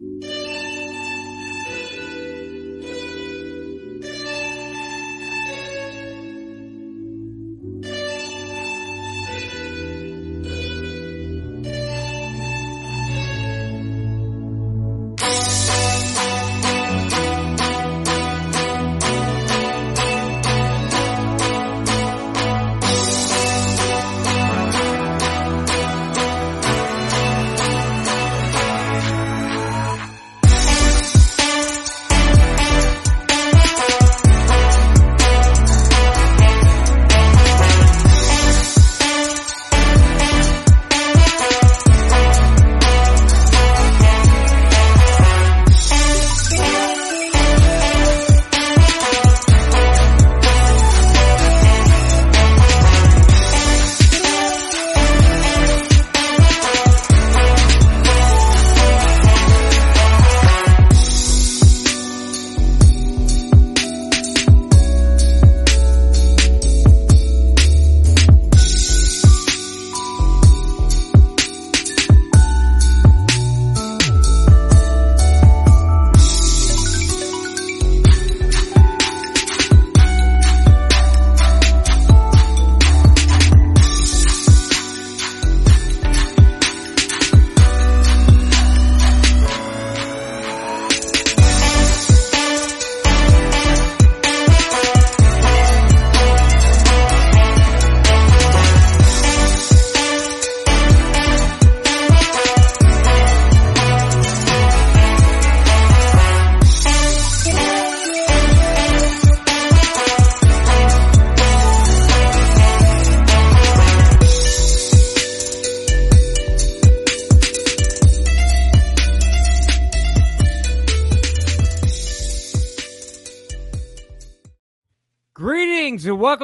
Greetings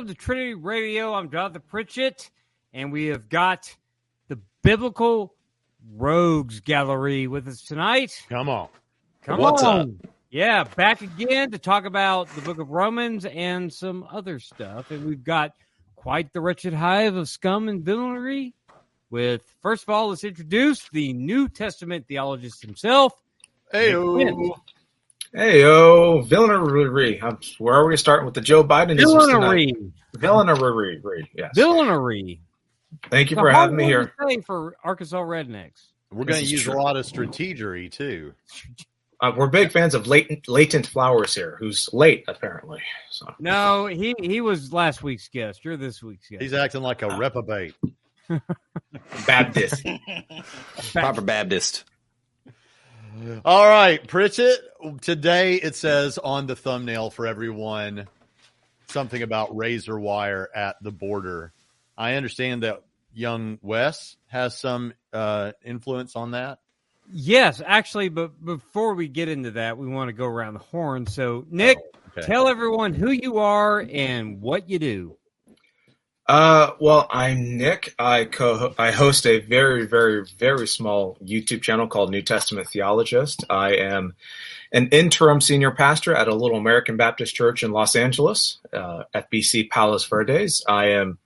welcome to Trinity Radio. I'm Jonathan Pritchett, and we have got the Biblical Rogues Gallery with us tonight. Come on. Come What's on. Yeah, back again to talk about the book of Romans and some other stuff. And we've got quite the wretched hive of scum and villainy. With first of all, let's introduce the New Testament theologist himself. Hey, Nick Hey yo, villainy. I'm, where are we starting with the Joe Biden issues tonight? Villainy. Villainy. Yes. Villainy. Thank you It's for having me here. for Arkansas rednecks. We're going to use true. a lot of strategery too. Uh, we're big fans of Leighton Leighton Flowers here. Who's late apparently? So No, he he was last week's guest. You're this week's guest. He's acting like a Uh, reprobate. Baptist. Proper Baptist. All right, Pritchett. Today it says on the thumbnail for everyone something about razor wire at the border. I understand that young Wes has some uh, influence on that. Yes, actually, but before we get into that, we want to go around the horn. So, Nick, Okay. tell everyone who you are and what you do. Uh, well, I'm Nick. I co I host a very, very, very small YouTube channel called New Testament Theologist. I am an interim senior pastor at a little American Baptist church in Los Angeles, uh, FBC Palos Verdes. I am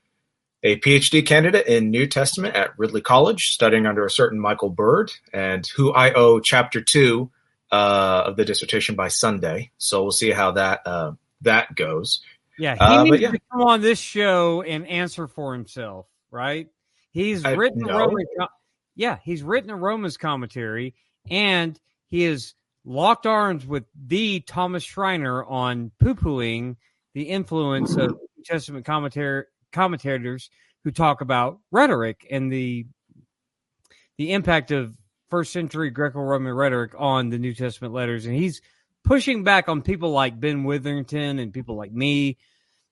a PhD candidate in New Testament at Ridley College, studying under a certain Michael Bird, and who I owe chapter two uh, of the dissertation by Sunday. So we'll see how that uh, that goes. Yeah, he Uh, needs yeah. to come on this show and answer for himself, right? He's I- written a no. Roman, yeah, he's written a Romans commentary, and he has locked arms with the Thomas Schreiner on poo-pooing the influence of New Testament commentar- commentators who talk about rhetoric and the the impact of first century Greco-Roman rhetoric on the New Testament letters, and he's pushing back on people like Ben Witherington and people like me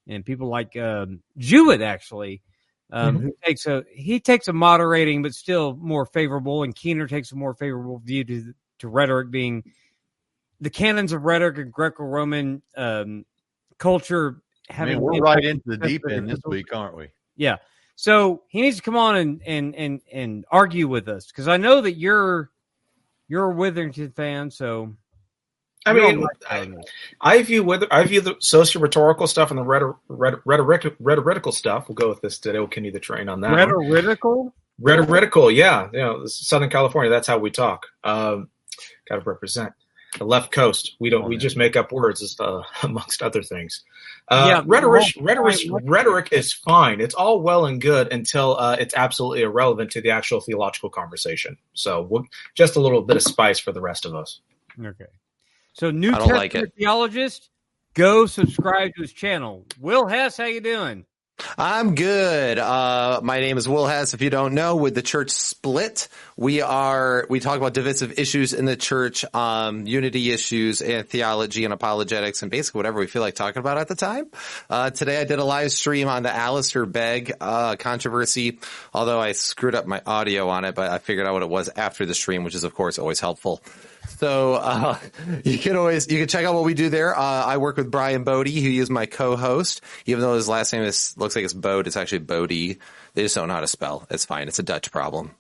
and people like um, Jewett actually, um, Mhm. who takes a he takes a moderating but still more favorable, and Keener takes a more favorable view to to rhetoric being the canons of rhetoric and Greco-Roman um, culture. I mean, we're right into the deep end this week, aren't we? Yeah. So he needs to come on and and and and argue with us because I know that you're you're a Witherington fan. So I mean, I. I view whether I view the socio-rhetorical stuff and the rhetor, rhetor, rhetoric, rhetorical stuff. We'll go with this today. We'll continue the train on that. rhetorical. Rhetorical, yeah. You know, Southern California. That's how we talk. Um, Got to represent the left coast. We don't. Oh, we man. just make up words uh, amongst other things. Uh, Yeah, rhetoric, rhetoric, rhetoric is fine. It's all well and good until uh, it's absolutely irrelevant to the actual theological conversation. So we'll, just a little bit of spice for the rest of us. Okay. So New Testament like theologist, go subscribe to his channel. Will Hess, how you doing? I'm good. Uh, my name is Will Hess. If you don't know, with the church split, we are, we talk about divisive issues in the church, um, unity issues and theology and apologetics and basically whatever we feel like talking about at the time. Uh, today I did a live stream on the Alistair Begg, uh, controversy, although I screwed up my audio on it, but I figured out what it was after the stream, which is of course always helpful. So uh, you can always you can check out what we do there. Uh, I work with Brian Bodie, who is my co-host. Even though his last name is looks like it's Bode, it's actually Bodie. They just don't know how to spell. It's fine. It's a Dutch problem.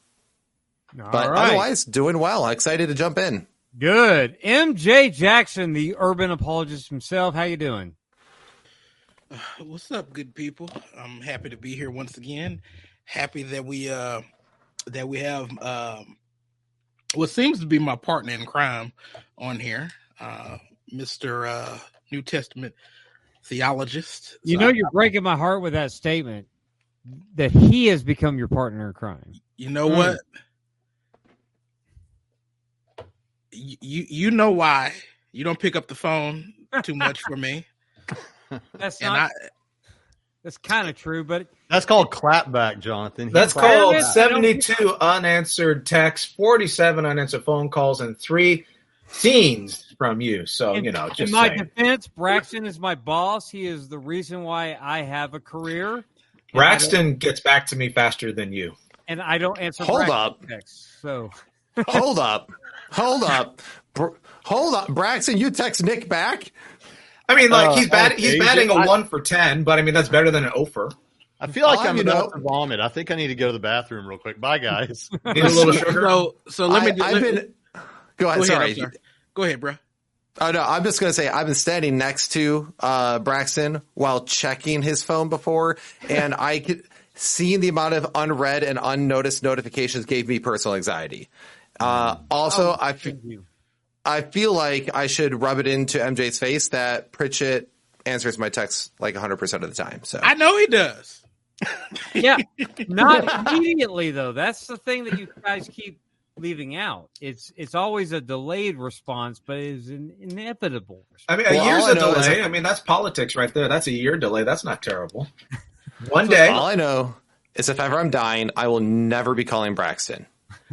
All But right. otherwise, doing well. Excited to jump in. Good. MJ Jackson, the urban apologist himself. How you doing? What's up, good people? I'm happy to be here once again. Happy that we uh that we have um what seems to be my partner in crime on here, uh Mr. uh New Testament theologist. You So know I- you're breaking my heart with that statement that he has become your partner in crime. you know Mm. what? You, you you know why you don't pick up the phone too much for me, That's and not. I that's kind of true, but That's called clapback, Jonathan. He That's called back. 72 unanswered texts, 47 unanswered phone calls, and three scenes from you. So, in, you know, just in just my saying. defense, Braxton is my boss. He is the reason why I have a career. And I don't- Braxton gets back to me faster than you. and I don't answer. Hold Braxton up. texts, so Hold up. Hold up. Br- hold up. Braxton, you text Nick back? I mean, like Uh, he's bat- he's okay, batting a I- one for ten, but I mean that's better than an offer. I feel like I'll I'm have about know- to vomit. I think I need to go to the bathroom real quick. Bye, guys. Need a little sugar. so so let me I, have let- been. Go go ahead. ahead, sorry. I'm sorry. Go ahead, bro. Oh no, I'm just gonna say I've been standing next to uh, Braxton while checking his phone before, and I could seeing the amount of unread and unnoticed notifications gave me personal anxiety. Uh, also, Oh, I fe- thank you. I feel like I should rub it into MJ's face that Pritchett answers my texts like 100 percent of the time. So I know he does. Yeah, not immediately though. That's the thing that you guys keep leaving out. It's it's always a delayed response, but it is an inevitable. Response. I mean, a Well, year's all I a know is delay. that- I mean, that's politics right there. That's a year delay. That's not terrible. One day. all I know is if ever I'm dying, I will never be calling Braxton.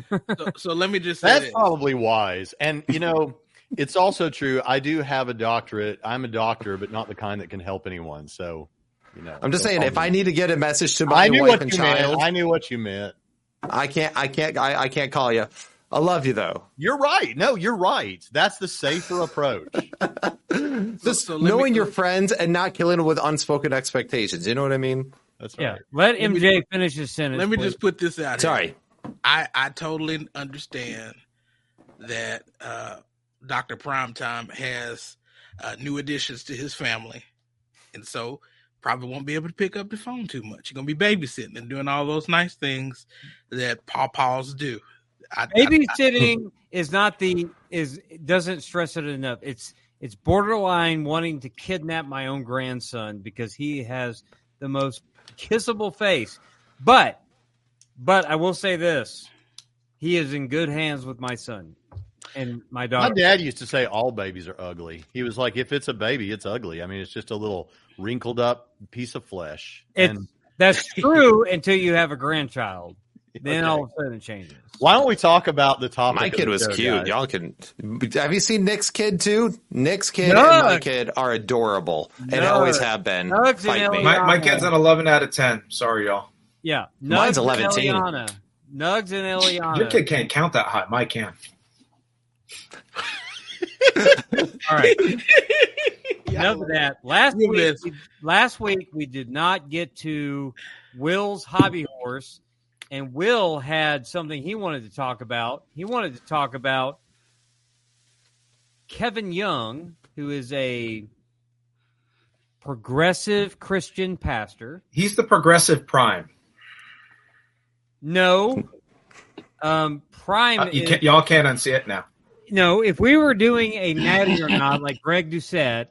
So, so let me just say That's this. probably wise. And, you know, it's also true. I do have a doctorate. I'm a doctor, but not the kind that can help anyone. So, you know. I'm just saying, call if me. I need to get a message to my wife and child, meant. I knew what you meant. I can't, I can't, I, I can't call you. I love you though. You're right. No, you're right. That's the safer approach. Just so let me- knowing your friends and not killing them with unspoken expectations. You know what I mean? That's Yeah, right. let Let me- MJ finish his sentence. Let me please. just put this out. here. I I totally understand that uh, Doctor Primetime has uh, new additions to his family, and so probably won't be able to pick up the phone too much. You're gonna be babysitting and doing all those nice things that pawpaws do. I, I- babysitting is not the is doesn't stress it enough. It's it's borderline wanting to kidnap my own grandson because he has the most kissable face. But but I will say this. He is in good hands with my son and my daughter. My dad used to say all babies are ugly. He was like, if it's a baby, it's ugly. I mean, it's just a little wrinkled up piece of flesh. It's- And That's true until you have a grandchild. Then Okay. all of a sudden it changes. why don't we talk about the topic? My kid was show, cute. guys? Y'all can. Have you seen Nick's kid too? Nick's kid and my kid are adorable and Nug. always have been. Nugs Fight me. My, my kid's an 11 out of 10. Sorry, y'all. Yeah. Mine's Nugs and 11-teen. Eliana. Nugs and Eliana. Your kid can't count that high. My can. All right. Yeah. Enough of that. Last week, missed. we, last week we did not get to Will's hobby horse, and Will had something he wanted to talk about. He wanted to talk about Kevin Young, who is a progressive Christian pastor. He's the progressive prime. No, um, Prime Uh, you is can't, y'all can't unsee it now. no, if we were doing a natty or not, like Greg Doucette,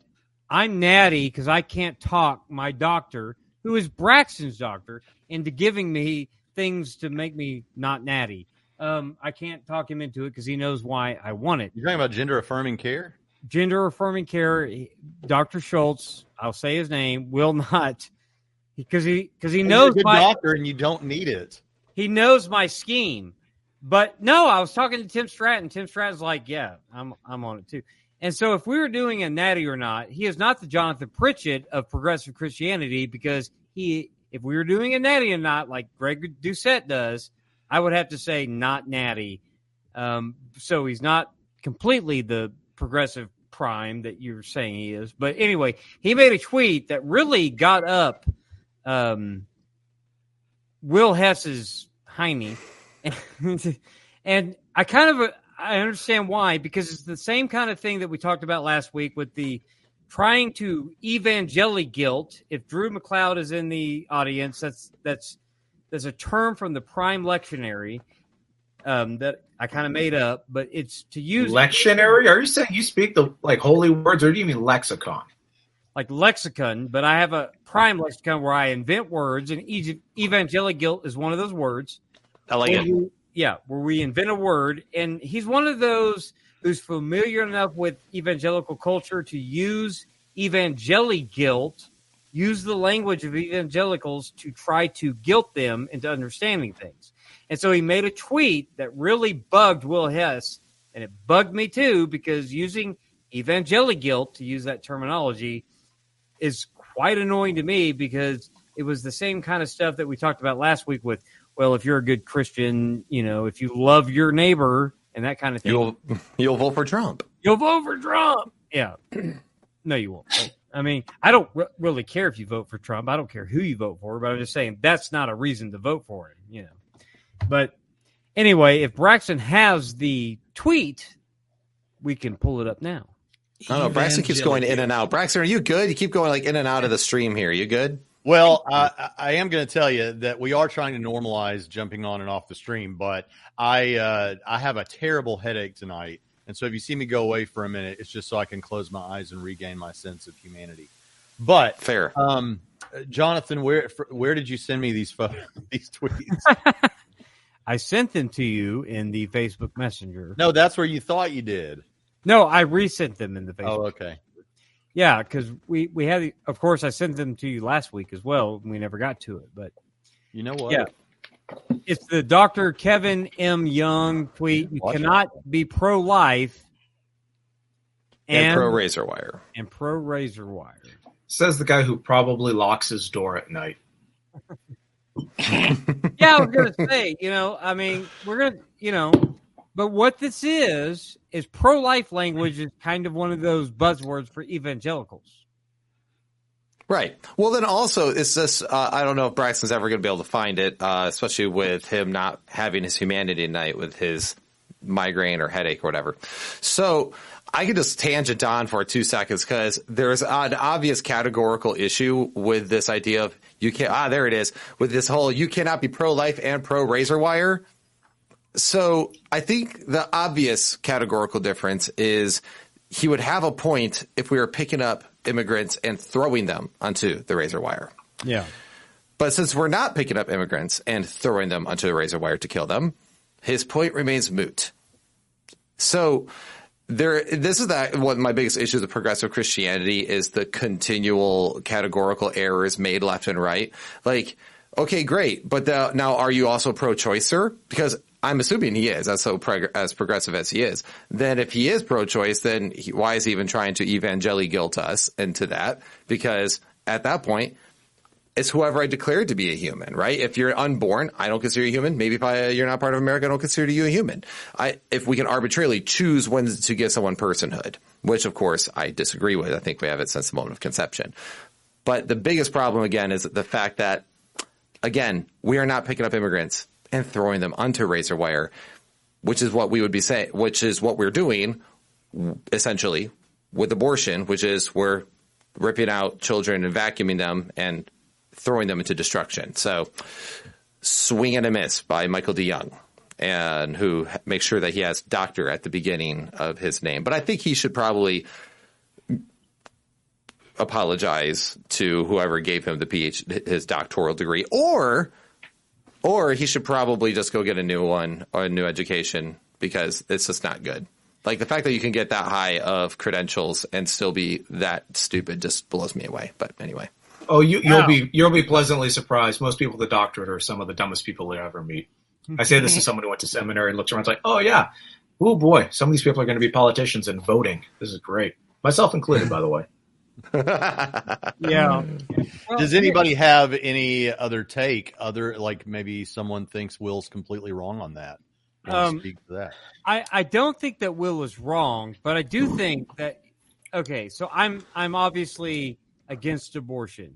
I'm natty because I can't talk my doctor, who is Braxton's doctor, into giving me things to make me not natty. Um, I can't talk him into it because he knows why I want it. You're talking about gender affirming care? Gender affirming care, Dr. Schultz, I'll say his name, will not because he because he You're a knows good my doctor and you don't need it. He knows my scheme. But no, I was talking to Tim Stratton. Tim Stratton's like, yeah, I'm I'm on it too. And so if we were doing a natty or not, he is not the Jonathan Pritchett of progressive Christianity because he if we were doing a natty or not, like Greg Doucette does, I would have to say not natty. Um, so he's not completely the progressive prime that you're saying he is. But anyway, he made a tweet that really got up um, Will Hess's hiney. and I kind of I understand why because it's the same kind of thing that we talked about last week with the trying to evangeli guilt. If Drew McLeod is in the audience, that's that's there's a term from the Prime Lectionary um, that I kind of made up, but it's to use Lectionary? Are you saying you speak the like holy words, or do you mean lexicon? Like lexicon, but I have a prime lexicon where I invent words, and e- evangelic guilt is one of those words. I like it. we- yeah, where we invent a word, and he's one of those who's familiar enough with evangelical culture to use evangelic guilt, use the language of evangelicals to try to guilt them into understanding things. And so he made a tweet that really bugged Will Hess, and it bugged me too because using evangelic guilt to use that terminology is quite annoying to me because it was the same kind of stuff that we talked about last week with well if you're a good christian you know if you love your neighbor and that kind of thing. You'll you'll vote for Trump. you'll vote for trump. Yeah. No you won't. I mean i don't re- really care if you vote for trump. I don't care who you vote for but i'm just saying that's not a reason to vote for him you know. But anyway if braxton has the tweet we can pull it up now I don't know. Braxton keeps going in and out. Braxton, are you good? You keep going like in and out of the stream here. You good? Well, I, I am going to tell you that we are trying to normalize jumping on and off the stream, but I uh, I have a terrible headache tonight, and so if you see me go away for a minute, it's just so I can close my eyes and regain my sense of humanity. But Fair. um, Jonathan, where where did you send me these photos, these tweets? i sent them to you in the facebook messenger no, that's where you thought you did. No i resent them in the oh, facebook Oh, okay. Yeah, because we we had, the- of course, I sent them to you last week as well. and We never got to it, but You know what? Yeah. it's the Dr. Kevin M. Young tweet. You Watch it. cannot be pro life And, and pro razor wire. and pro razor wire. Says the guy who probably locks his door at night. Yeah, I was gonna say, you know, I mean, we're gonna, you know, but what this is is pro life language is kind of one of those buzzwords for evangelicals. Right. Well, then also, it's this. Uh, I don't know if Braxton's ever going to be able to find it, uh, especially with him not having his humanity night with his migraine or headache or whatever. So I could just tangent on for two seconds because there's an obvious categorical issue with this idea of you can't. Ah, there it is. With this whole you cannot be pro life and pro razor wire. So I think the obvious categorical difference is he would have a point if we were picking up immigrants and throwing them onto the razor wire. Yeah. But since we're not picking up immigrants and throwing them onto the razor wire to kill them, his point remains moot. So there, this is that one of my biggest issues with progressive Christianity is the continual categorical errors made left and right. Like, okay, great, but the, now are you also pro-choicer? Because I'm assuming he is, as so as progressive as he is. Then if he is pro-choice, then he, why is he even trying to evangeli guilt us into that? Because at that point, it's whoever I declared to be a human, right? If you're unborn, I don't consider you a human. Maybe if I, you're not part of America, I don't consider you a human. I, if we can arbitrarily choose when to give someone personhood, which of course I disagree with. I think we have it since the moment of conception. But the biggest problem again is the fact that, again, we are not picking up immigrants and throwing them onto razor wire, which is what we would be saying, which is what we're doing essentially with abortion, which is we're ripping out children and vacuuming them and throwing them into destruction. So, Swing and a Miss by Michael DeYoung. and who makes sure that he has doctor at the beginning of his name. But I think he should probably apologize to whoever gave him the PhD, his doctoral degree, or or he should probably just go get a new one or a new education because it's just not good. Like the fact that you can get that high of credentials and still be that stupid just blows me away. But anyway. Oh, you, you'll be you'll be pleasantly surprised. Most people with a doctorate are some of the dumbest people you ever meet. I say this to someone who went to seminary and looks around and like, oh yeah, oh boy, some of these people are going to be politicians and voting. This is great, myself included, by the way. Yeah. Well, Does anybody have any other take? Other like maybe someone thinks Will's completely wrong on that. Um, speak to that? I, I don't think that Will is wrong, but I do think that okay, so I'm I'm obviously against abortion.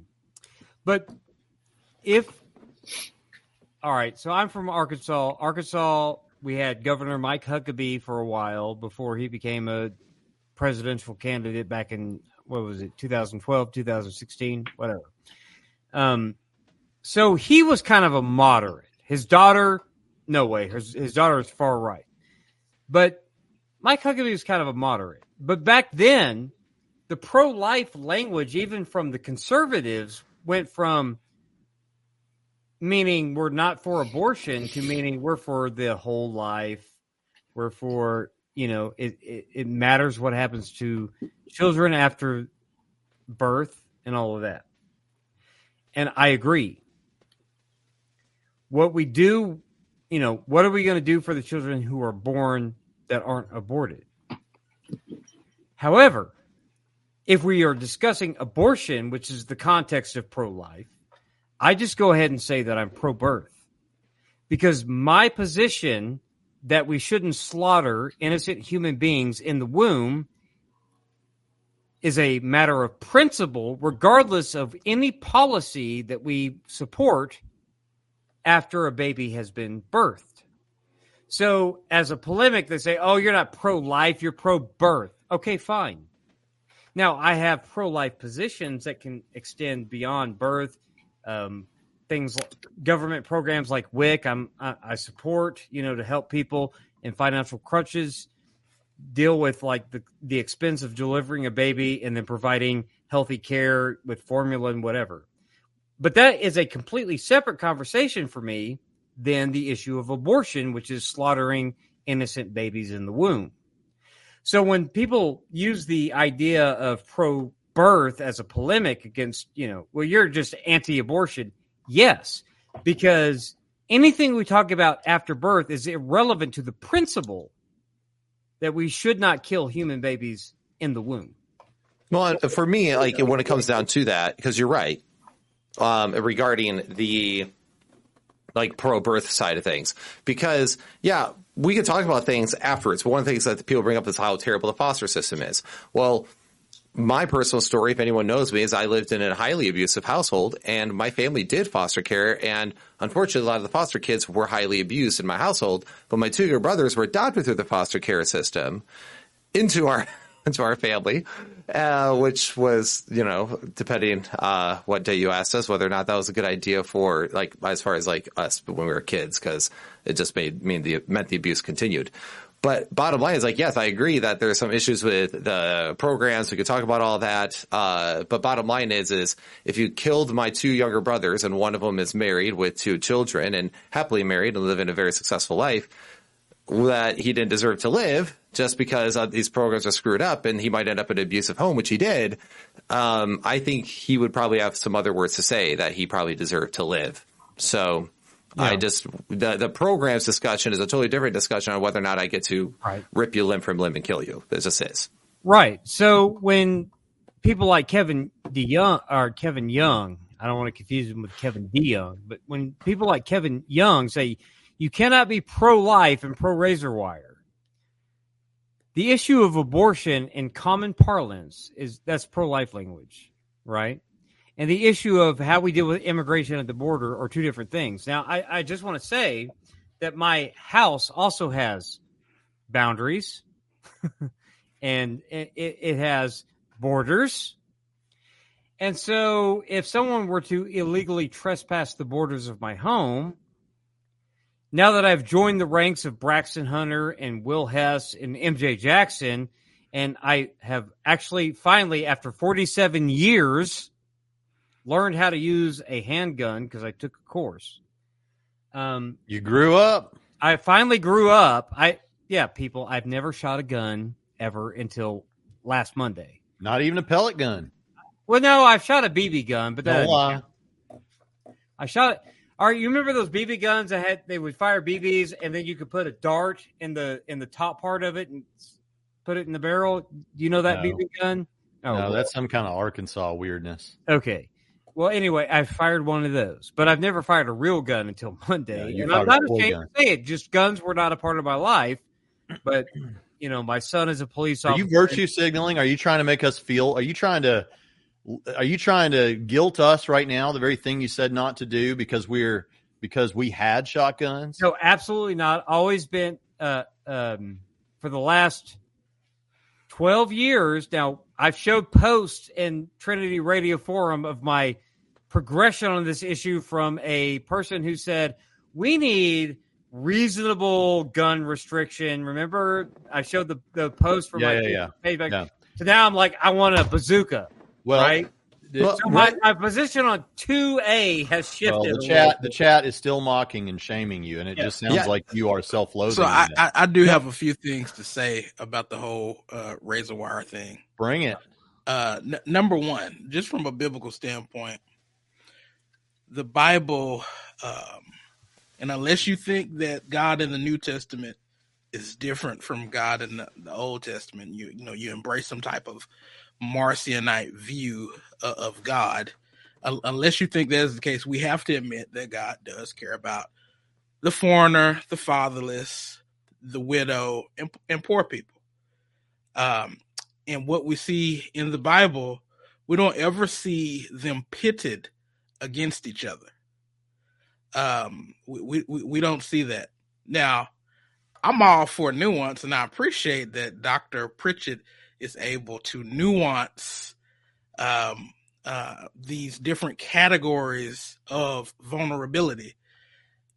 But if all right, so I'm from Arkansas. Arkansas, we had Governor Mike Huckabee for a while before he became a presidential candidate back in what was it, 2012, 2016, whatever. Um so he was kind of a moderate. His daughter, no way. His, his daughter is far right. But Mike Huckabee was kind of a moderate. But back then, the pro life language, even from the conservatives, went from meaning we're not for abortion to meaning we're for the whole life. We're for, you know, it, it, it matters what happens to children after birth and all of that. And I agree. What we do, you know, what are we going to do for the children who are born that aren't aborted? However, if we are discussing abortion, which is the context of pro life, I just go ahead and say that I'm pro birth because my position that we shouldn't slaughter innocent human beings in the womb is a matter of principle, regardless of any policy that we support after a baby has been birthed. So, as a polemic, they say, oh, you're not pro life, you're pro birth. Okay, fine. Now, I have pro life positions that can extend beyond birth. Um, things government programs like WIC, I'm, I, support, you know, to help people in financial crutches deal with like the, the expense of delivering a baby and then providing healthy care with formula and whatever. But that is a completely separate conversation for me than the issue of abortion, which is slaughtering innocent babies in the womb. So when people use the idea of pro birth as a polemic against, you know, well, you're just anti abortion. Yes, because anything we talk about after birth is irrelevant to the principle that we should not kill human babies in the womb. Well, for me, like when it comes down to that, because you're right, um, regarding the like pro birth side of things, because yeah, we can talk about things afterwards. But one of the things that people bring up is how terrible the foster system is. Well, my personal story, if anyone knows me, is I lived in a highly abusive household and my family did foster care. And unfortunately, a lot of the foster kids were highly abused in my household, but my two younger brothers were adopted through the foster care system into our, into our family, uh, which was, you know, depending, uh, what day you asked us, whether or not that was a good idea for like, as far as like us when we were kids, cause it just made, mean the, meant the abuse continued. But bottom line is like, yes, I agree that there's some issues with the programs. We could talk about all that. Uh, but bottom line is, is if you killed my two younger brothers and one of them is married with two children and happily married and living a very successful life, that he didn't deserve to live just because uh, these programs are screwed up and he might end up in an abusive home, which he did. Um, I think he would probably have some other words to say that he probably deserved to live. So I just the the programs discussion is a totally different discussion on whether or not I get to Right. rip you limb from limb and kill you. This just is. Right. So when people like Kevin DeYoung or Kevin Young, I don't want to confuse him with Kevin DeYoung, but when people like Kevin Young say you cannot be pro life and pro razor wire, the issue of abortion in common parlance is that's pro life language, right? And the issue of how we deal with immigration at the border are two different things. Now, I, I just want to say that my house also has boundaries and it, it has borders. And so if someone were to illegally trespass the borders of my home, now that I've joined the ranks of Braxton Hunter and Will Hess and MJ Jackson, and I have actually finally, after 47 years, learned how to use a handgun because I took a course. Um, You grew up. I finally grew up. I yeah, people, I've never shot a gun ever until last Monday. Not even a pellet gun. Well, no, I've shot a BB gun, but that lie. I shot it. All right, you remember those BB guns that had they would fire BBs and then you could put a dart in the in the top part of it and put it in the barrel. Do you know that No. BB gun? Oh, no, that's some kind of Arkansas weirdness. okay. Well, anyway, I fired one of those, but I've never fired a real gun until Monday. Yeah, and I'm not ashamed gun. to say it. Just guns were not a part of my life, but you know, my son is a police officer. Are you virtue signaling? Are you trying to make us feel? Are you trying to? Are you trying to guilt us right now? The very thing you said not to do because we're because we had shotguns. No, absolutely not. Always been uh, um, for the last twelve years now. I've showed posts in Trinity Radio Forum of my progression on this issue from a person who said we need reasonable gun restriction. Remember, I showed the the post from Yeah, my yeah, yeah. payback. Yeah. So now I'm like, I want a bazooka, Well, right? the, Well, So my, my position on two A has shifted. well, the chat the chat is still mocking and shaming you, and it Yeah. just sounds Yeah. like you are self-loathing. So I. I, I do have a few things to say about the whole uh, razor wire thing. Bring it. Uh, n- number one, just from a biblical standpoint, the Bible, um, and unless you think that God in the New Testament is different from God in the, the Old Testament, you you know you embrace some type of Marcionite view of, of God. Un- unless you think that is the case, we have to admit that God does care about the foreigner, the fatherless, the widow, and, and poor people. Um, and what we see in the Bible, we don't ever see them pitted against each other. Um, we, we, we don't see that. Now, I'm all for nuance, and I appreciate that Dr. Pritchett is able to nuance um, uh, these different categories of vulnerability.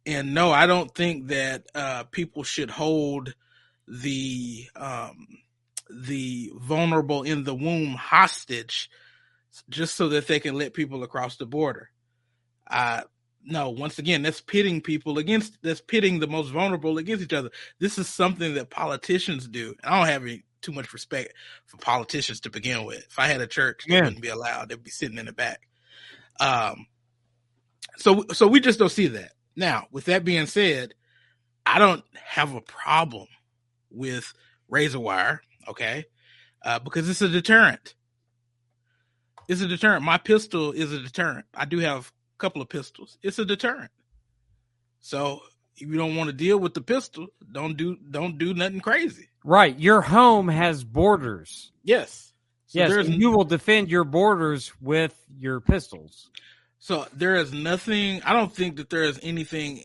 And no, I don't think that uh, people should hold the um, the vulnerable in the womb hostage just so that they can let people across the border. Uh, no, once again, that's pitting people against, that's pitting the most vulnerable against each other. This is something that politicians do. I don't have any, too much respect for politicians to begin with. If I had a church, they Yeah. wouldn't be allowed. They'd be sitting in the back. Um, so, so we just don't see that. Now, with that being said, I don't have a problem with razor wire, okay? Uh, because it's a deterrent. It's a deterrent. My pistol is a deterrent. I do have a couple of pistols. It's a deterrent. So if you don't want to deal with the pistol, don't do don't do nothing crazy. Right. Your home has borders. Yes. So yes, you will defend your borders with your pistols. So there is nothing. I don't think that there is anything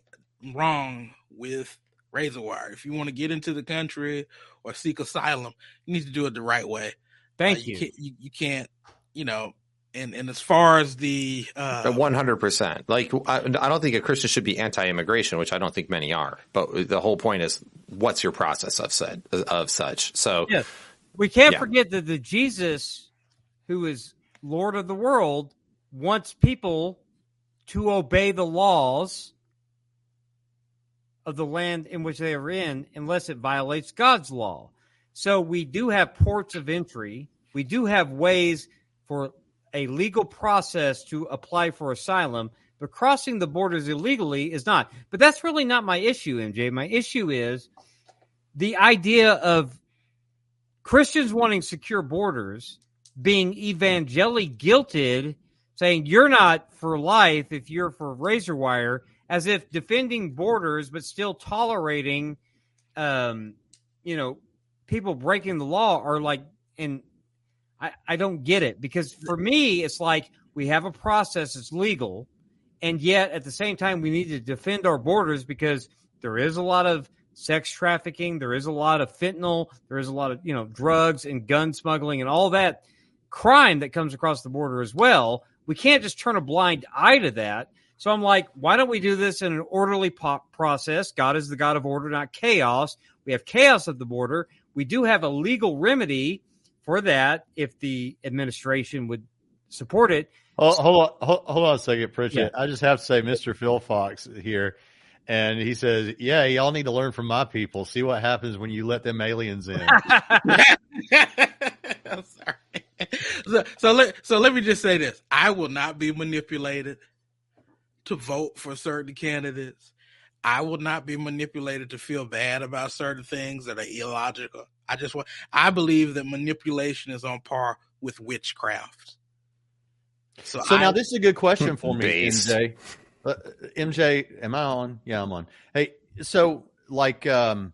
wrong with razor wire. If you want to get into the country or seek asylum, you need to do it the right way. Thank Uh, you. Can't, you. You can't. You know. And and as far as the uh, One hundred percent. Like I, I don't think a Christian should be anti-immigration, which I don't think many are. But the whole point is, what's your process of said of such? So Yes. We can't Yeah. forget that the Jesus who is Lord of the world wants people to obey the laws of the land in which they are in unless it violates God's law. So we do have ports of entry. We do have ways for a legal process to apply for asylum, but crossing the borders illegally is not. But that's really not my issue, MJ. My issue is the idea of Christians wanting secure borders being evangelically guilted, saying you're not for life if you're for razor wire, as if defending borders but still tolerating, um, you know, people breaking the law are like, and I, I don't get it because for me, it's like we have a process that's legal, and yet at the same time, we need to defend our borders because there is a lot of sex trafficking, there is a lot of fentanyl, there is a lot of you know drugs and gun smuggling and all that crime that comes across the border as well. We can't just turn a blind eye to that. So I'm like, why don't we do this in an orderly process? God is the God of order, not chaos. We have chaos at the border. We do have a legal remedy for that if the administration would support it. Hold, hold on, hold, hold on a second, Pritchett. I just have to say, Mr. Phil Fox here, and he says, "Yeah, y'all need to learn from my people. See what happens when you let them aliens in." I'm sorry. So, so let so let me just say this: I will not be manipulated to vote for certain candidates. I will not be manipulated to feel bad about certain things that are illogical. I just want. I believe that manipulation is on par with witchcraft. So, so I, now this is a good question for me, Based. MJ. Uh, MJ, am I on? Yeah, I'm on. Hey, so like, um,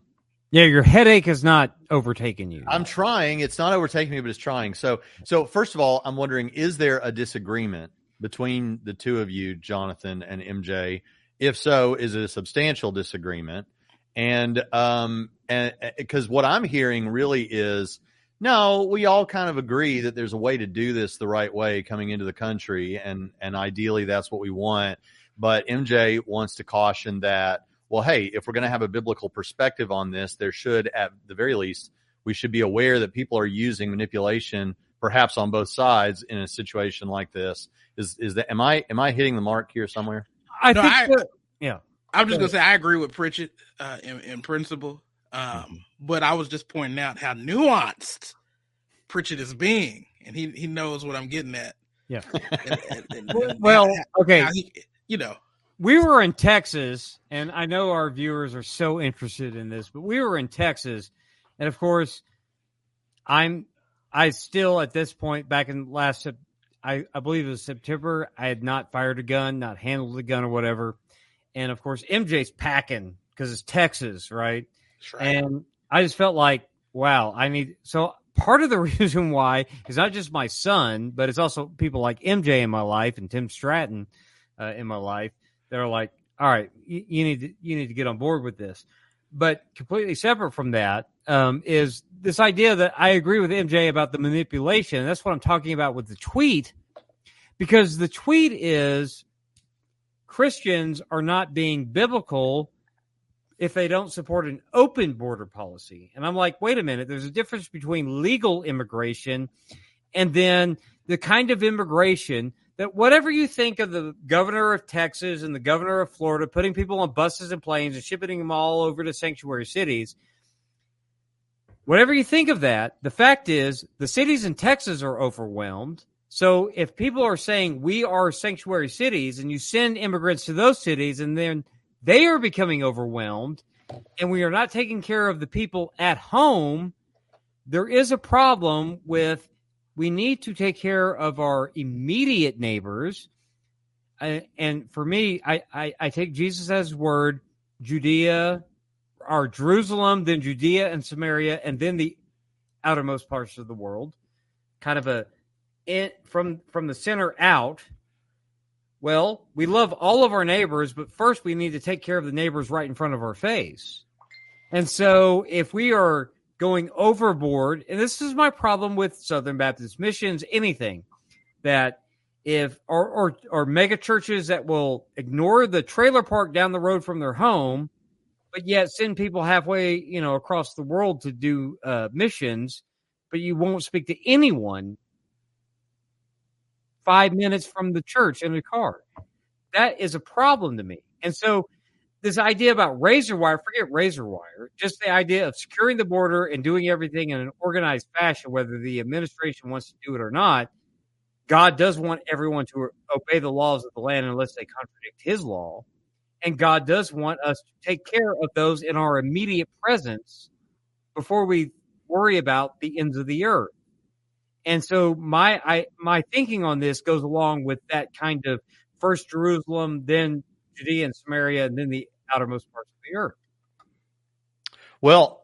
Yeah, your headache has not overtaken you. I'm trying. It's not overtaking me, but it's trying. So, so first of all, I'm wondering: is there a disagreement between the two of you, Jonathan and MJ? If so, is it a substantial disagreement? And um, and because what I'm hearing really is no, we all kind of agree that there's a way to do this the right way coming into the country, and and ideally that's what we want. But MJ wants to caution that well, hey, if we're going to have a biblical perspective on this, there should, at the very least, we should be aware that people are using manipulation, perhaps on both sides, in a situation like this. Is is that am I am I hitting the mark here somewhere? I No, think I- that- yeah. I'm just gonna say I agree with Pritchett uh, in, in principle, um, Mm-hmm. but I was just pointing out how nuanced Pritchett is being, and he he knows what I'm getting at. Yeah. And- and- and- Well, okay. he- you know, we were in Texas, and I know our viewers are so interested in this, but we were in Texas, and of course, I'm I still at this point back in last I I believe it was September. I had not fired a gun, not handled a gun or whatever, and of course MJ's packing because it's Texas, right? right. And I just felt like, wow, I need. So part of the reason why is not just my son, but it's also people like MJ in my life and Tim Stratton uh, in my life that are like, all right, you, you need to you need to get on board with this. But completely separate from that um, is this idea that I agree with MJ about the manipulation. That's what I'm talking about with the tweet, because the tweet is Christians are not being biblical if they don't support an open border policy. And I'm like, wait a minute, there's a difference between legal immigration and then the kind of immigration that whatever you think of the governor of Texas and the governor of Florida putting people on buses and planes and shipping them all over to sanctuary cities, whatever you think of that, the fact is the cities in Texas are overwhelmed. So if people are saying we are sanctuary cities and you send immigrants to those cities and then they are becoming overwhelmed and we are not taking care of the people at home, there is a problem with we need to take care of our immediate neighbors. Uh, and for me, I, I, I take Jesus as word, Judea, or Jerusalem, then Judea and Samaria, and then the outermost parts of the world. Kind of a it from from the center out. Well, we love all of our neighbors, but first we need to take care of the neighbors right in front of our face. And so if we are going overboard, and this is my problem with Southern Baptist missions, anything that if or or, or mega churches that will ignore the trailer park down the road from their home, but yet send people halfway, you know, across the world to do uh, missions, but you won't speak to anyone five minutes from the church in a car. That is a problem to me. And so this idea about razor wire, forget razor wire, just the idea of securing the border and doing everything in an organized fashion, whether the administration wants to do it or not. God does want everyone to obey the laws of the land unless they contradict his law. And God does want us to take care of those in our immediate presence before we worry about the ends of the earth. And so my I my thinking on this goes along with that kind of first Jerusalem, then Judea and Samaria, and then the outermost parts of the earth. Well,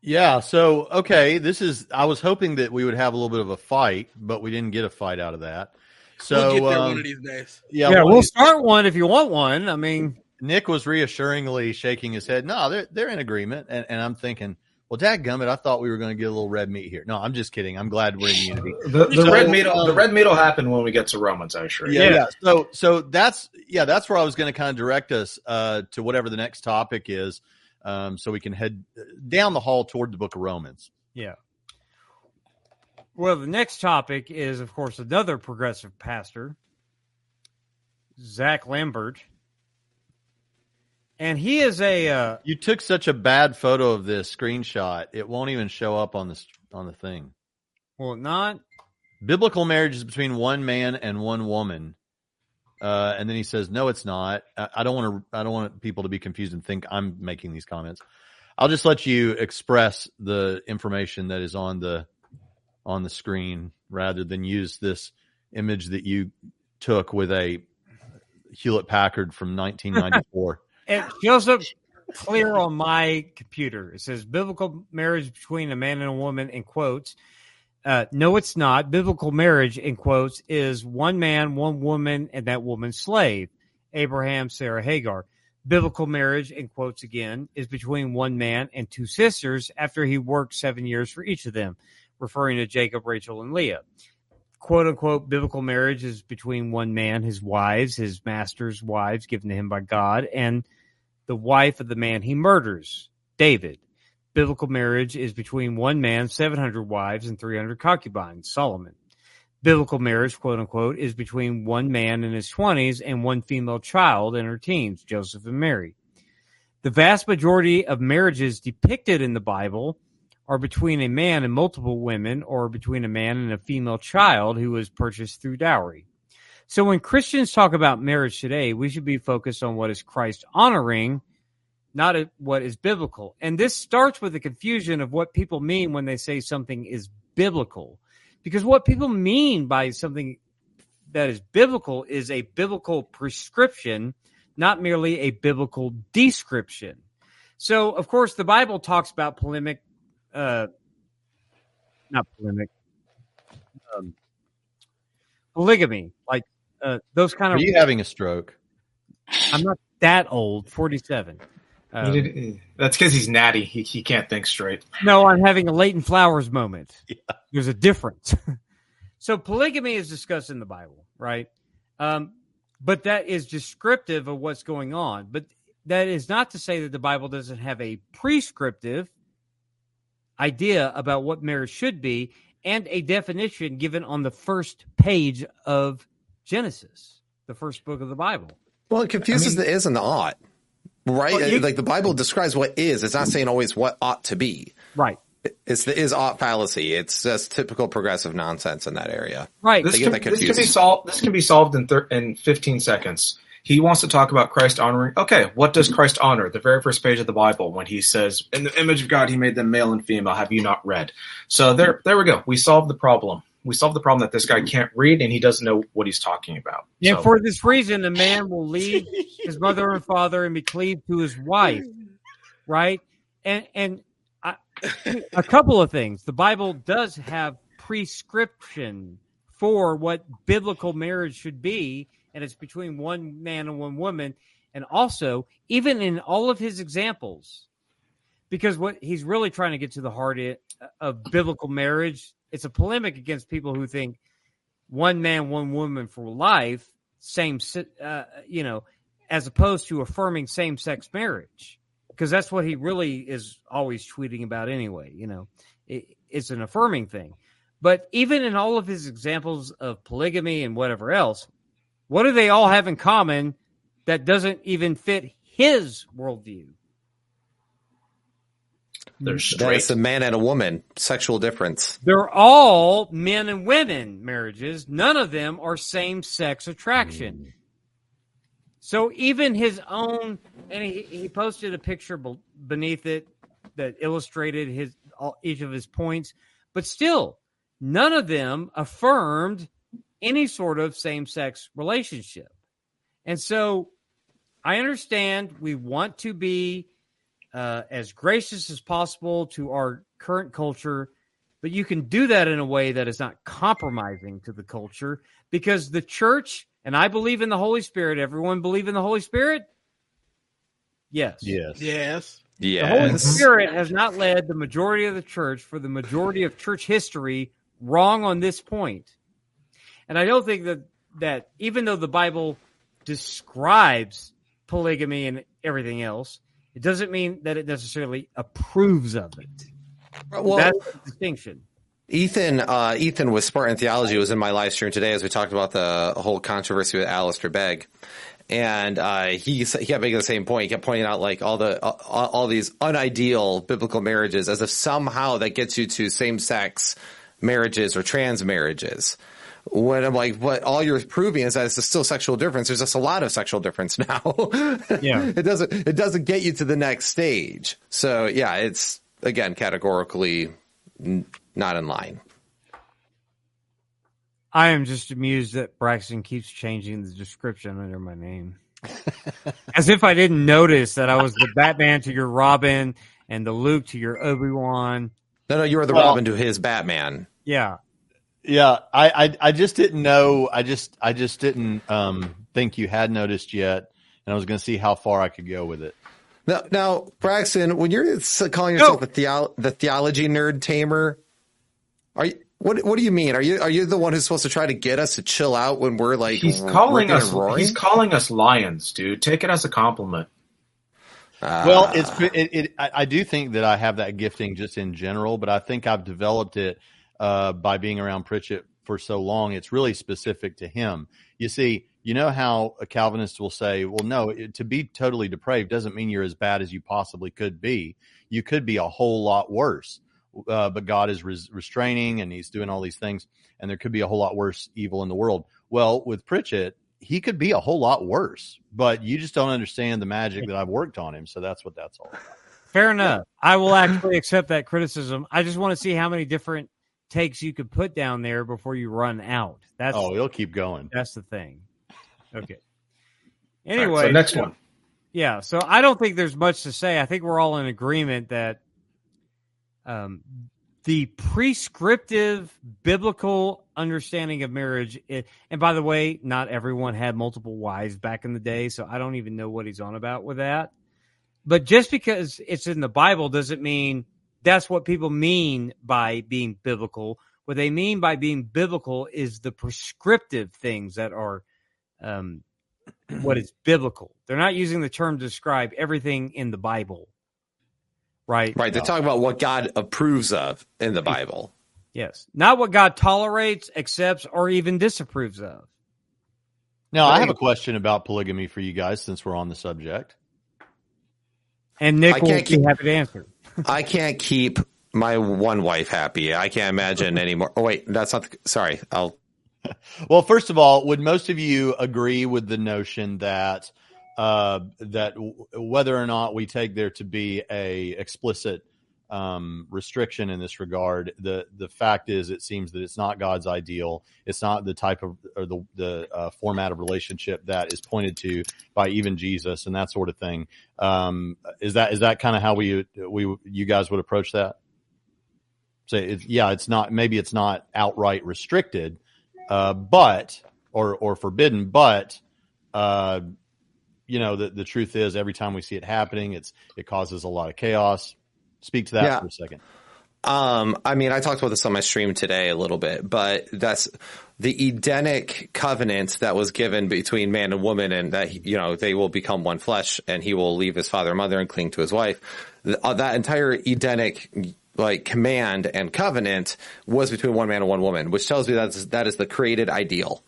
yeah. So, okay, this is. I was hoping that we would have a little bit of a fight, but we didn't get a fight out of that. So, we'll get there um, one of these days. yeah, Yeah, well, we'll start one if you want one. I mean, Nick was reassuringly shaking his head. No, they're they're in agreement, and, and I'm thinking, Well, Dad Gummit, I thought we were going to get a little red meat here. No, I'm just kidding. I'm glad we're in unity. The, the So, red meat, will the um, red meat will happen when we get to Romans. I assure you. Yeah, Yeah. yeah. So, so that's yeah, that's where I was going to kind of direct us uh, to whatever the next topic is, um, so we can head down the hall toward the Book of Romans. Yeah. Well, the next topic is, of course, another progressive pastor, Zach Lambert. And he is a uh, You took such a bad photo of this screenshot; it won't even show up on the on the thing. well, not Biblical marriage is between one man and one woman. Uh, and then he says, "No, it's not. I, I don't want to. I don't want people to be confused and think I'm making these comments. I'll just let you express the information that is on the on the screen rather than use this image that you took with a Hewlett Packard from 1994. it shows up clear on my computer. It says biblical marriage between a man and a woman in quotes. Uh, no, it's not. Biblical marriage in quotes is one man, one woman, and that woman's slave. Abraham, Sarah, Hagar. Biblical marriage in quotes again is between one man and two sisters after he worked seven years for each of them, referring to Jacob, Rachel, and Leah. Quote unquote biblical marriage is between one man, his wives, his master's wives given to him by God, and the wife of the man he murders, David. Biblical marriage is between one man, 700 wives, and 300 concubines, Solomon. Biblical marriage, quote unquote, is between one man in his 20s and one female child in her teens, Joseph and Mary. The vast majority of marriages depicted in the Bible are between a man and multiple women or between a man and a female child who was purchased through dowry. So when Christians talk about marriage today, we should be focused on what is Christ honoring, not what is biblical. And this starts with the confusion of what people mean when they say something is biblical. Because what people mean by something that is biblical is a biblical prescription, not merely a biblical description. So, of course, the Bible talks about polemic, uh, not polemic, um, polygamy, like uh, those kind of Are of. you having a stroke? I'm not that old, 47. Um, did- that's because he's natty. He, he can't think straight. No, I'm having a Leighton Flowers moment. There's a difference. so polygamy is discussed in the Bible, right? Um, but that is descriptive of what's going on. But that is not to say that the Bible doesn't have a prescriptive idea about what marriage should be and a definition given on the first page of Genesis, the first book of the Bible. Well, it confuses I mean- the is and the ought, right? Well, you- like the Bible describes what is. It's not saying always what ought to be. Right. It's the is ought fallacy. It's just typical progressive nonsense in that area. Right. This can, this can be solved. This can be solved in thir- in 15 seconds. He wants to talk about Christ honoring. Okay, what does Christ honor? The very first page of the Bible when he says, "In the image of God, He made them male and female." Have you not read? So there, there we go. We solved the problem. We solved the problem that this guy can't read and he doesn't know what he's talking about. And So- for this reason, a man will leave his mother and father and be cleaved to his wife, right? And and I, a couple of things. The Bible does have prescription for what biblical marriage should be, and it's between one man and one woman. And also, even in all of his examples, because what he's really trying to get to the heart of biblical marriage, it's a polemic against people who think one man, one woman for life, same, uh, you know, as opposed to affirming same sex marriage, because that's what he really is always tweeting about anyway. You know, it, it's an affirming thing. But even in all of his examples of polygamy and whatever else, what do they all have in common that doesn't even fit his worldview? they're That straight. it's a man and a woman, sexual difference. They're all men and women marriages. None of them are same sex attraction. Mm. So even his own, and he, he posted a picture be- beneath it that illustrated his all, each of his points, but still, none of them affirmed any sort of same sex relationship. And so I understand we want to be uh, as gracious as possible to our current culture, but you can do that in a way that is not compromising to the culture because the church, and I believe in the Holy Spirit, everyone believe in the Holy Spirit? Yes. Yes. Yes. Yes. The Holy Spirit has not led the majority of the church for the majority of church history wrong on this point. And I don't think that that even though the Bible describes polygamy and everything else, it doesn't mean that it necessarily approves of it. Well, That's the distinction. Ethan, uh, Ethan with Spartan Theology was in my live stream today as we talked about the whole controversy with Alistair Begg. And, uh, he, he kept making the same point. He kept pointing out like all the, all, all these unideal biblical marriages as if somehow that gets you to same sex marriages or trans marriages. When I'm like, what all you're proving is that it's still sexual difference. There's just a lot of sexual difference now. Yeah. it doesn't, it doesn't get you to the next stage. So yeah, it's again, categorically n- not in line. I am just amused that Braxton keeps changing the description under my name. As if I didn't notice that I was the Batman to your Robin and the Luke to your Obi Wan. No, no, you were the Well- Robin to his Batman. Yeah. Yeah, I, I I just didn't know. I just I just didn't um think you had noticed yet, and I was going to see how far I could go with it. Now, now, Braxton, when you're calling yourself No. the, theo- the theology nerd tamer, are you? What What do you mean? Are you Are you the one who's supposed to try to get us to chill out when we're like He's calling us. He's calling us lions, dude. Take it as a compliment. Ah. Well, it's it, it I, I do think that I have that gifting just in general, but I think I've developed it uh, by being around Pritchett for so long. It's really specific to him. You see, you know how a Calvinist will say, "Well, no, it, to be totally depraved doesn't mean you're as bad as you possibly could be. You could be a whole lot worse." Uh, but God is res- restraining and he's doing all these things, and there could be a whole lot worse evil in the world. Well, with Pritchett, he could be a whole lot worse, but you just don't understand the magic that I've worked on him. So that's what that's all about. Fair enough. I will actually accept that criticism. I just want to see how many different takes you could put down there before you run out. That's Oh, he'll keep going. that's the thing. Okay. All right, Anyway, so next one. Yeah, so I don't think there's much to say. I think we're all in agreement that um, the prescriptive biblical understanding of marriage, i and by the way, not everyone had multiple wives back in the day, so I don't even know what he's on about with that. But just because it's in the Bible doesn't mean that's what people mean by being biblical. What they mean by being biblical is the prescriptive things that are um, what is biblical. They're not using the term to describe everything in the Bible. Right? right. They're talking about what God approves of in the Bible. Yes. Not what God tolerates, accepts, or even disapproves of. Now, I have a question about polygamy for you guys since we're on the subject. And Nick I will can't be keep- happy to answer. I can't keep my one wife happy. I can't imagine anymore. Oh wait, that's not. The, sorry, I'll. Well, first of all, would most of you agree with the notion that uh, that w- whether or not we take there to be a explicit um, restriction in this regard, the the fact is, it seems that it's not God's ideal. It's not the type of or the the uh, format of relationship that is pointed to by even Jesus and that sort of thing. Um, is that is that kind of how we we you guys would approach that? Say, yeah, it's not. Maybe it's not outright restricted, uh, but or or forbidden, but uh, you know the the truth is, every time we see it happening, it's it causes a lot of chaos. Speak to that Yeah. for a second. Um, I mean, I talked about this on my stream today a little bit, but that's the Edenic covenant that was given between man and woman, and that you know they will become one flesh, and he will leave his father and mother and cling to his wife. Uh, that entire Edenic like command and covenant was between one man and one woman, which tells me that that is the created ideal.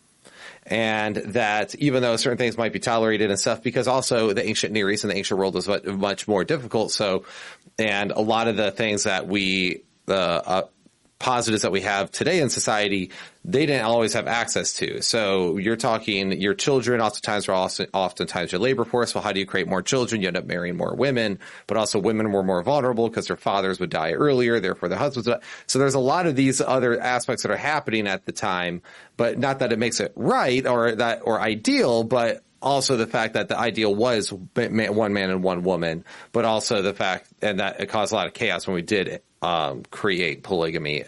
And that even though certain things might be tolerated and stuff, because also the ancient Near East and the ancient world was much, more difficult. So, and a lot of the things that we, the uh, positives that we have today in society, they didn't always have access to. So you're talking your children oftentimes are also oftentimes your labor force. Well, how do you create more children? You end up marrying more women, but also women were more vulnerable because their fathers would die earlier, therefore the husbands would die. So there's a lot of these other aspects that are happening at the time, but not that it makes it right or that or ideal, but also the fact that the ideal was one man and one woman, but also the fact and that it caused a lot of chaos when we did um, create polygamy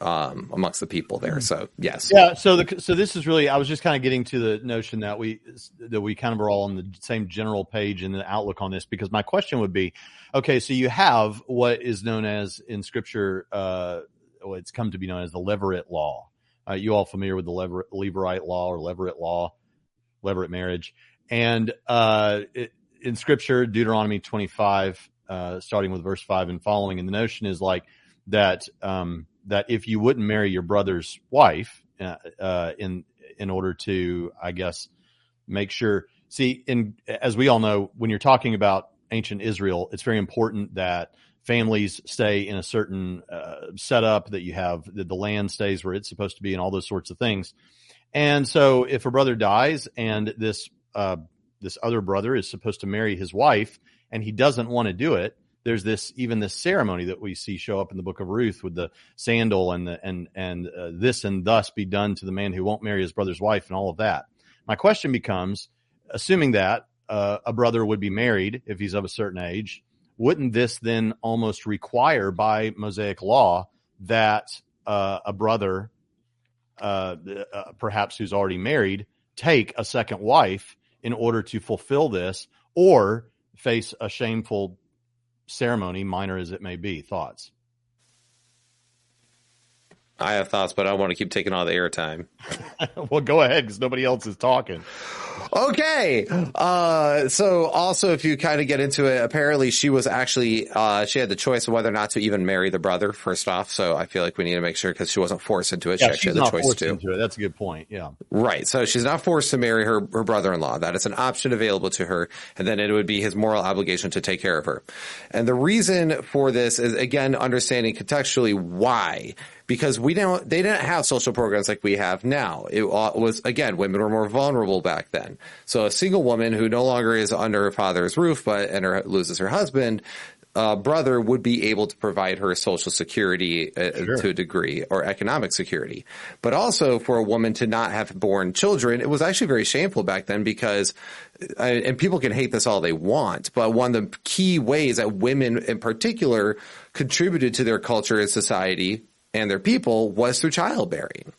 um, amongst the people there. So yes, yeah. So the so this is really I was just kind of getting to the notion that we that we kind of are all on the same general page in the outlook on this because my question would be, okay, so you have what is known as in Scripture, uh, it's come to be known as the Levirate law. Uh, you all familiar with the Lever, Levirate law or Levirate law? Levirate marriage. And uh, it, in Scripture, Deuteronomy 25, uh, starting with verse 5 and following, and the notion is like that um, that if you wouldn't marry your brother's wife uh, uh, in in order to, I guess, make sure. See, in as we all know, when you're talking about ancient Israel, it's very important that families stay in a certain uh, setup, that you have that the land stays where it's supposed to be, and all those sorts of things. And so if a brother dies and this, uh, this other brother is supposed to marry his wife and he doesn't want to do it, there's this even this ceremony that we see show up in the book of Ruth with the sandal and the and and uh, this and thus be done to the man who won't marry his brother's wife and all of that. My question becomes, assuming that uh, a brother would be married if he's of a certain age, wouldn't this then almost require by Mosaic law that uh, a brother uh, uh, perhaps who's already married take a second wife in order to fulfill this or face a shameful ceremony, minor as it may be. Thoughts? I have thoughts, but I want to keep taking all the airtime. well, go ahead because nobody else is talking. Okay. Uh, so also, if you kind of get into it, apparently she was actually, uh, she had the choice of whether or not to even marry the brother first off. So I feel like we need to make sure because she wasn't forced into it. Yeah, she she's had the choice to. into it. That's a good point. Yeah. Right. So she's not forced to marry her, her brother-in-law. That is an option available to her. And then it would be his moral obligation to take care of her. And the reason for this is again, understanding contextually why because we don't they didn't have social programs like we have now. It was again women were more vulnerable back then. So a single woman who no longer is under her father's roof but and her, loses her husband, uh, brother would be able to provide her social security uh, Sure. to a degree or economic security. But also for a woman to not have born children, it was actually very shameful back then because, uh, and people can hate this all they want, but one of the key ways that women in particular contributed to their culture and society and their people was through childbearing.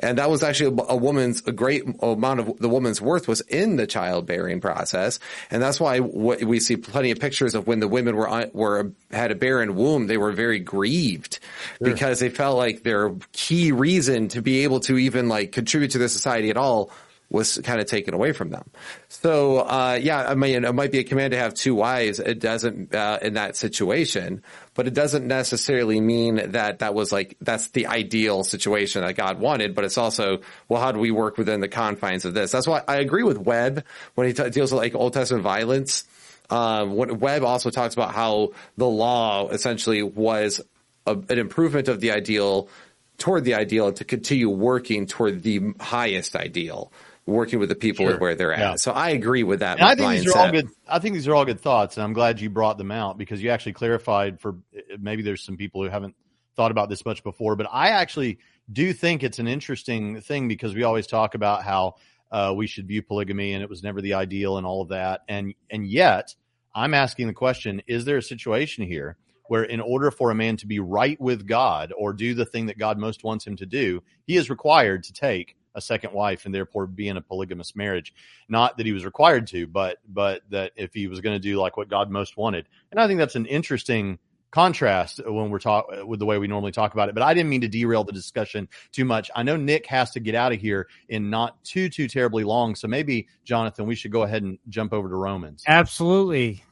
And that was actually a, a woman's, a great amount of the woman's worth was in the childbearing process. And that's why what we see plenty of pictures of when the women were, uh, were, had a barren womb, they were very grieved because they felt like their key reason to be able to even like contribute to the society at all was kind of taken away from them. So, uh, yeah, I mean, it might be a command to have two wives. It doesn't, uh, in that situation, but it doesn't necessarily mean that that was like, that's the ideal situation that God wanted, but it's also, well, how do we work within the confines of this? That's why I agree with Webb when he t- deals with like Old Testament violence. What Webb also talks about how the law essentially was a, an improvement of the ideal toward the ideal and to continue working toward the highest ideal working with the people Sure. where they're at. Yeah. So I agree with that. I think these are all mindset. good. I think these are all good thoughts, and I'm glad you brought them out because you actually clarified for maybe there's some people who haven't thought about this much before, but I actually do think it's an interesting thing because we always talk about how uh, we should view polygamy and it was never the ideal and all of that, and and yet I'm asking the question: Is there a situation here where, in order for a man to be right with God or do the thing that God most wants him to do, he is required to take a second wife and therefore be in a polygamous marriage? not that he was required to, but but that if he was going to do like what God most wanted. And I think that's an interesting contrast when we're talk with the way we normally talk about it. But I didn't mean to derail the discussion too much. I know Nick has to get out of here in not too too terribly long, so maybe Jonathan, we should go ahead and jump over to Romans. Absolutely.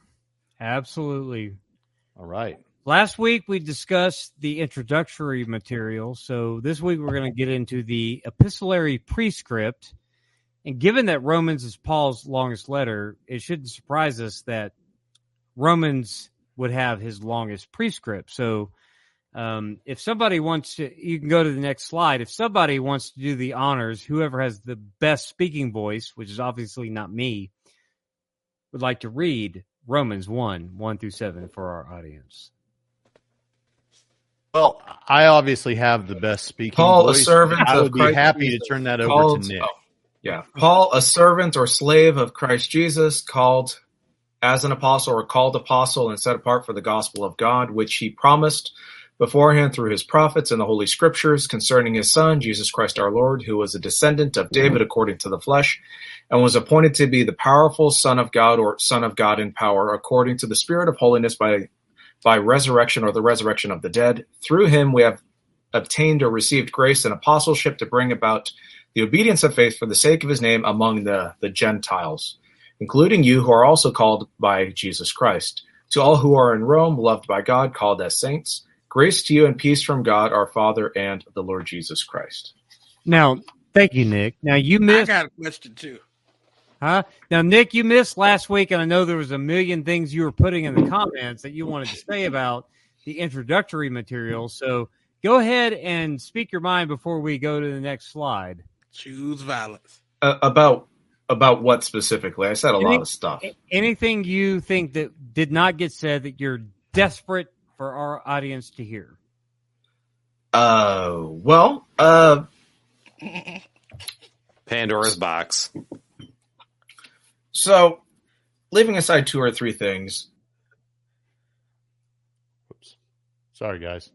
Absolutely. All right. Last week we discussed the introductory material. So this week we're going to get into the epistolary prescript. And given that Romans is Paul's longest letter, it shouldn't surprise us that Romans would have his longest prescript. So um, if somebody wants to, you can go to the next slide. If somebody wants to do the honors, whoever has the best speaking voice, which is obviously not me, would like to read Romans 1, 1 through 7 for our audience. Well, I obviously have the best speaking Paul, a voice. servant I would be Christ happy to turn that over called- to Nick. oh, Yeah. Paul, a servant or slave of Christ Jesus, called as an apostle or called apostle and set apart for the gospel of God, which he promised beforehand through his prophets and the holy scriptures concerning his son, Jesus Christ our Lord, who was a descendant of mm-hmm. David according to the flesh, and was appointed to be the powerful Son of God or Son of God in power, according to the Spirit of holiness by by resurrection or the resurrection of the dead. Through him we have obtained or received grace and apostleship to bring about the obedience of faith for the sake of his name among the, the Gentiles, including you who are also called by Jesus Christ. To all who are in Rome, loved by God, called as saints, grace to you and peace from God our Father and the Lord Jesus Christ. Now, thank you, Nick. Now you missed. I missed, got a question too. Huh? Now, Nick, you missed last week, and I know there was a million things you were putting in the comments that you wanted to say about the introductory material. So go ahead and speak your mind before we go to the next slide. Choose violence. Uh, about about what specifically? I said a lot of stuff. Anything you think that did not get said that you're desperate for our audience to hear? Uh, well, uh, Pandora's box. So leaving aside two or three things, Sorry, guys.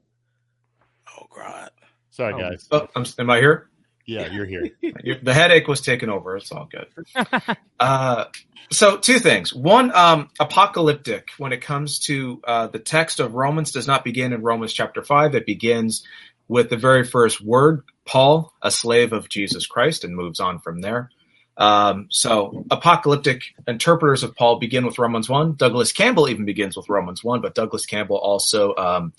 Oh God. Sorry, Oh. guys. oh, I'm, am I here? Yeah, you're here. The headache was taken over. It's all good. Uh, so two things. One, um, apocalyptic. When it comes to uh, the text of Romans, does not begin in Romans chapter five. It begins with the very first word, Paul, a slave of Jesus Christ, and moves on from there. Um, so apocalyptic interpreters of Paul begin with Romans one. Douglas Campbell even begins with Romans one, but Douglas Campbell also um,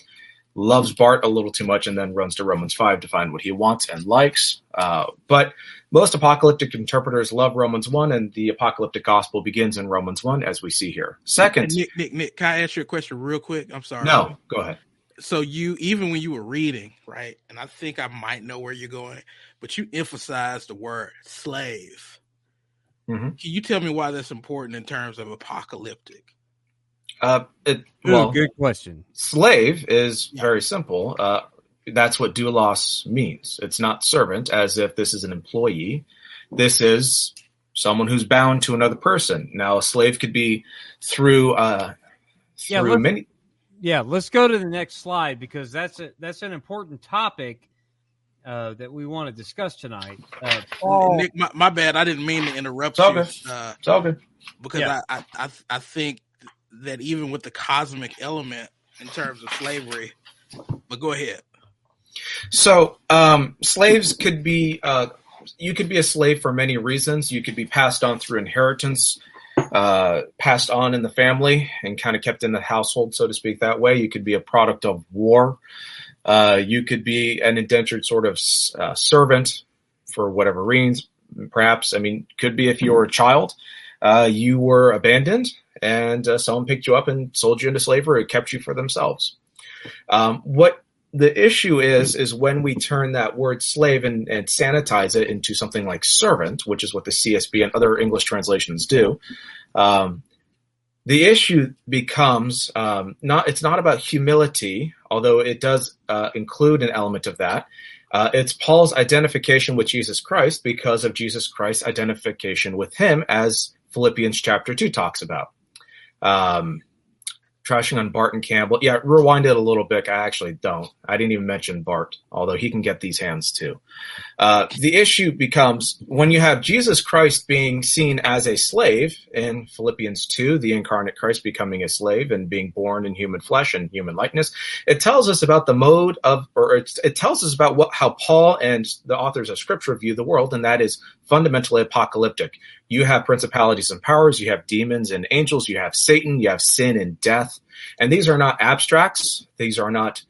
loves Barth a little too much and then runs to Romans 5 to find what he wants and likes. Uh, but most apocalyptic interpreters love Romans 1, and the apocalyptic gospel begins in Romans 1, as we see here. Second, Nick, Nick, Nick, can I ask you a question real quick? I'm sorry. no, go ahead. So you even when you were reading, right? And I think I might know where you're going, but you emphasized the word slave. Mhm. Can you tell me why that's important in terms of apocalyptic? Uh, it, Ooh, good question. slave is Yeah. very simple. Uh, that's what doulos means. It's not servant, as if this is an employee. This is someone who's bound to another person. Now, a slave could be through uh, Yeah, through let's- many. Yeah, let's go to the next slide because that's a that's an important topic uh, that we want to discuss tonight. Uh, Paul, Nick, my, my bad. I didn't mean to interrupt It's you good. uh, It's all because Yeah. I, I, I I think that even with the cosmic element in terms of slavery, but go ahead. So, um, slaves could be, uh, you could be a slave for many reasons. You could be passed on through inheritance, uh, passed on in the family and kind of kept in the household, so to speak, that way. You could be a product of war. Uh, you could be an indentured sort of uh, servant for whatever reasons. Perhaps, I mean, could be if you were a child, uh, you were abandoned and uh, someone picked you up and sold you into slavery or kept you for themselves. Um, what the issue is is when we turn that word slave and, and sanitize it into something like servant, which is what the CSB and other English translations do. Um, the issue becomes um, not it's not about humility, although it does uh, include an element of that. Uh, it's Paul's identification with Jesus Christ because of Jesus Christ's identification with him, as Philippians chapter two talks about. Um, trashing on Barth and Campbell. Yeah, rewind it a little bit. I actually don't. I didn't even mention Barth, although he can get these hands too. Uh, the issue becomes when you have Jesus Christ being seen as a slave in Philippians 2, the incarnate Christ becoming a slave and being born in human flesh and human likeness, it tells us about the mode of, or it, it tells us about what, how Paul and the authors of scripture view the world, and that is fundamentally apocalyptic. You have principalities and powers, you have demons and angels, you have Satan, you have sin and death. And these are not abstracts. These are not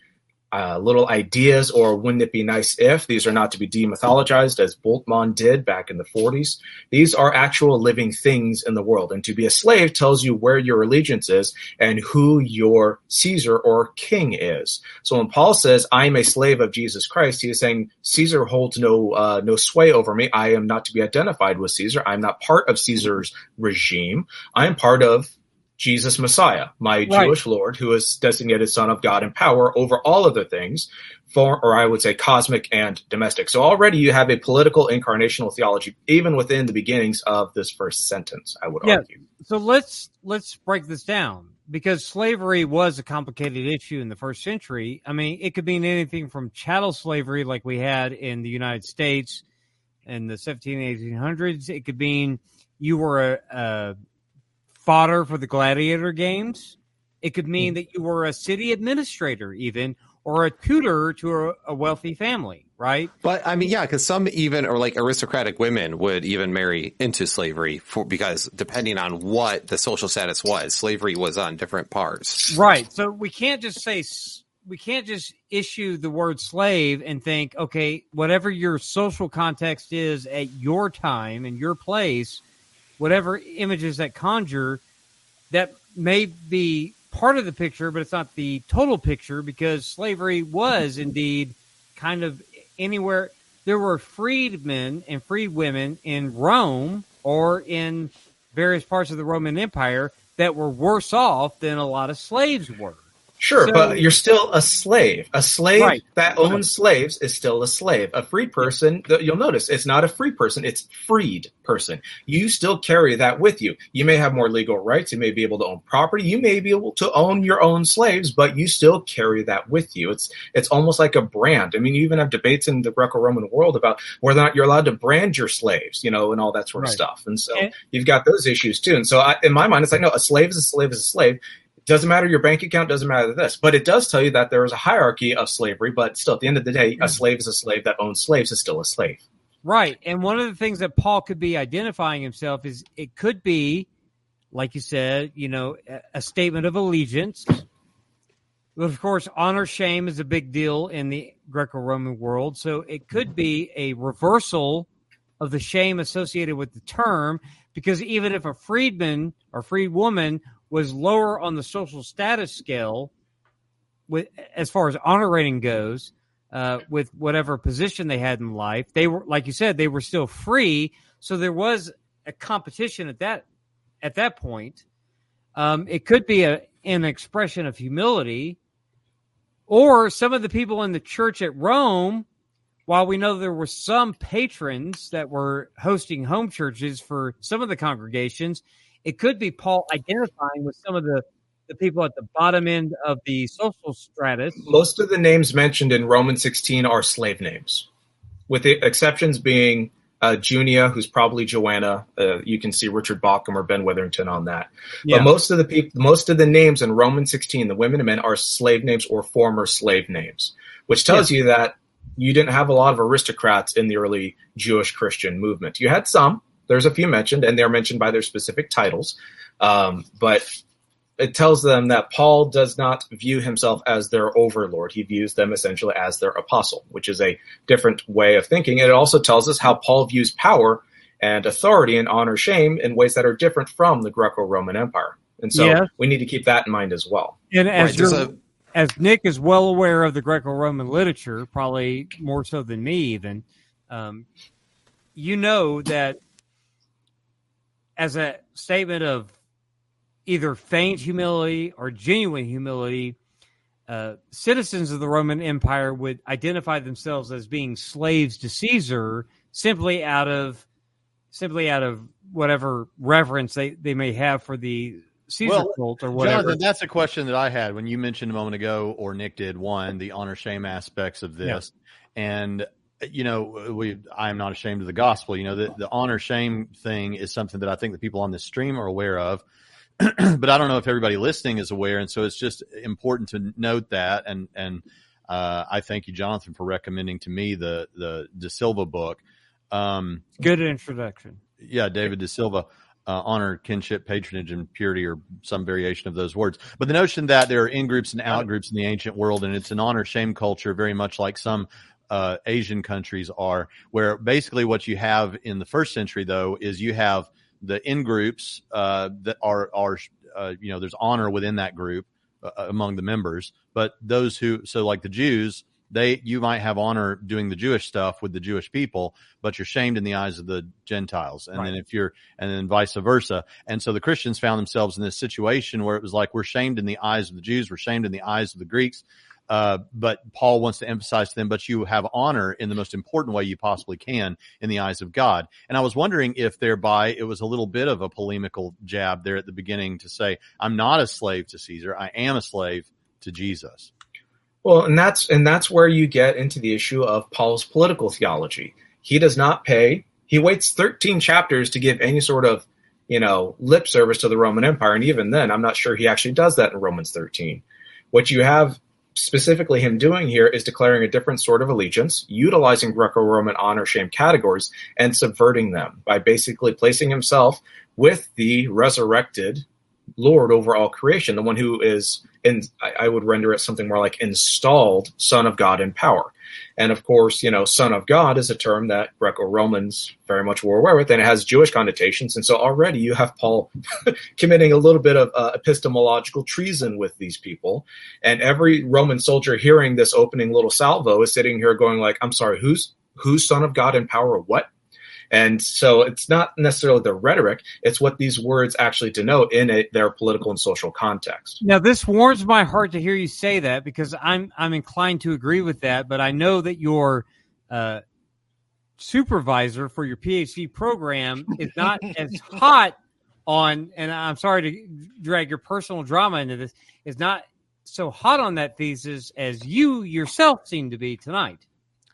uh, little ideas or wouldn't it be nice if. These are not to be demythologized as Bultmann did back in the 40s. These are actual living things in the world. And to be a slave tells you where your allegiance is and who your Caesar or king is. So when Paul says, I am a slave of Jesus Christ, he is saying Caesar holds no, uh, no sway over me. I am not to be identified with Caesar. I'm not part of Caesar's regime. I am part of Jesus Messiah, my Right. Jewish Lord, who is designated Son of God in power over all other things, for or I would say cosmic and domestic. So already you have a political incarnational theology, even within the beginnings of this first sentence. I would Yeah. argue. So let's let's break this down because slavery was a complicated issue in the first century. I mean, it could mean anything from chattel slavery, like we had in the United States in the 17 1800s. It could mean you were a, a fodder for the gladiator games. It could mean hmm. that you were a city administrator, even or a tutor to a, a wealthy family, right? But I mean, yeah, because some even or like aristocratic women would even marry into slavery for because depending on what the social status was, slavery was on different parts. Right. So we can't just say we can't just issue the word slave and think, okay, whatever your social context is at your time and your place, whatever images that conjure, that may be part of the picture, but it's not the total picture because slavery was mm-hmm. indeed kind of anywhere. There were freedmen and freed women in Rome or in various parts of the Roman Empire that were worse off than a lot of slaves were. Sure, So- but you're still a slave. A slave Right. that owns slaves is still a slave. A free person, you'll notice it's not a free person, it's freed person. You still carry that with you. You may have more legal rights, you may be able to own property, you may be able to own your own slaves, but you still carry that with you. It's it's almost like a brand. I mean, you even have debates in the Greco-Roman world about whether or not you're allowed to brand your slaves, you know, and all that sort of stuff. And so And- you've got those issues too. And so I, in my mind, it's like no, a slave is a slave is a slave doesn't matter your bank account doesn't matter this but it does tell you that there is a hierarchy of slavery but still at the end of the day a hmm. slave is a slave that owns slaves is still a slave Right. And one of the things that Paul could be identifying himself is it could be, like you said, you know, a, statement of allegiance. But of course, honor shame is a big deal in the Greco Roman world. So it could be a reversal of the shame associated with the term, because even if a freedman or freed woman was lower on the social status scale, with as far as honor rating goes, uh, with whatever position they had in life. They were, like you said, they were still free. So there was a competition at that at that point. Um, it could be a, an expression of humility, or some of the people in the church at Rome. While we know there were some patrons that were hosting home churches for some of the congregations, it could be Paul identifying with some of the, the people at the bottom end of the social stratus. most of the names mentioned in roman 16 are slave names with the exceptions being uh, junia who's probably joanna uh, you can see richard bauckham or ben witherington on that Yeah. but most of the people most of the names in roman 16 the women and men are slave names or former slave names which tells you that you didn't have a lot of aristocrats in the early jewish christian movement you had some there's a few mentioned and they're mentioned by their specific titles um, but it tells them that Paul does not view himself as their overlord. He views them essentially as their apostle, which is a different way of thinking. And it also tells us how Paul views power and authority and honor shame in ways that are different from the Greco-Roman Empire. And so Yes. we need to keep that in mind as well. And as Right, you're- a- as Nick is well aware of the Greco-Roman literature, probably more so than me, even, um, you know that as a statement of either feigned humility or genuine humility, uh, citizens of the Roman Empire would identify themselves as being slaves to Caesar simply out of simply out of whatever reverence they, they may have for the Caesar Well, cult or whatever. Jonathan, that's a question that I had when you mentioned a moment ago, or Nick did one, the honor shame aspects of this. And, you know, we, I am not ashamed of the gospel. You know, the, the honor shame thing is something that I think the people on this stream are aware of. but I don't know if everybody listening is aware. And so it's just important to note that. And, and, uh, I thank you, Jonathan, for recommending to me the, the De Silva book. Um, Good introduction. yeah, David De Silva, uh, honor, kinship, patronage, and purity, or some variation of those words. But the notion that there are in groups and out groups in the ancient world, and it's an honor shame culture, very much like some uh, Asian countries are, where basically what you have in the first century, though, is you have the in groups uh, that are are uh, you know there's honor within that group uh, among the members, but those who so like the Jews they you might have honor doing the Jewish stuff with the Jewish people, but you're shamed in the eyes of the Gentiles. And Right. then if you're and then vice versa. And so the Christians found themselves in this situation where it was like we're shamed in the eyes of the Jews, we're shamed in the eyes of the Greeks. Uh, but Paul wants to emphasize to them, but you have honor in the most important way you possibly can in the eyes of God. And I was wondering if thereby it was a little bit of a polemical jab there at the beginning to say, I'm not a slave to Caesar. I am a slave to Jesus. Well, and that's and that's where you get into the issue of Paul's political theology. He does not pay. He waits 13 chapters to give any sort of, you know, lip service to the Roman Empire, and even then, I'm not sure he actually does that in Romans 13. What you have specifically him doing here is declaring a different sort of allegiance, utilizing Greco-Roman honor shame categories and subverting them by basically placing himself with the resurrected Lord over all creation, the one who is in I, I would render it something more like installed Son of God in power. And of course, you know, Son of God is a term that Greco-Romans very much were aware with, and it has Jewish connotations. And so already you have Paul committing a little bit of uh, epistemological treason with these people. And every Roman soldier hearing this opening little salvo is sitting here going like, "I'm sorry, who's who's Son of God in power? What?" And so it's not necessarily the rhetoric; it's what these words actually denote in a, their political and social context. Now this warms my heart to hear you say that because I'm I'm inclined to agree with that, but I know that your uh, supervisor for your PhD program is not as hot on, and I'm sorry to drag your personal drama into this, is not so hot on that thesis as you yourself seem to be tonight.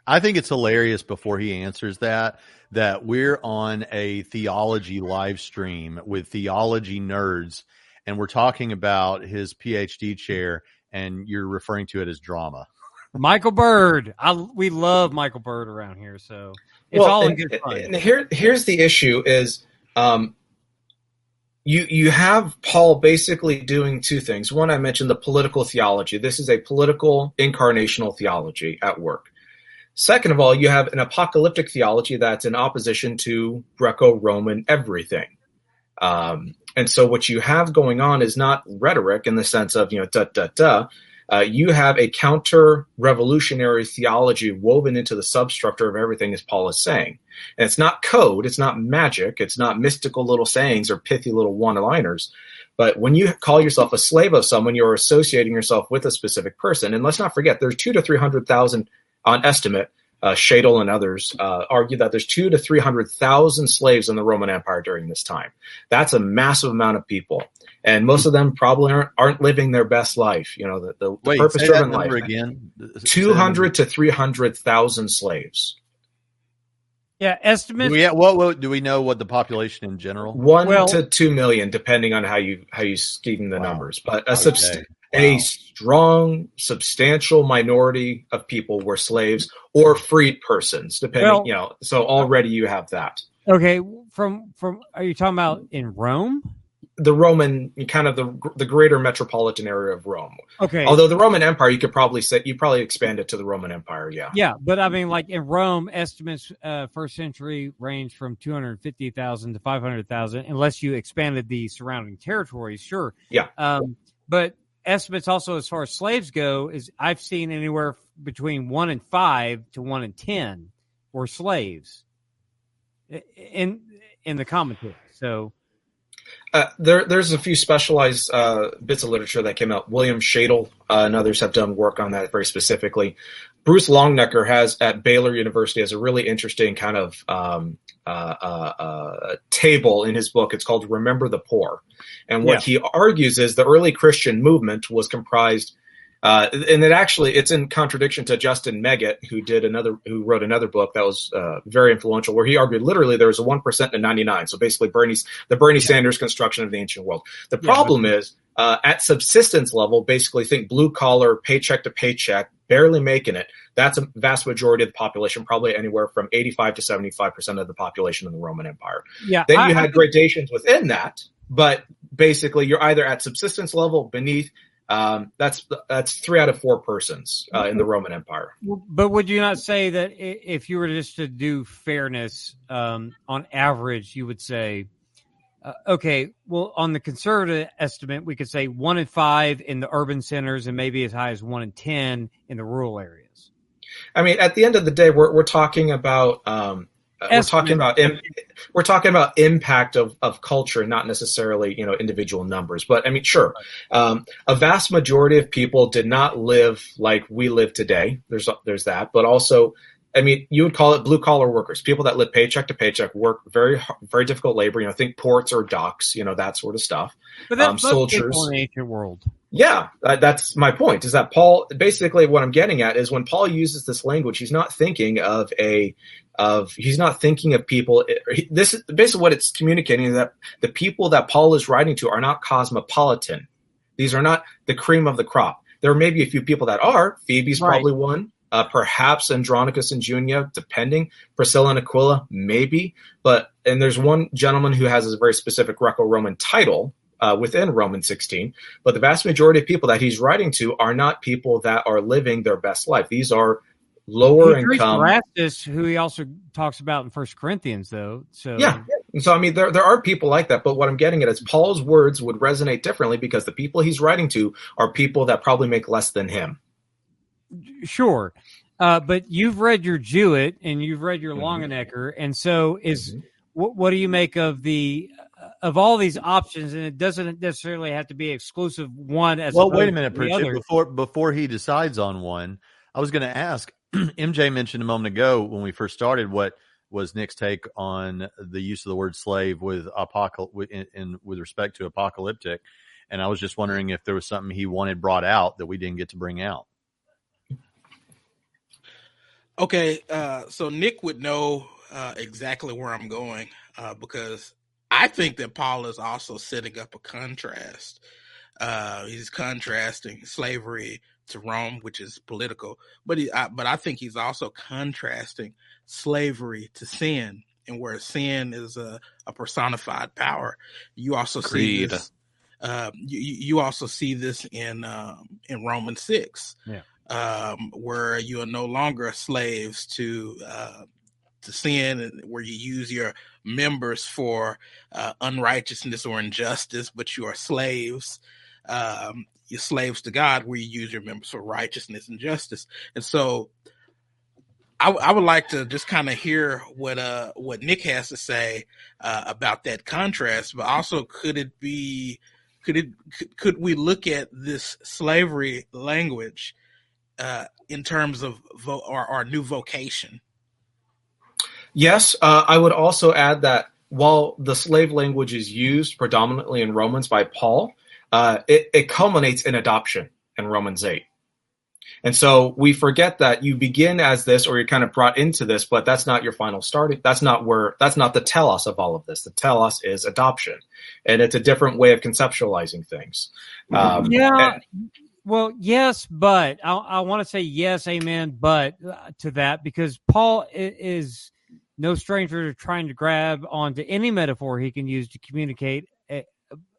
I think it's hilarious before he answers that that we're on a theology live stream with theology nerds and we're talking about his PhD chair and you're referring to it as drama. Michael Bird, I we love Michael Bird around here, so it's all in good fun. and here, here's the issue: is um, you you have Paul basically doing two things. One, I mentioned the political theology. This is a political incarnational theology at work. Second of all, you have an apocalyptic theology that's in opposition to Greco-Roman everything. Um, and so what you have going on is not rhetoric in the sense of, you know, da, da, da. Uh, you have a counter revolutionary theology woven into the substructure of everything, as Paul is saying. And it's not code, it's not magic, it's not mystical little sayings or pithy little one liners. But when you call yourself a slave of someone, you're associating yourself with a specific person. And let's not forget, there's two to 300,000 on estimate. Uh, Scheidel and others uh, argue that there's two to 300,000 slaves in the Roman Empire during this time. That's a massive amount of people. And most of them probably aren't, aren't living their best life, you know, the, the, the Wait, say that purpose-driven number life. again. 200 to 300,000 slaves. yeah, Do estimates. we, what, what, do we know what the population in general? One Well- to two million, depending on how you how you scheme the Wow. numbers. But a, Okay. subst- a strong, substantial minority of people were slaves or freed persons, depending. Well- you know, so already you have that. Okay, from from are you talking about in Rome? The Roman, kind of the the greater metropolitan area of Rome. Okay, Although the Roman Empire, you could probably say you probably expand it to the Roman Empire. Yeah. Yeah, but I mean, like in Rome, estimates uh, first century range from two hundred fifty thousand to five hundred thousand, unless you expanded the surrounding territories. Sure. Yeah. Um, but estimates also, as far as slaves go, is I've seen anywhere between one and five to one and ten were slaves in in the commentary. So Uh, there, there's a few specialized uh, bits of literature that came out. William Scheidel uh, and others have done work on that very specifically. Bruce Longenecker has at Baylor University has a really interesting kind of um, uh, uh, uh, table in his book. It's called "Remember the Poor," and what he argues is the early Christian movement was comprised. Uh, and it actually it's in contradiction to Justin Meggitt, who did another, who wrote another book that was uh, very influential, where he argued literally there was a one percent and ninety nine. So basically, Bernie's the Bernie Sanders construction of the ancient world. The Yeah, problem is uh, at subsistence level, basically think blue collar, paycheck to paycheck, barely making it. That's a vast majority of the population, probably anywhere from 85 to 75% of the population in the Roman Empire. yeah, Then I- you I had gradations within that, but basically you're either at subsistence level, beneath. Um, that's that's three out of four persons uh, in the Roman Empire. But would you not say that if you were just to do fairness um, on average, you would say, uh, okay, well, on the conservative estimate, we could say one in five in the urban centers and maybe as high as one in 10 in the rural areas. I mean, at the end of the day, we're we're talking about um, we're talking about we're talking about impact of, of culture, not necessarily you know individual numbers. But I mean, sure, um, a vast majority of people did not live like we live today. There's there's that, but also, I mean, you would call it blue collar workers, people that live paycheck to paycheck, work very very difficult labor. You know, think ports or docks, you know that sort of stuff. But that's um, soldiers in ancient world. Yeah, uh, that's my point. Is that Paul? Basically, what I'm getting at is when Paul uses this language, he's not thinking of a of he's not thinking of people. This is basically what it's communicating is that the people that Paul is writing to are not cosmopolitan. These are not the cream of the crop. There may be a few people that are. Phoebe's right. probably one. Uh, perhaps Andronicus and Junia, depending. Priscilla and Aquila, maybe. But and there's one gentleman who has a very specific Greco-Roman title uh, within Roman 16. But the vast majority of people that he's writing to are not people that are living their best life. These are lower income. Erastus, who he also talks about in First Corinthians, though. So yeah, so I mean, there there are people like that. But what I'm getting at is Paul's words would resonate differently because the people he's writing to are people that probably make less than him. Sure. Uh, but you've read your Jewett and you've read your mm-hmm. Longenecker, and so is mm-hmm. what, what do you make of the of all these options, and it doesn't necessarily have to be exclusive one as well. Wait a minute, Pritchett. Before before he decides on one, I was going to ask. MJ mentioned a moment ago when we first started what was Nick's take on the use of the word slave with apocal in, in, with respect to apocalyptic, and I was just wondering if there was something he wanted brought out that we didn't get to bring out. Okay, uh, so Nick would know uh, exactly where I'm going uh, because I think that Paul is also setting up a contrast. Uh, he's contrasting slavery to Rome, which is political, but he, I, but I think he's also contrasting slavery to sin, and where sin is a, a personified power. You also Agreed. see this. Uh, you, you also see this in um, in Romans six, yeah. Um, where you are no longer slaves to uh, to sin, where you use your members for uh, unrighteousness or injustice, but you are slaves. Um, you're slaves to God, where you use your members for righteousness and justice. And so, I, I would like to just kind of hear what uh what Nick has to say uh, about that contrast, but also could it be could it could we look at this slavery language uh, in terms of vo- our, our new vocation? Yes, uh, I would also add that while the slave language is used predominantly in Romans by Paul, uh, it, it culminates in adoption in Romans 8. And so we forget that you begin as this or you're kind of brought into this, but that's not your final starting. That's not where, that's not the telos of all of this. The telos is adoption. And it's a different way of conceptualizing things. Um, yeah. And, well, yes, but I, I want to say yes, amen, but uh, to that because Paul is no stranger to trying to grab onto any metaphor he can use to communicate a,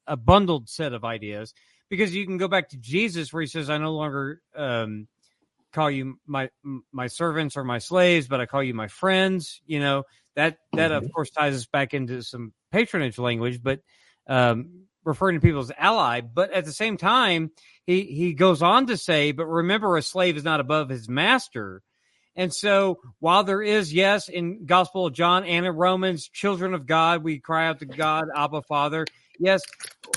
a bundled set of ideas. Because you can go back to Jesus, where he says, "I no longer um, call you my my servants or my slaves, but I call you my friends." You know that that mm-hmm. of course ties us back into some patronage language, but um, referring to people as ally. But at the same time, he he goes on to say, "But remember, a slave is not above his master." And so while there is, yes, in Gospel of John and in Romans, children of God, we cry out to God, Abba Father. Yes,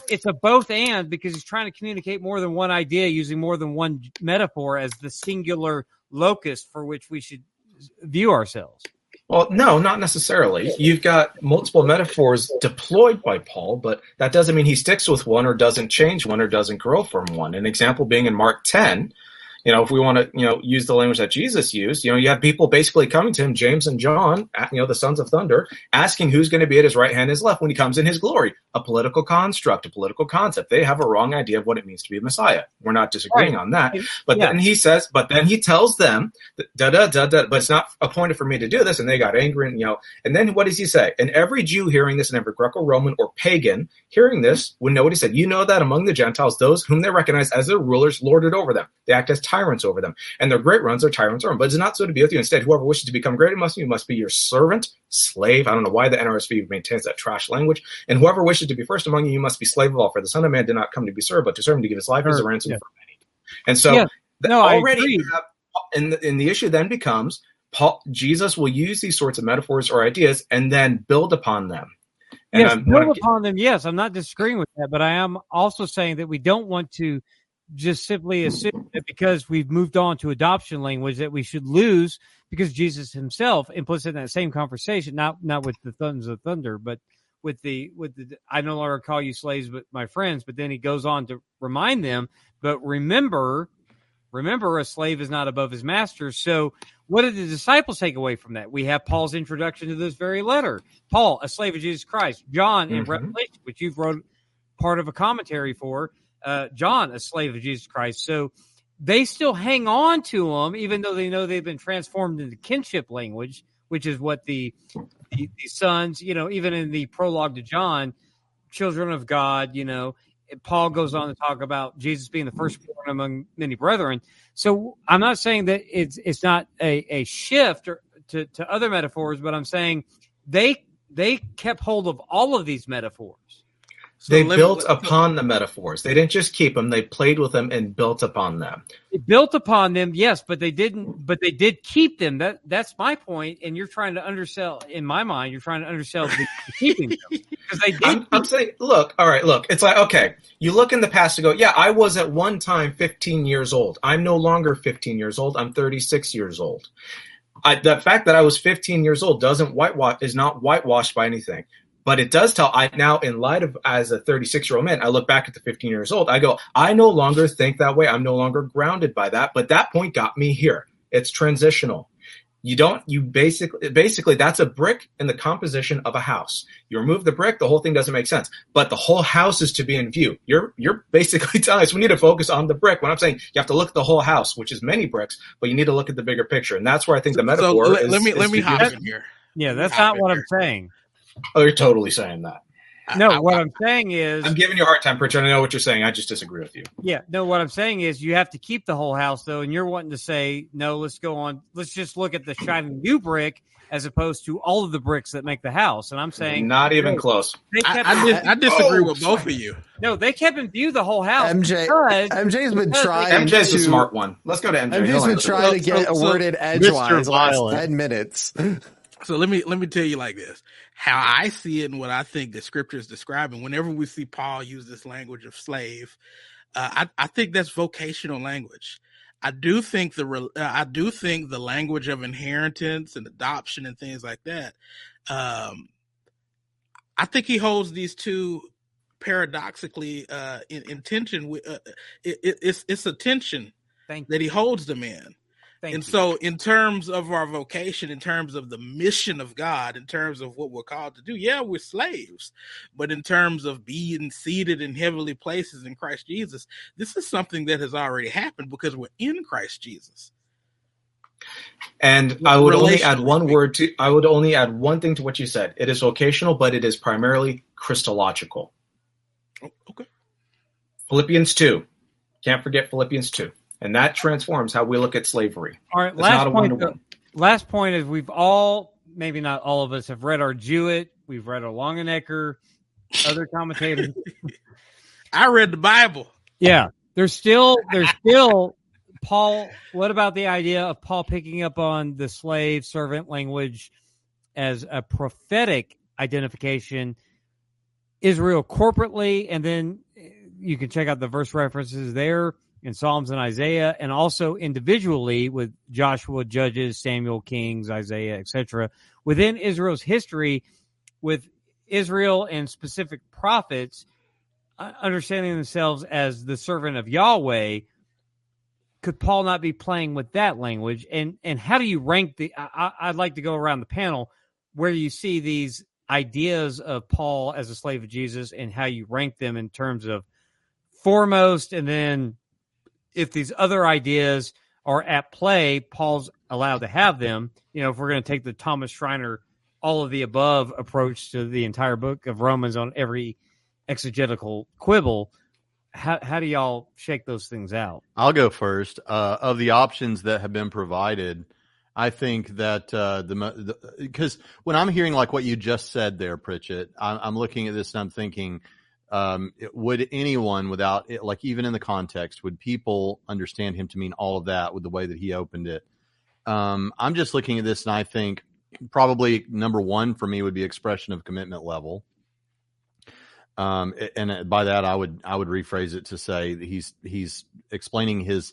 it's a both and because he's trying to communicate more than one idea using more than one metaphor as the singular locus for which we should view ourselves. Well, no, not necessarily. You've got multiple metaphors deployed by Paul, but that doesn't mean he sticks with one or doesn't change one or doesn't grow from one. An example being in Mark 10, you know, if we want to, you know, use the language that Jesus used, you know, you have people basically coming to him, James and John, you know, the sons of thunder, asking who's going to be at his right hand and his left when he comes in his glory. A political construct, a political concept. They have a wrong idea of what it means to be a Messiah. We're not disagreeing right. on that. But yeah. then he says, but then he tells them, da da da da, but it's not appointed for me to do this. And they got angry and, you know, and then what does he say? And every Jew hearing this and every Greco Roman or pagan hearing this would know what he said. You know that among the Gentiles, those whom they recognize as their rulers lord it over them. They act as tyrants over them, and their great runs are tyrants over them. But it's not so to be with you. Instead, whoever wishes to become great among you must be your servant, slave. I don't know why the NRSV maintains that trash language. And whoever wishes to be first among you, you must be slave of all. For the Son of Man did not come to be served, but to serve and to give his life as a ransom yeah. for many. And so, yeah. no, already have and the, and the issue then becomes Paul, Jesus will use these sorts of metaphors or ideas and then build upon them. And yes, I'm- build upon them. Yes, I'm not disagreeing with that, but I am also saying that we don't want to just simply assume that because we've moved on to adoption language that we should lose because Jesus himself implicit in that same conversation, not not with the thunders of thunder, but with the with the I no longer call you slaves but my friends, but then he goes on to remind them, but remember remember a slave is not above his master. So what did the disciples take away from that? We have Paul's introduction to this very letter. Paul, a slave of Jesus Christ. John in Mhm. Revelation, which you've wrote part of a commentary for. Uh, John, a slave of Jesus Christ. So they still hang on to him, even though they know they've been transformed into kinship language, which is what the, the, the sons, you know, even in the prologue to John, children of God, you know, Paul goes on to talk about Jesus being the firstborn among many brethren. So I'm not saying that it's it's not a, a shift or to, to other metaphors, but I'm saying they they kept hold of all of these metaphors. So they let me- built let- upon the metaphors. They didn't just keep them; they played with them and built upon them. They built upon them, yes, but they didn't. But they did keep them. That that's my point. And you're trying to undersell, in my mind, you're trying to undersell the, the keeping them because they did. I'm, I'm saying, look, all right, look. It's like okay, you look in the past and go, yeah, I was at one time 15 years old. I'm no longer 15 years old. I'm 36 years old. I, the fact that I was 15 years old doesn't whitewash is not whitewashed by anything. But it does tell I now in light of as a 36 year old man, I look back at the 15 years old, I go, I no longer think that way. I'm no longer grounded by that. But that point got me here. It's transitional. You don't you basically basically that's a brick in the composition of a house. You remove the brick, the whole thing doesn't make sense. But the whole house is to be in view. You're you're basically telling us we need to focus on the brick. When I'm saying you have to look at the whole house, which is many bricks, but you need to look at the bigger picture. And that's where I think the so metaphor let, is. let me is let me hop in here. yeah, that's not what here. I'm saying. Oh, you're totally saying that. No, I- what I'm saying is, I'm giving you a hard time, Pritchett. I know what you're saying. I just disagree with you. yeah, no, what I'm saying is you have to keep the whole house though, and you're wanting to say no. Let's go on. Let's just look at the shining new brick as opposed to all of the bricks that make the house. And I'm saying Not even no, close. They I, kept, I, dis- I disagree Oh, with both of you. no, they kept in view the whole house. MJ because- MJ's been trying MJ's to the smart one. Let's go to MJ. MJ's He'll been trying to get so- a so- word in edgewise the last ten minutes. So let me let me tell you like this: how I see it and what I think the scripture is describing. Whenever we see Paul use this language of slave, uh, I, I think that's vocational language. I do think the uh, I do think the language of inheritance and adoption and things like that. Um, I think he holds these two paradoxically uh, in, in tension. With, uh, it, it, it's it's a tension Thank that he holds them in. Thank and you. so, in terms of our vocation, in terms of the mission of God, in terms of what we're called to do, yeah, we're slaves. But in terms of being seated in heavenly places in Christ Jesus, this is something that has already happened because we're in Christ Jesus. And I would only add one word to. I would only add one thing to what you said. It is vocational, but it is primarily Christological. Oh, okay. Philippians two. Can't forget Philippians two, and that transforms how we look at slavery. all right, It's last point. one-to-one. though- last point is we've all, maybe not all of us, have read our Jewett. We've read our Longenecker, other commentators. I read the Bible. Yeah, there's still there's still Paul. What about the idea of Paul picking up on the slave servant language as a prophetic identification? Israel corporately, and then you can check out the verse references there in Psalms and Isaiah, and also individually with Joshua, Judges, Samuel, Kings, Isaiah, etc. Within Israel's history, with Israel and specific prophets uh, understanding themselves as the servant of Yahweh, could Paul not be playing with that language? And and how do you rank the? I, I'd like to go around the panel where you see these ideas of Paul as a slave of Jesus and how you rank them in terms of foremost, and then if these other ideas are at play, Paul's allowed to have them. You know, if we're going to take the Thomas Schreiner all of the above approach to the entire book of Romans on every exegetical quibble, how how do y'all shake those things out? I'll go first. Uh, of the options that have been provided, I think that uh, the because when I'm hearing like what you just said there, Pritchett, I'm, I'm looking at this and I'm thinking um, would anyone without it, like even in the context, would people understand him to mean all of that with the way that he opened it? Um, I'm just looking at this and I think probably number one for me would be expression of commitment level. Um, and by that I would I would rephrase it to say he's he's explaining his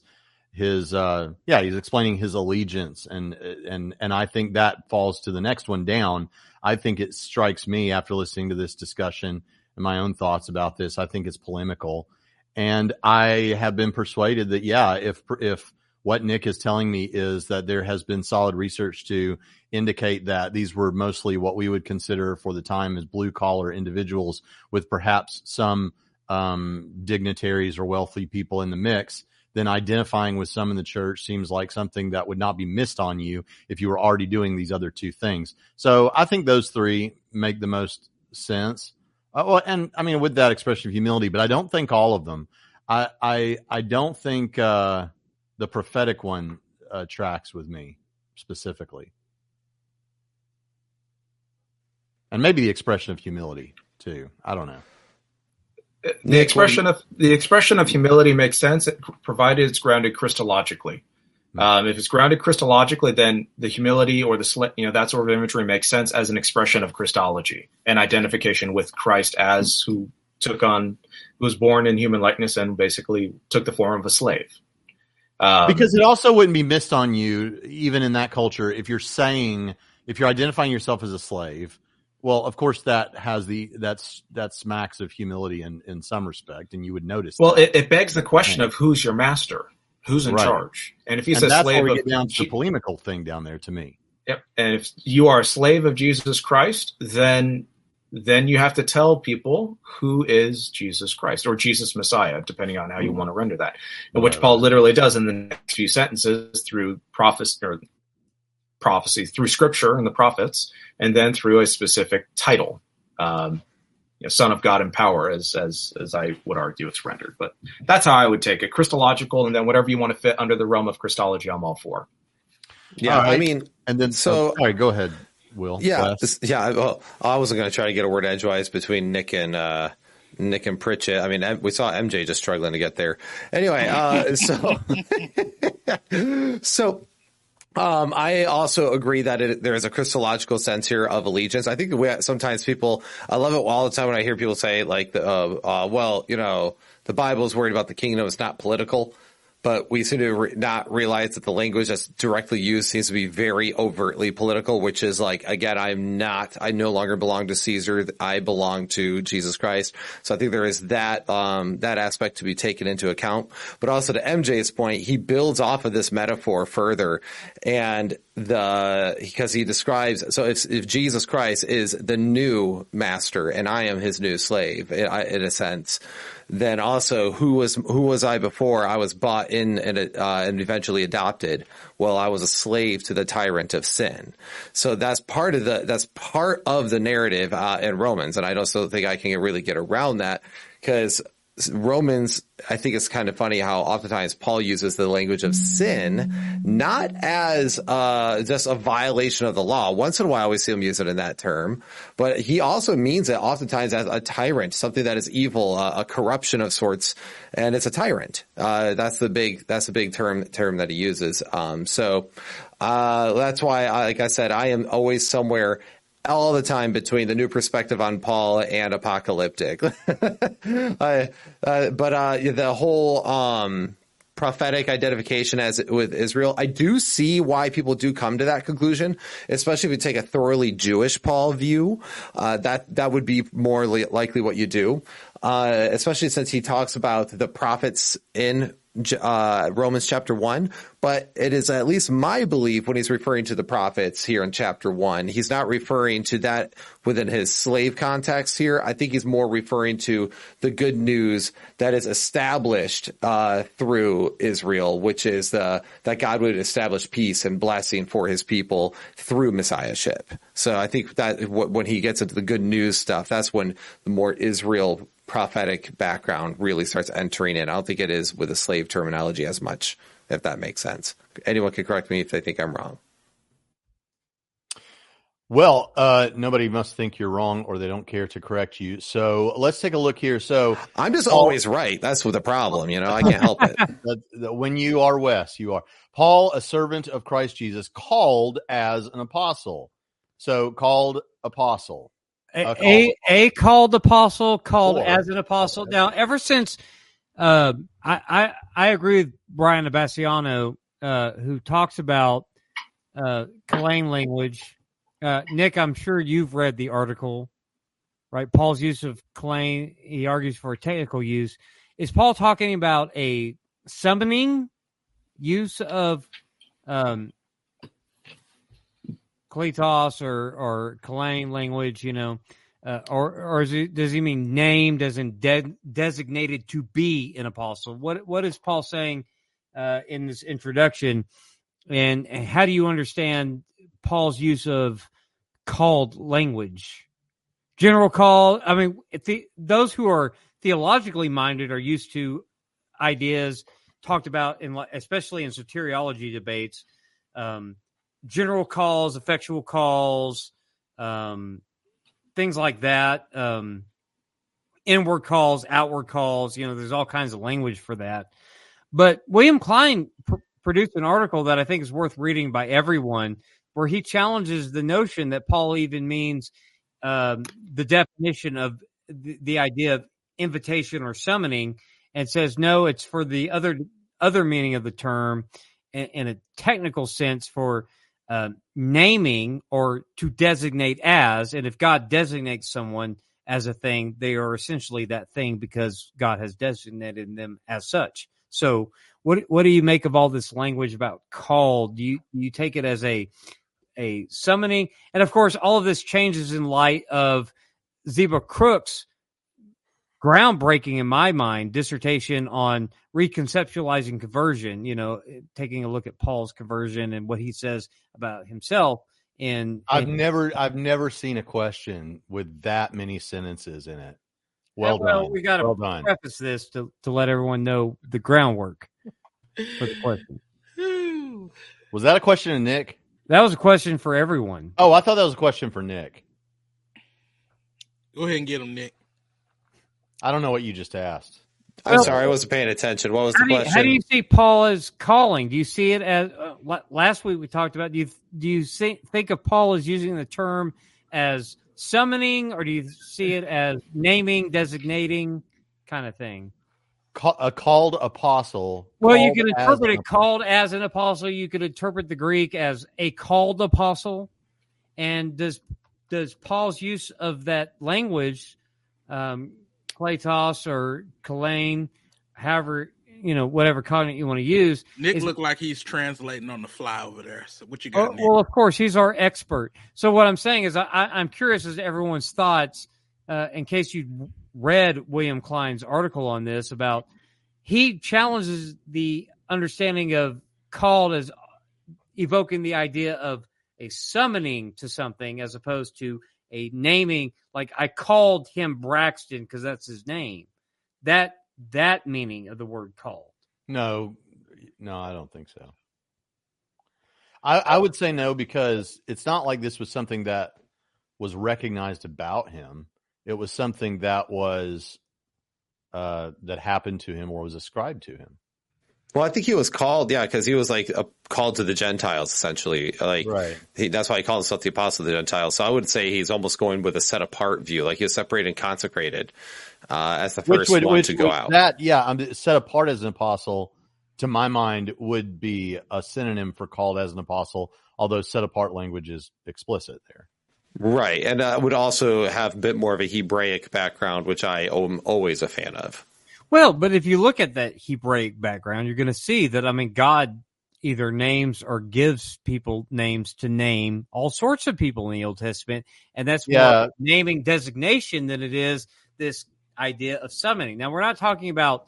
his uh yeah he's explaining his allegiance and and and I think that falls to the next one down. I think it strikes me after listening to this discussion and my own thoughts about this. I think it's polemical, and I have been persuaded that yeah, if if what Nick is telling me is that there has been solid research to indicate that these were mostly what we would consider for the time as blue collar individuals with perhaps some um, dignitaries or wealthy people in the mix, then identifying with some in the church seems like something that would not be missed on you if you were already doing these other two things. So I think those three make the most sense. Uh, well, and I mean, with that expression of humility, but I don't think all of them. I I I don't think uh, the prophetic one uh, tracks with me specifically, and maybe the expression of humility too. I don't know. The expression of the expression of humility makes sense provided it's grounded Christologically. Um, if it's grounded Christologically, then the humility or the you know that sort of imagery makes sense as an expression of Christology and identification with Christ as who took on who was born in human likeness and basically took the form of a slave. Um, because it also wouldn't be missed on you, even in that culture, if you're saying if you're identifying yourself as a slave. Well, of course, that has the that's that smacks of humility in in some respect, and you would notice. well, it, it begs the question of who's your master, who's in Right. charge, and if he's and a that's slave of down to the polemical thing down there to me. Yep. And if you are a slave of Jesus Christ, then then you have to tell people who is Jesus Christ or Jesus Messiah, depending on how you want to render that. And which Paul literally does in the next few sentences through prophecy or prophecy through scripture and the prophets, and then through a specific title. Um, you know, son of God in power, as as as I would argue it's rendered. But that's how I would take it. Christological, and then whatever you want to fit under the realm of Christology, I'm all for. Yeah, All right. I mean, And then, So- so, all right, go ahead, Will. Yeah, this- yeah. I- Well, I wasn't going to try to get a word edgewise between Nick and uh, Nick and Pritchett. I mean, we saw MJ just struggling to get there. Anyway, uh, so so. Um, I also agree that it, there is a Christological sense here of allegiance. I think sometimes people, I love it all the time when I hear people say like, the, uh, uh, well, you know, the Bible is worried about the kingdom. It's not political but we seem to re- not realize that the language that's directly used seems to be very overtly political, which is like, again, I'm not, I no longer belong to Caesar. I belong to Jesus Christ. So I think there is that, um, that aspect to be taken into account. But also to MJ's point, he builds off of this metaphor further and the, because he describes, so if, if Jesus Christ is the new master and I am his new slave in, in a sense, then also who was who was I before? I was bought in and uh, and eventually adopted. Well, I was a slave to the tyrant of sin. So that's part of the that's part of the narrative uh, in Romans, and I also think I can really get around that because Romans, I think it's kind of funny how oftentimes Paul uses the language of sin, not as uh, just a violation of the law. Once in a while, we see him use it in that term, but he also means it oftentimes as a tyrant, something that is evil, uh, a corruption of sorts, and it's a tyrant. Uh, that's the big, that's the big term term that he uses. Um, so uh, that's why, like I said, I am always somewhere all the time between the new perspective on Paul and apocalyptic. uh, but uh, the whole um, prophetic identification as with Israel, I do see why people do come to that conclusion, especially if you take a thoroughly Jewish Paul view. Uh, that that would be more li- likely what you do, uh, especially since he talks about the prophets in uh, Romans chapter one, but it is at least my belief when he's referring to the prophets here in chapter one, he's not referring to that within his slave context here. I think he's more referring to the good news that is established uh, through Israel, which is the that God would establish peace and blessing for His people through messiahship. So I think that when he gets into the good news stuff, that's when the more Israel prophetic background really starts entering in. I don't think it is with a slave terminology as much, if that makes sense. Anyone can correct me if they think I'm wrong. Well, uh, nobody must think you're wrong or they don't care to correct you. So let's take a look here. So I'm just Paul- always right. That's what the problem, you know. I can't help it. when you are Wes, you are Paul, a servant of Christ Jesus, called as an apostle. So called apostle. A, A called- a, a called apostle, called Or- as an apostle. Now, ever since uh, I, I I agree with Brian Abasciano, uh, who talks about uh, language. Uh, Nick, I'm sure you've read the article, right? Paul's use of Kalein, he argues for a technical use. Is Paul talking about a summoning use of um, Kletos or or Kalein language, you know, uh, or or does he mean named as in de- designated to be an apostle? What what is Paul saying uh, in this introduction, and, and how do you understand Paul's use of called language? General call. I mean, the, those who are theologically minded are used to ideas talked about in, especially in soteriology debates. Um, general calls, effectual calls, um, things like that. Um, inward calls, outward calls. You know, there's all kinds of language for that. But William Klein pr- produced an article that I think is worth reading by everyone, where he challenges the notion that Paul even means um, the definition of the, the idea of invitation or summoning, and says no, it's for the other other meaning of the term in, in a technical sense for uh, naming or to designate as. And if God designates someone as a thing, they are essentially that thing because God has designated them as such. So, what what do you make of all this language about called? Do you you take it as a a summoning? And of course, all of this changes in light of Zeba Crook's groundbreaking, in my mind, dissertation on reconceptualizing conversion. You know, taking a look at Paul's conversion and what he says about himself. And I've never I've never seen a question with that many sentences in it. Well, well, done. we got to well done. preface this to, to let everyone know the groundwork for the question. Was that a question to Nick? That was a question for everyone. Oh, I thought that was a question for Nick. Go ahead and get him, Nick. I don't know what you just asked. I'm Well- sorry, I wasn't paying attention. What was the How do, you, question? how do you see Paul as calling? Do you see it as uh, last week we talked about? Do you do you see, think of Paul as using the term as summoning, or do you see it as naming, designating, kind of thing? Ca- a called apostle. Well, you called can as interpret it called as an apostle. You could interpret the Greek as a called apostle. And does does Paul's use of that language, um, Kletos or Kalein, however you know whatever cognate you want to use? Nick Is- looked like he's translating on the fly over there. So what you got, Oh, well, of course, he's our expert. So what I'm saying is, I, I'm curious as to everyone's thoughts. Uh, in case you read William Klein's article on this, about he challenges the understanding of called as evoking the idea of a summoning to something as opposed to a naming. Like I called him Braxton because that's his name. That that meaning of the word called. No, no, I don't think so. I, I would say no because it's not like this was something that was recognized about him. It was something that was uh, that happened to him or was ascribed to him. Well, I think he was called, yeah, because he was like a, called to the Gentiles, essentially. Like Right. he, that's why he called himself the apostle of the Gentiles. So I would say he's almost going with a set apart view, like he was separated and consecrated uh, as the first one to go out. That yeah, I'm set apart as an apostle. To my mind, would be a synonym for called as an apostle. Although set apart language is explicit there. Right. And uh, would also have a bit more of a Hebraic background, which I am always a fan of. Well, but if you look at that Hebraic background, you're going to see that, I mean, God either names or gives people names to name all sorts of people in the Old Testament. And that's more Yeah. naming designation than it is this idea of summoning. Now, we're not talking about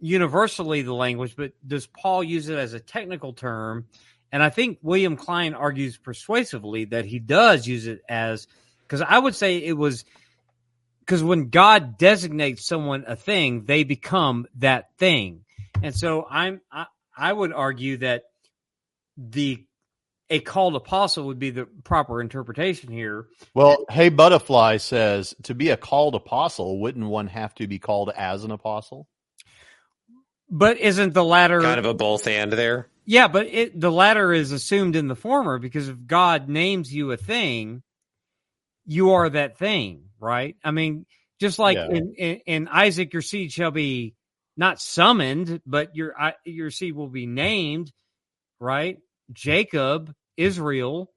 universally the language, but does Paul use it as a technical term? And I think William Klein argues persuasively that he does use it as, because I would say it was because when God designates someone a thing, they become that thing. And so I'm I, I would argue that the a called apostle would be the proper interpretation here. Well, Hey Butterfly says to be a called apostle, wouldn't one have to be called as an apostle? But isn't the latter Kind of a both and there. Yeah, but it, the latter is assumed in the former because if God names you a thing, you are that thing, right? I mean, just like Yeah. in, in, in Isaac, your seed shall be not summoned, but your your seed will be named, right? Jacob, Israel,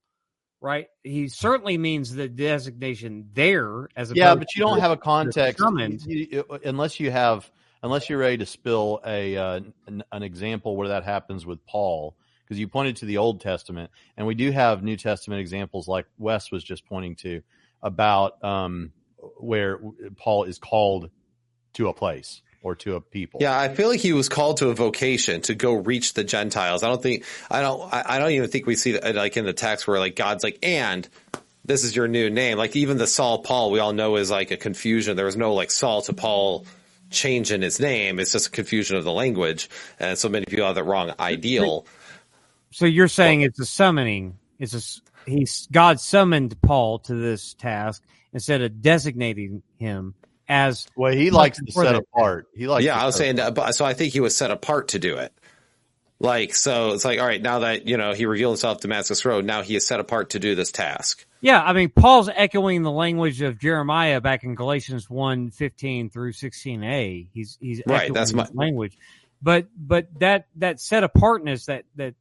right? He certainly means the designation there as a Yeah, but you don't have a context summoned. you- you- unless you have unless you're ready to spill a uh, an, an example where that happens with Paul because you pointed to the Old Testament and we do have New Testament examples like Wes was just pointing to about um, where Paul is called to a place or to a people. Yeah, I feel like he was called to a vocation to go reach the Gentiles. I don't think I don't I I don't even think we see that like in the text where like God's like and this is your new name. Like even the Saul Paul we all know is like a confusion. There was no like Saul to Paul change in his name. It's just a confusion of the language, and so many people have that wrong ideal. So you're saying it's a summoning. It's a s- he's God summoned Paul to this task instead of designating him as Well, he likes to set that. apart. He likes. yeah, I was saying that, so I think he was set apart to do it. Like so, it's like all right now that you know he revealed himself to Damascus Road. Now he is set apart to do this task. yeah. I mean, Paul's echoing the language of Jeremiah back in Galatians 1, 15 through sixteen a. He's he's Right, echoing that's my- language, but but that that set apartness that that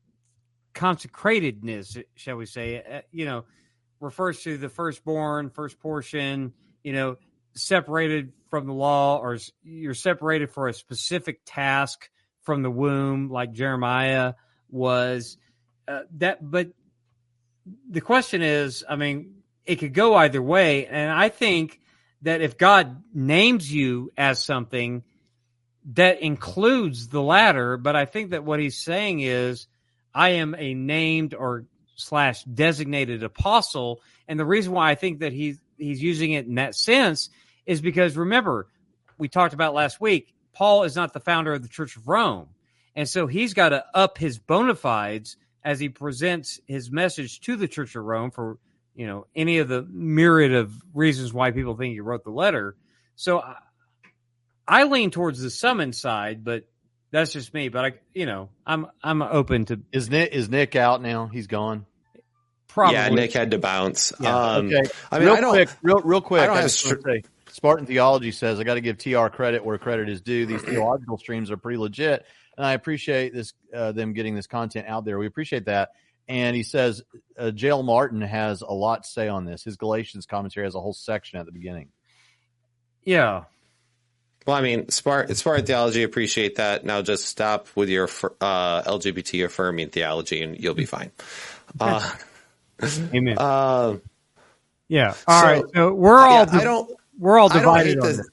consecratedness, shall we say, uh, you know, refers to the firstborn, first portion. You know, separated from the law, or you're separated for a specific task from the womb, like Jeremiah was. Uh, that, but the question is, I mean, it could go either way, and I think that if God names you as something, that includes the latter. But I think that what he's saying is, I am a named or slash designated apostle, and the reason why I think that he's he's using it in that sense is because remember we talked about last week. Paul is not the founder of the Church of Rome, and so he's got to up his bona fides as he presents his message to the Church of Rome for you know any of the myriad of reasons why people think he wrote the letter. So I, I lean towards the summon side, but that's just me. But I, you know, I'm I'm open to Is Nick is Nick out now? He's gone. probably. Yeah, Nick had to bounce. Yeah, um, okay. I mean, real I don't. quick, real real quick. I don't have just wanna say, Spartan Theology says I got to give TR credit where credit is due. These theological streams are pretty legit, and I appreciate this uh, them getting this content out there. We appreciate that. And he says uh, J. L. Martyn has a lot to say on this. His Galatians commentary has a whole section at the beginning. Yeah, Well, I mean, Spartan, Spartan theology, appreciate that. Now just stop with your uh, LGBT affirming theology, and you'll be fine. Uh, amen. uh, yeah. All so- right. So we're all yeah, I don't. we're all divided hate on this. this.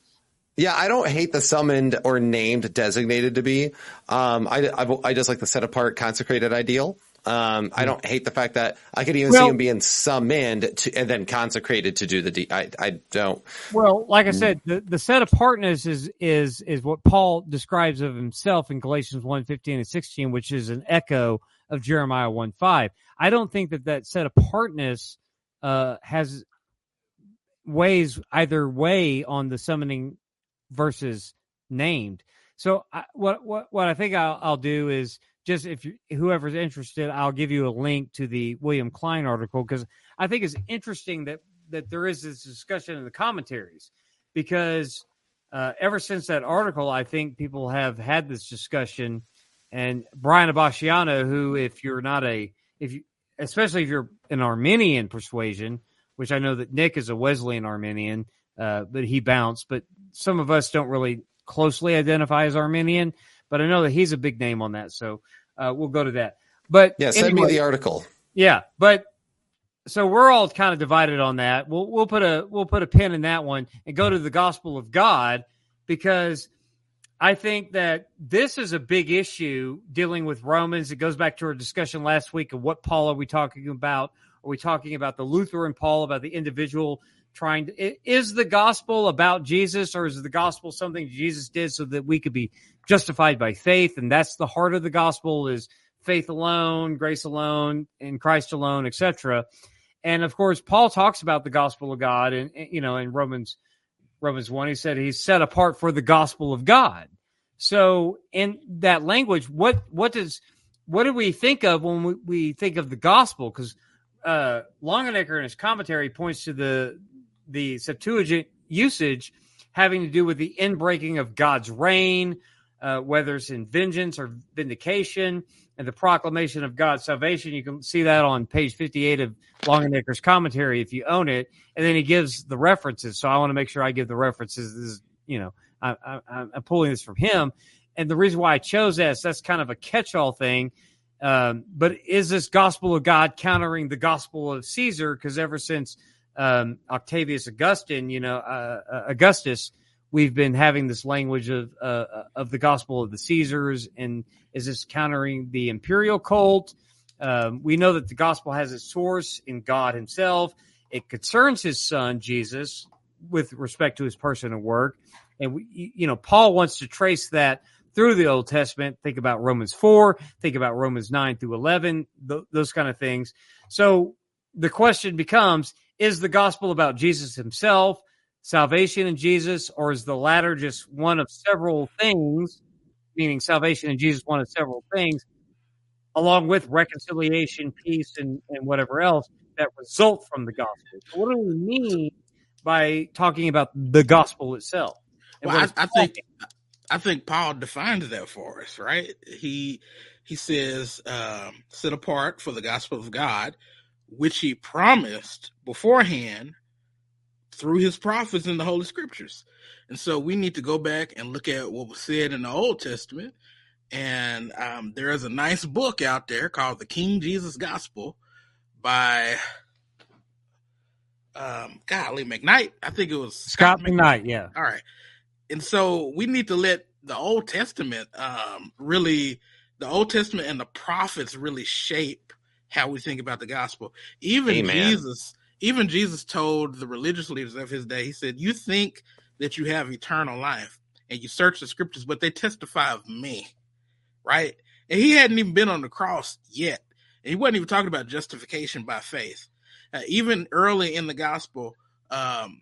Yeah, I don't hate the summoned or named designated to be. Um, I, I, I just like the set apart consecrated ideal. Um, I don't hate the fact that I could even Well- see him being summoned to, and then consecrated to do the deed. I, I don't. Well, like Mm. I said, the, the set apartness is is is what Paul describes of himself in Galatians 1, 15 and 16, which is an echo of Jeremiah 1, 5. I don't think that that set apartness uh, has ways either way on the summoning versus named. So I, what what what I think I'll, I'll do is just if you, whoever's interested, I'll give you a link to the William Klein article because I think it's interesting that that there is this discussion in the commentaries because uh, ever since that article, I think people have had this discussion. And Brian Abasciano, who, if you're not a, if you, especially if you're an Arminian persuasion, which I know that Nick is a Wesleyan Arminian, uh, but he bounced. But some of us don't really closely identify as Arminian, but I know that he's a big name on that. So uh, we'll go to that. But Yeah, send anyway- me the article. yeah, but so we're all kind of divided on that. We'll we'll put a we'll put a pin in that one and go to the gospel of God because I think that this is a big issue dealing with Romans. It goes back to our discussion last week of what Paul are we talking about? Are we talking about the Lutheran Paul about the individual trying to is the gospel about Jesus or is the gospel something Jesus did so that we could be justified by faith and that's the heart of the gospel is faith alone, grace alone, in Christ alone, etc. And of course, Paul talks about the gospel of God, and you know, in Romans Romans one, he said he's set apart for the gospel of God. So, in that language, what what does what do we think of when we, we think of the gospel? Because uh, Longenecker in his commentary points to the the Septuagint usage having to do with the inbreaking of God's reign, uh, whether it's in vengeance or vindication, and the proclamation of God's salvation. You can see that on page 58 of Longenecker's commentary if you own it. And then he gives the references. So I want to make sure I give the references. This is, you know, I, I'm pulling this from him. And the reason why I chose this, that's kind of a catch all thing. Um, but is this gospel of God countering the gospel of Caesar? Because ever since um, Octavius Augustine, you know, uh, uh, Augustus, we've been having this language of uh, of the gospel of the Caesars, and is this countering the imperial cult? Um, we know that the gospel has its source in God Himself. It concerns His Son Jesus with respect to His person and work, and we, you know, Paul wants to trace that through the Old Testament. Think about Romans 4, think about Romans 9 through 11, th- those kind of things. So the question becomes is the gospel about Jesus himself, salvation in Jesus, or is the latter just one of several things, meaning salvation in Jesus, one of several things, along with reconciliation, peace, and, and whatever else that result from the gospel? So what do we mean by talking about the gospel itself? well, I, I think I think Paul defines that for us, right? He he says, um, set apart for the gospel of God, which he promised beforehand through his prophets in the Holy Scriptures. And so we need to go back and look at what was said in the Old Testament. And um, there is a nice book out there called The King Jesus Gospel by um, Golly McKnight. I think it was Scott, Scot McKnight. McKnight. Yeah. All right and so we need to let the Old Testament um, really, the Old Testament and the prophets really shape how we think about the gospel. Even Amen. Jesus, even Jesus told the religious leaders of his day, he said, "You think that you have eternal life, and you search the scriptures, but they testify of me." Right? And he hadn't even been on the cross yet. And he wasn't even talking about justification by faith. Uh, even early in the gospel, um,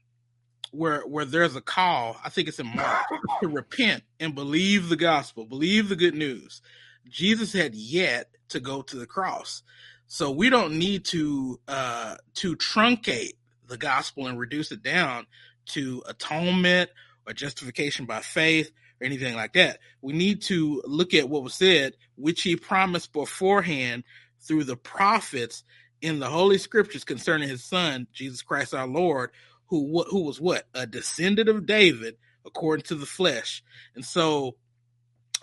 where where there's a call, I think it's in Mark, to repent and believe the gospel, believe the good news. Jesus had yet to go to the cross. So we don't need to uh to truncate the gospel and reduce it down to atonement or justification by faith or anything like that. We need to look at what was said, which he promised beforehand through the prophets in the holy scriptures concerning his son, Jesus Christ our Lord, who who was what a descendant of David according to the flesh. And so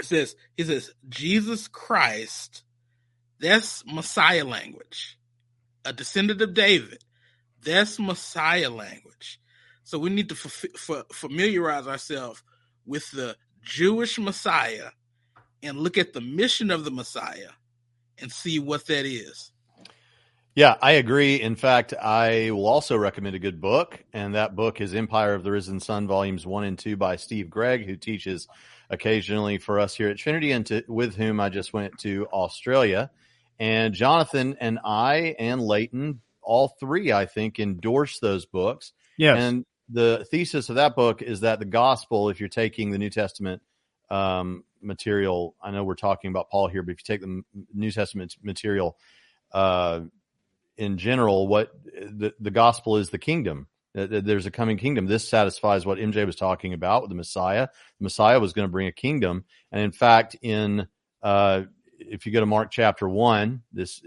it says he says Jesus Christ. That's Messiah language. A descendant of David. That's Messiah language. So we need to f- f- familiarize ourselves with the Jewish Messiah and look at the mission of the Messiah and see what that is. Yeah, I agree. In fact, I will also recommend a good book, and that book is Empire of the Risen Son, volumes one and two by Steve Gregg, who teaches occasionally for us here at Trinity, and to, with whom I just went to Australia. And Jonathan and I and Leighton, all three, I think, endorse those books. Yes. And the thesis of that book is that the gospel, if you're taking the New Testament um, material, I know we're talking about Paul here, but if you take the New Testament material, uh, in general what the, the gospel is the kingdom there's a coming kingdom this satisfies what mj was talking about with the messiah the messiah was going to bring a kingdom and in fact in uh, if you go to mark chapter 1 this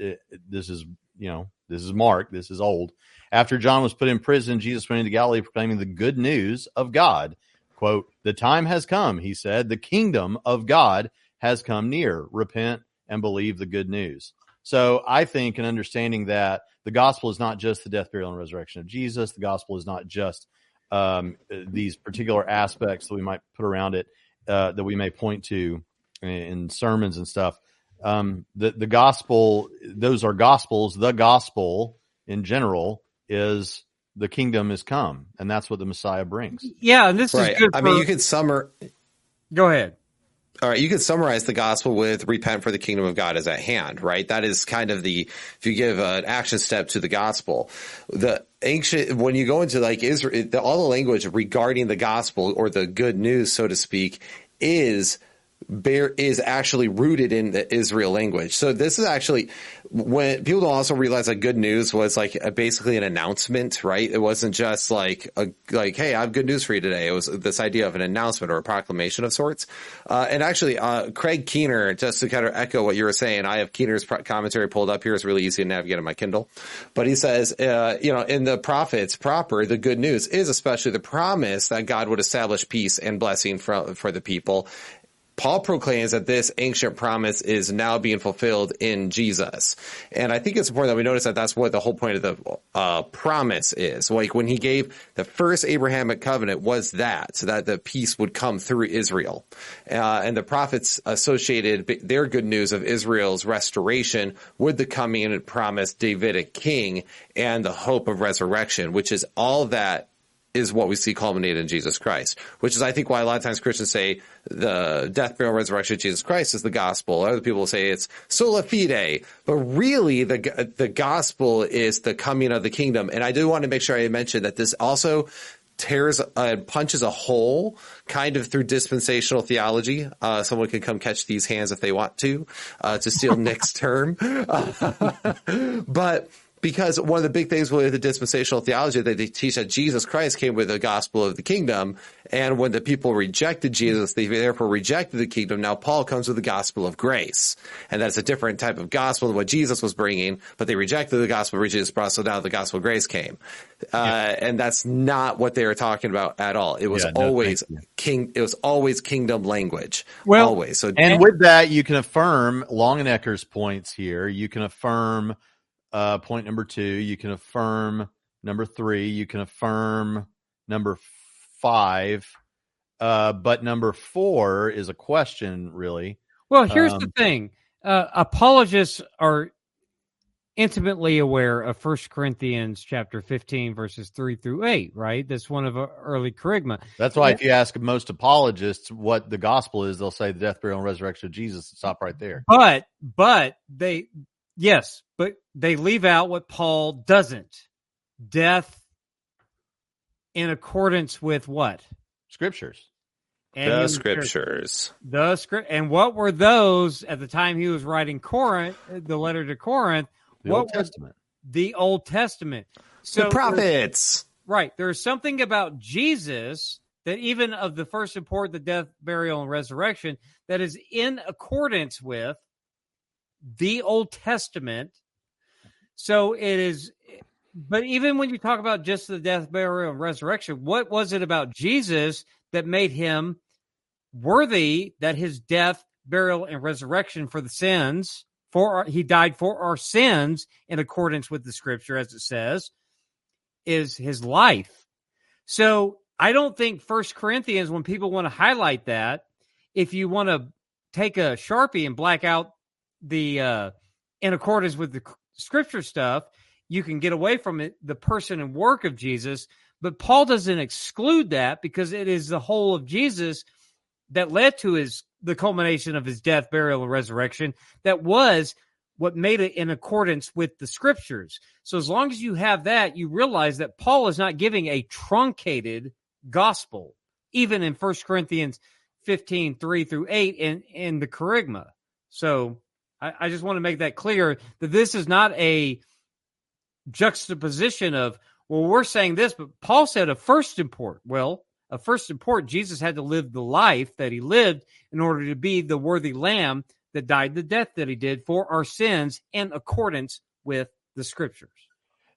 this is you know this is mark this is old after john was put in prison jesus went into galilee proclaiming the good news of god quote the time has come he said the kingdom of god has come near repent and believe the good news so I think in understanding that the gospel is not just the death, burial, and resurrection of Jesus. The gospel is not just um, these particular aspects that we might put around it uh, that we may point to in sermons and stuff. Um, the the gospel, those are gospels. The gospel in general is the kingdom is come, and that's what the Messiah brings. Yeah, and this right. is good. I mean, you could summer. Go ahead. all right, you could summarize the gospel with repent for the kingdom of God is at hand, right? That is kind of the, if you give an action step to the gospel, the ancient, when you go into like Israel, all the language regarding the gospel or the good news, so to speak, is bear is actually rooted in the Israel language. So this is actually when people don't also realize that good news was like a, basically an announcement, right? It wasn't just like a, like, Hey, I have good news for you today. It was this idea of an announcement or a proclamation of sorts. Uh, and actually, uh, Craig Keener, just to kind of echo what you were saying, I have Keener's commentary pulled up here. It's really easy to navigate on my Kindle, but he says, uh, you know, in the prophets proper, the good news is especially the promise that God would establish peace and blessing for, for the people Paul proclaims that this ancient promise is now being fulfilled in Jesus. And I think it's important that we notice that that's what the whole point of the uh, promise is. Like when he gave the first Abrahamic covenant was that, so that the peace would come through Israel. Uh, and the prophets associated their good news of Israel's restoration with the coming and promised Davidic king and the hope of resurrection, which is all that is what we see culminated in Jesus Christ, which is, I think, why a lot of times Christians say the death, burial, resurrection of Jesus Christ is the gospel. Other people say it's sola fide, but really the the gospel is the coming of the kingdom. And I do want to make sure I mention that this also tears uh, punches a hole kind of through dispensational theology. Uh, someone can come catch these hands if they want to, uh, to steal Nick's term. but because one of the big things with the dispensational theology that they teach that Jesus Christ came with the gospel of the kingdom. And when the people rejected Jesus, they therefore rejected the kingdom. Now Paul comes with the gospel of grace. And that's a different type of gospel than what Jesus was bringing, but they rejected the gospel of Jesus brought. So now the gospel of grace came. Uh, and that's not what they were talking about at all. It was yeah, no, always king. It was always kingdom language. Well, always. So, and with that, you can affirm Longenecker's points here. You can affirm uh, point number two. You can affirm number three. You can affirm number five. Uh, but number four is a question, really. Well, here's um, the thing: uh, apologists are intimately aware of First Corinthians chapter 15 verses 3 through 8, right? That's one of early kerygma. That's why if you ask most apologists what the gospel is, they'll say the death, burial, and resurrection of Jesus. Stop right there. But but they Yes, but they leave out what Paul doesn't. Death in accordance with what? Scriptures. And the scriptures. The script. And what were those at the time he was writing Corinth, the letter to Corinth? The what Old Testament. The Old Testament. So the prophets. Right. There's something about Jesus that even of the first import, the death, burial, and resurrection, that is in accordance with the Old Testament. So it is, but even when you talk about just the death, burial, and resurrection, what was it about Jesus that made him worthy that his death, burial, and resurrection for the sins, for our, he died for our sins in accordance with the scripture, as it says, is his life. So I don't think First Corinthians, when people want to highlight that, if you want to take a sharpie and black out the uh, in accordance with the scripture stuff, you can get away from it, the person and work of Jesus. But Paul doesn't exclude that because it is the whole of Jesus that led to his the culmination of his death, burial, and resurrection. That was what made it in accordance with the scriptures. So as long as you have that, you realize that Paul is not giving a truncated gospel, even in First Corinthians 15, 3 through 8 in, in the kerygma. So I, I just want to make that clear that this is not a juxtaposition of, well, we're saying this, but Paul said a first import. Well, a first import, Jesus had to live the life that he lived in order to be the worthy lamb that died the death that he did for our sins in accordance with the scriptures.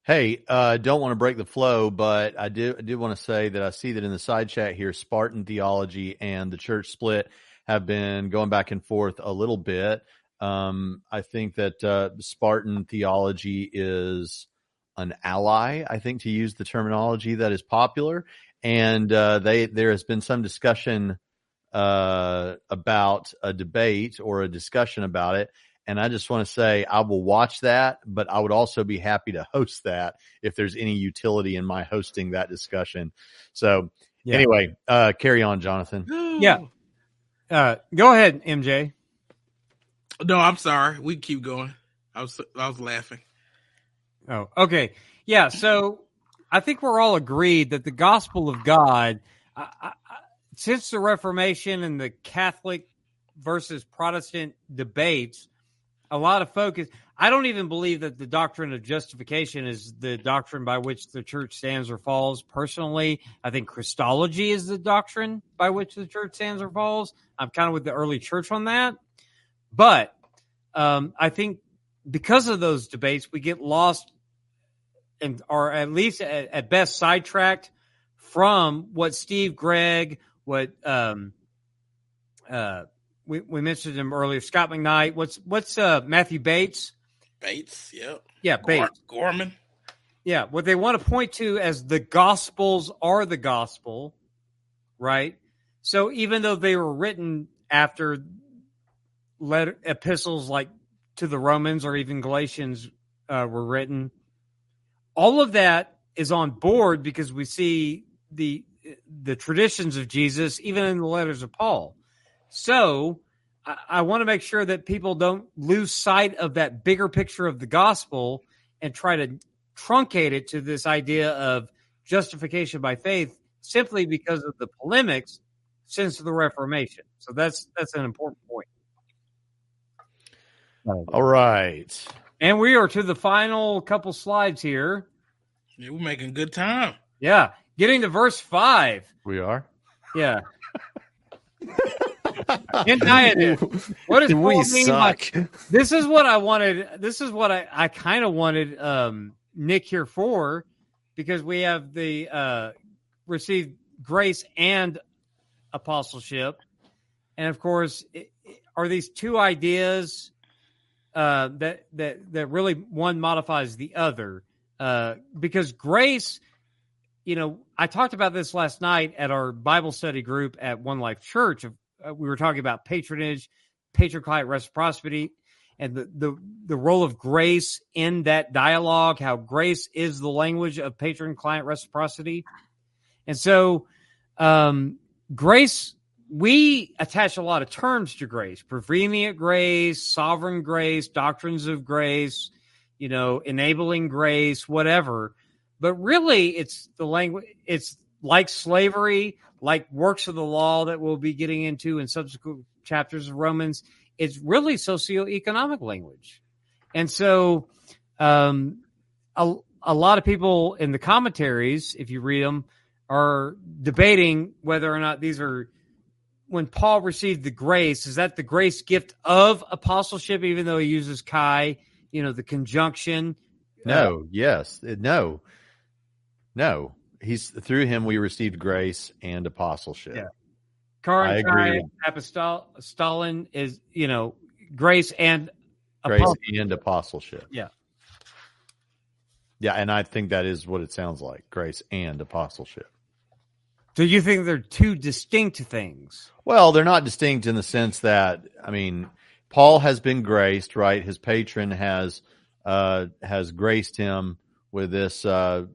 Hey, uh, don't want to break the flow, but I do I did want to say that I see that in the side chat here, Spartan theology and the church split have been going back and forth a little bit. Um, I think that uh, Spartan theology is an ally. I think to use the terminology that is popular, and uh, they there has been some discussion uh, about a debate or a discussion about it. And I just want to say I will watch that, but I would also be happy to host that if there's any utility in my hosting that discussion. So yeah. anyway, uh, carry on, Jonathan. yeah. Uh, go ahead, MJ. No, I'm sorry. We keep going. I was I was laughing. Oh, okay. Yeah. So I think we're all agreed that the gospel of God, I, I, since the Reformation and the Catholic versus Protestant debates, a lot of focus. I don't even believe that the doctrine of justification is the doctrine by which the church stands or falls. Personally, I think Christology is the doctrine by which the church stands or falls. I'm kind of with the early church on that. But um, I think because of those debates, we get lost and or at least at, at best sidetracked from what Steve Gregg, what um, uh, we, we mentioned him earlier, Scot McKnight. What's what's uh, Matthew Bates? Bates, yeah, Yeah, Bates. Gorman. Yeah, what they want to point to as the Gospels are the Gospel, right? So even though they were written after letter epistles like to the Romans or even Galatians uh, were written, all of that is on board because we see the the traditions of Jesus even in the letters of Paul. So I, I want to make sure that people don't lose sight of that bigger picture of the gospel and try to truncate it to this idea of justification by faith simply because of the polemics since the Reformation. So that's that's an important point. All right. And we are to the final couple slides here. Yeah, we're making good time. Yeah. Getting to verse five. We are. Yeah. Indiative. What does we Paul mean by- suck. this is what I wanted. This is what I, I kind of wanted um, Nick here for because we have the uh, received grace and apostleship, and of course, it, it- are these two ideas uh, that that that really one modifies the other uh, because grace. You know, I talked about this last night at our Bible study group at One Life Church. Uh, we were talking about patronage, patron client reciprocity, and the, the the role of grace in that dialogue. How grace is the language of patron client reciprocity, and so um, grace. We attach a lot of terms to grace: prevenient grace, sovereign grace, doctrines of grace, you know, enabling grace, whatever. But really, it's the language. It's like slavery, like works of the law that we'll be getting into in subsequent chapters of Romans. It's really socioeconomic language. And so, um, a, a lot of people in the commentaries, if you read them, are debating whether or not these are, when Paul received the grace, is that the grace gift of apostleship, even though he uses Kai, you know, the conjunction? No, yes, Uh, no, no. He's through him we received grace and apostleship. Yeah. I agree. apostol Stalin is, you know, grace and Grace and apostleship. Yeah. Yeah, and I think that is what it sounds like. Grace and apostleship. So you think they're two distinct things? Well, they're not distinct in the sense that I mean, Paul has been graced, right? His patron has uh has graced him with this uh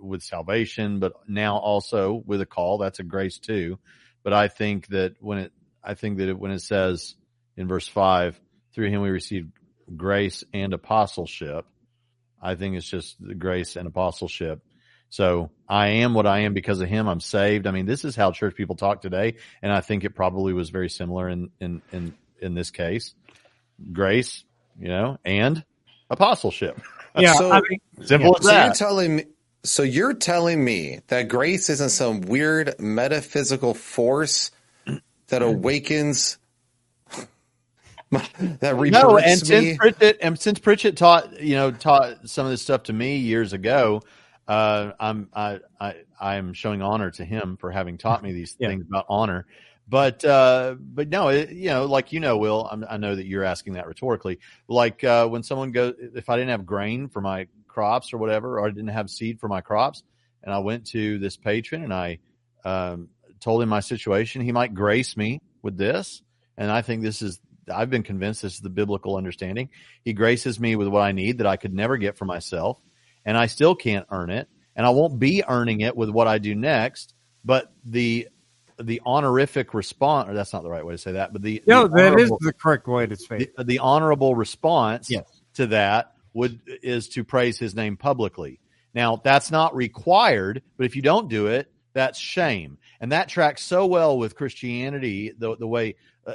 with salvation, but now also with a call. That's a grace too. But I think that when it I think that it, when it says in verse five, through him we received grace and apostleship, I think it's just the grace and apostleship. So I am what I am because of him. I'm saved. I mean, this is how church people talk today. And I think it probably was very similar in, in, in, in this case. Grace, you know, and apostleship. Yeah, So- I mean, Simple as So you're telling me, so you're telling me that grace isn't some weird metaphysical force that mm. awakens, that rebirths no, and me. since Pritchett, and since Pritchett taught, you know, taught some of this stuff to me years ago, uh, I'm, I, I, I'm showing honor to him for having taught me these Yeah. things about honor. But, uh, but no, it, you know, like, you know, Will, I'm, I know that you're asking that rhetorically. Like, uh, when someone goes, if I didn't have grain for my crops or whatever, or I didn't have seed for my crops, and I went to this patron and I, um, told him my situation, he might grace me with this. And I think this is, I've been convinced this is the biblical understanding. He graces me with what I need that I could never get for myself, and I still can't earn it, and I won't be earning it with what I do next. But the the honorific response, or that's not the right way to say that, but the No, the that is the correct way to say. the, the honorable response Yes. to that would is to praise his name publicly. Now that's not required, but if you don't do it, that's shame, and that tracks so well with Christianity. The the way uh,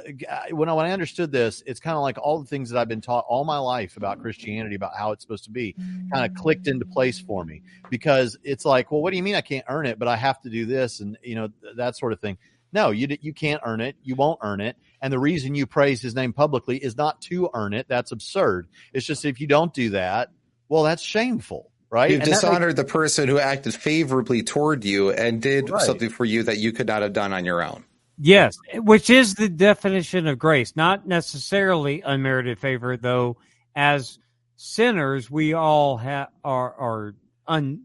when I when I understood this, it's kind of like all the things that I've been taught all my life about Christianity, about how it's supposed to be, kind of clicked into place for me because it's like, well, what do you mean I can't earn it, but I have to do this, and you know th- that sort of thing. No, you you can't earn it. You won't earn it. And the reason you praise his name publicly is not to earn it. That's absurd. It's just if you don't do that, well, that's shameful, right? You And that makes- dishonored the person who acted favorably toward you and did Right. something for you that you could not have done on your own. Yes, which is the definition of grace, not necessarily unmerited favor, though. As sinners, we all ha- are are un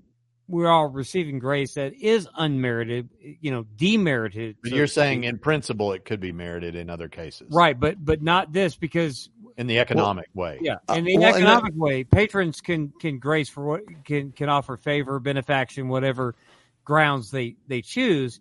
we're all receiving grace that is unmerited, you know, demerited. but so you're saying speak. in principle it could be merited in other cases, right, but but not this because In the economic way, yeah, Uh, in the well, and that- economic way, patrons can can grace for what can can offer favor, benefaction, whatever grounds they they choose.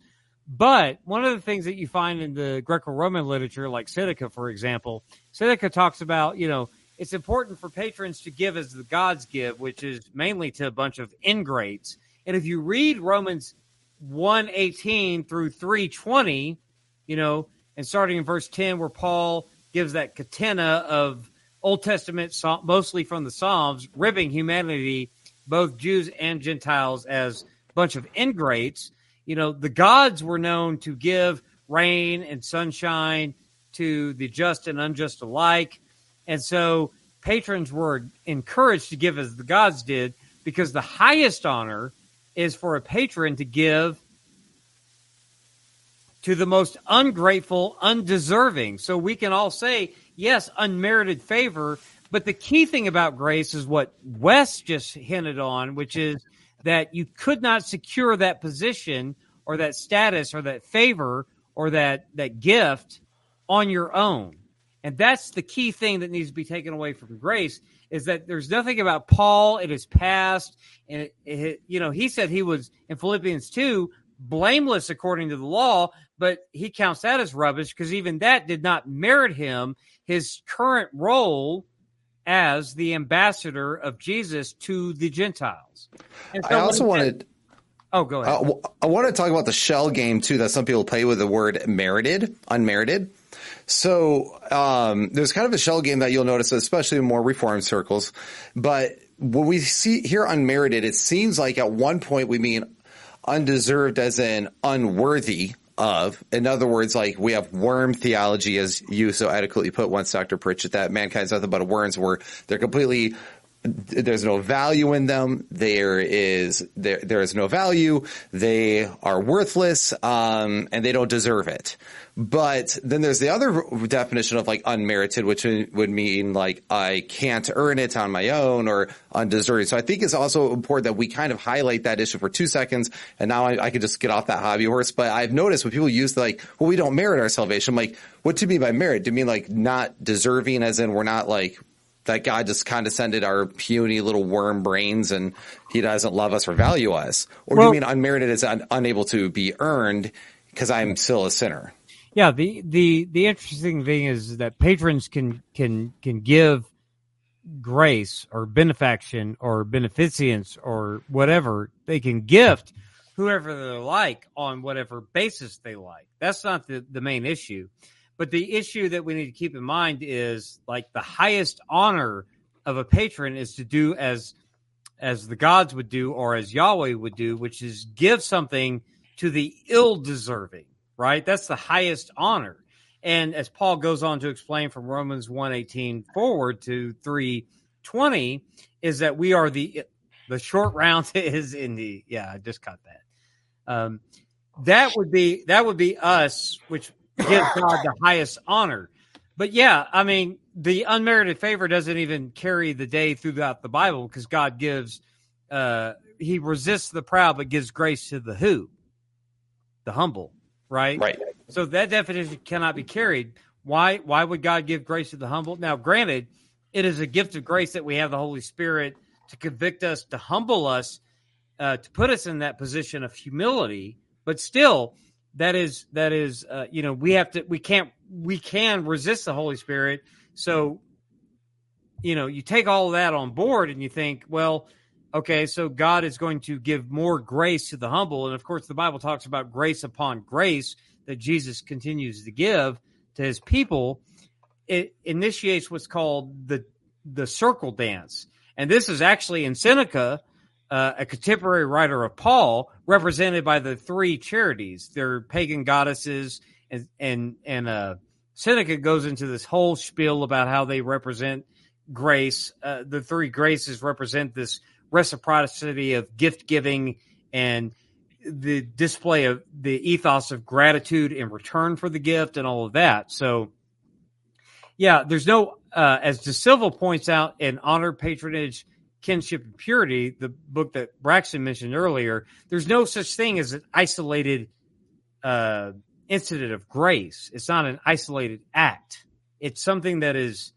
But one of the things that you find in the Greco-Roman literature, like Seneca, for example, Seneca talks about you know it's important for patrons to give as the gods give, which is mainly to a bunch of ingrates. And if you read Romans one eighteen through three twenty, you know, and starting in verse ten, where Paul gives that catena of Old Testament, mostly from the Psalms, ribbing humanity, both Jews and Gentiles, as a bunch of ingrates. You know, the gods were known to give rain and sunshine to the just and unjust alike. And so patrons were encouraged to give as the gods did, because the highest honor is for a patron to give to the most ungrateful, undeserving. So we can all say, yes, unmerited favor. But the key thing about grace is what Wes just hinted on, which is that you could not secure that position or that status or that favor or that, that gift on your own. And that's the key thing that needs to be taken away from grace is that there's nothing about Paul in his past. And, it, it, you know, he said he was in Philippians 2 blameless according to the law, but he counts that as rubbish because even that did not merit him his current role as the ambassador of Jesus to the Gentiles. And I also wanted Oh, go ahead. Uh, I want to talk about the shell game too that some people play with the word merited, unmerited. So um, there's kind of a shell game that you'll notice, especially in more reformed circles. But when we see here unmerited, it seems like at one point we mean undeserved as in unworthy of. In other words, like we have worm theology, as you so adequately put once, Dr. Pritchett, that mankind's nothing but a worms where they're completely there's no value in them. There is there there is no value. They are worthless, um, and they don't deserve it. But then there's the other definition of like unmerited, which would mean like I can't earn it on my own or undeserved. So I think it's also important that we kind of highlight that issue for two seconds. And now I, I could just get off that hobby horse. But I've noticed when people use like, well, we don't merit our salvation. I'm like, what do you mean by merit? Do you mean like not deserving, as in we're not like that God just condescended our puny little worm brains and he doesn't love us or value us? Or do you mean unmerited is un- unable to be earned because I'm still a sinner? Yeah, the, the the interesting thing is that patrons can can can give grace or benefaction or beneficence or whatever they can gift whoever they like on whatever basis they like. That's not the, the main issue. But the issue that we need to keep in mind is like the highest honor of a patron is to do as as the gods would do or as Yahweh would do, which is give something to the ill deserving, right? That's the highest honor. And as Paul goes on to explain from Romans 118 forward to 320, is that we are the the short round is in the yeah, I just caught that. Um that would be that would be us, which gives God the highest honor. But yeah, I mean, the unmerited favor doesn't even carry the day throughout the Bible because God gives, uh, He resists the proud but gives grace to the who, the humble, right? Right. So that definition cannot be carried. Why? Why would God give grace to the humble? Now, granted, it is a gift of grace that we have the Holy Spirit to convict us, to humble us, uh, to put us in that position of humility. But still, that is that is uh, you know we have to we can't we can resist the Holy Spirit. So you know you take all that on board and you think, well, okay, so God is going to give more grace to the humble, and of course the Bible talks about grace upon grace that Jesus continues to give to His people. It initiates what's called the the circle dance, and this is actually in Seneca uh, a contemporary writer of Paul, represented by the three charities. They're pagan goddesses, and and and uh, Seneca goes into this whole spiel about how they represent grace. Uh, the three graces represent this reciprocity of gift giving and the display of the ethos of gratitude in return for the gift and all of that. So, yeah, there's no, uh, as De Silva points out in Honor, Patronage, Kinship and Purity, the book that Braxton mentioned earlier, there's no such thing as an isolated uh, incident of grace. It's not an isolated act. It's something that is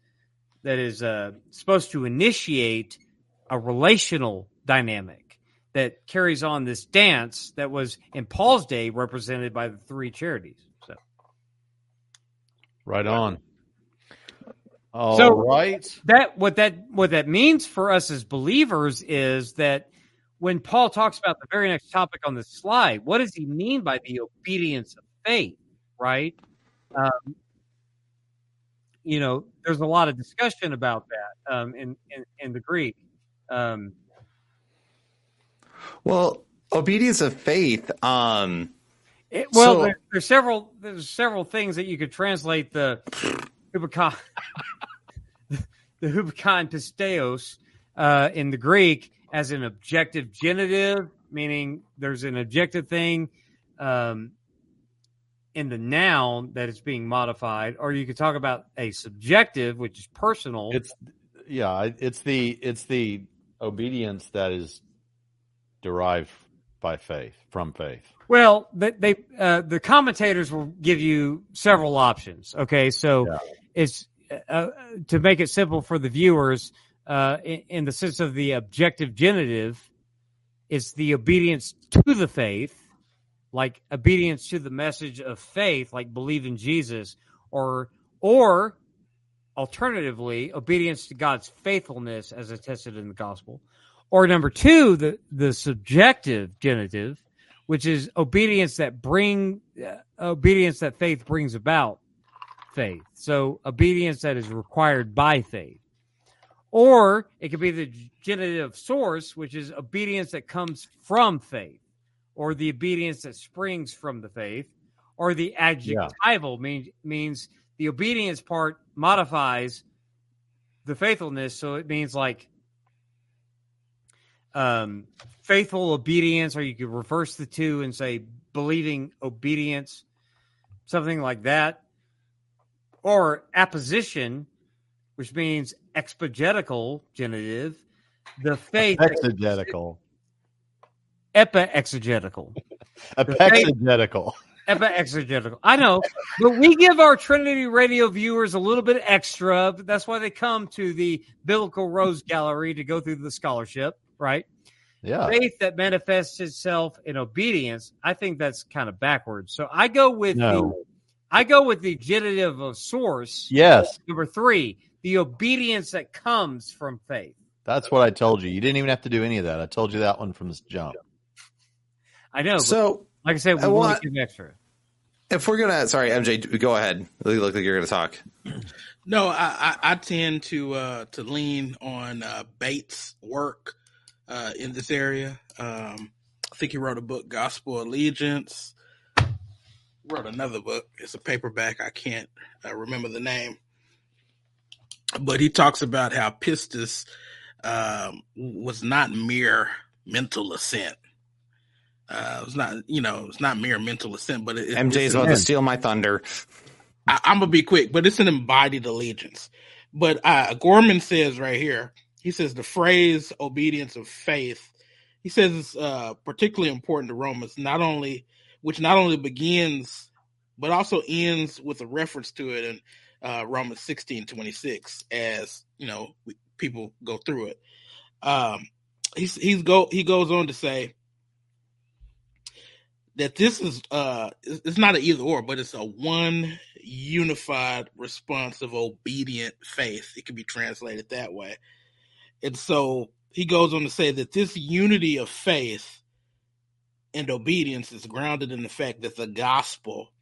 that is uh, supposed to initiate a relational dynamic that carries on this dance that was in Paul's day represented by the three charities. So, right on. All So- right. that what that what that means for us as believers is that when Paul talks about the very next topic on the slide, what does he mean by the obedience of faith? Right? Um, you know, there's a lot of discussion about that um, in, in in the Greek. Um, Well, obedience of faith. Um, it- well, So- there, there's several there's several things that you could translate the the hubakon pisteos uh, in the Greek as an objective genitive, meaning there's an objective thing um, in the noun that is being modified, or you could talk about a subjective, which is personal. It's yeah, it's the it's the obedience that is derived by faith from faith. Well, they, they uh, the commentators will give you several options. Okay, so Yeah. It's uh, to make it simple for the viewers uh, in, in the sense of the objective genitive, it's the obedience to the faith, like obedience to the message of faith, like believe in Jesus, or or alternatively, obedience to God's faithfulness as attested in the gospel. Or number two, the, the subjective genitive, which is obedience that bring uh, obedience that faith brings about faith. So obedience that is required by faith. Or it could be the genitive source, which is obedience that comes from faith, or the obedience that springs from the faith, or the adjectival means means the obedience part modifies the faithfulness, so it means like um, faithful obedience, or you could reverse the two and say believing obedience, something like that, or apposition, which means exegetical genitive, the faith Exegetical. epi-exegetical. Exegetical. Epi-exegetical. I know, but we give our Trinity Radio viewers a little bit extra. That's why they come to the Biblical Rogues Gallery to go through the scholarship, right? Yeah. Faith that manifests itself in obedience. I think that's kind of backwards. So I go with the No. I go with the genitive of source. Yes. Number three, the obedience that comes from faith. That's what I told you. You didn't even have to do any of that. I told you that one from the jump. I know. so like I said, we I want want- to give extra. if we're gonna, sorry, MJ, go ahead. You look like you're gonna talk. No, I, I, I tend to uh, to lean on uh, Bates' work uh, in this area. Um, I think he wrote a book, Gospel Allegiance. Wrote another book. It's a paperback. I can't uh, remember the name, but he talks about how pistis um, was not mere mental assent. Uh, it was not, you know, it's not mere mental assent, but it, MJ it's about to steal my thunder. I, I'm gonna be quick, but it's an embodied allegiance. But uh, Gorman says right here, he says the phrase "obedience of faith." He says it's uh, particularly important to Romans, not only which not only begins but also ends with a reference to it in uh, Romans sixteen twenty six, as you know we, people go through it. Um, he's he's go he goes on to say that this is uh it's not an either or, but it's a one unified response of obedient faith. It can be translated that way. And so he goes on to say that this unity of faith and obedience is grounded in the fact that the gospel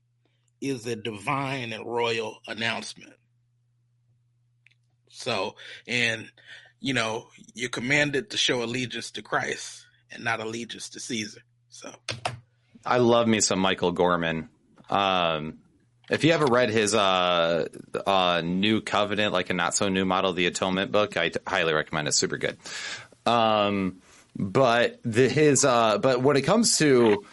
is a divine and royal announcement. So, and you know, you're commanded to show allegiance to Christ and not allegiance to Caesar. So, I love me some Michael Gorman. Um, if you ever read his uh, uh, New Covenant, like a not so new model, the Atonement book, I highly recommend it. Super good. Um, but the, his uh, but when it comes to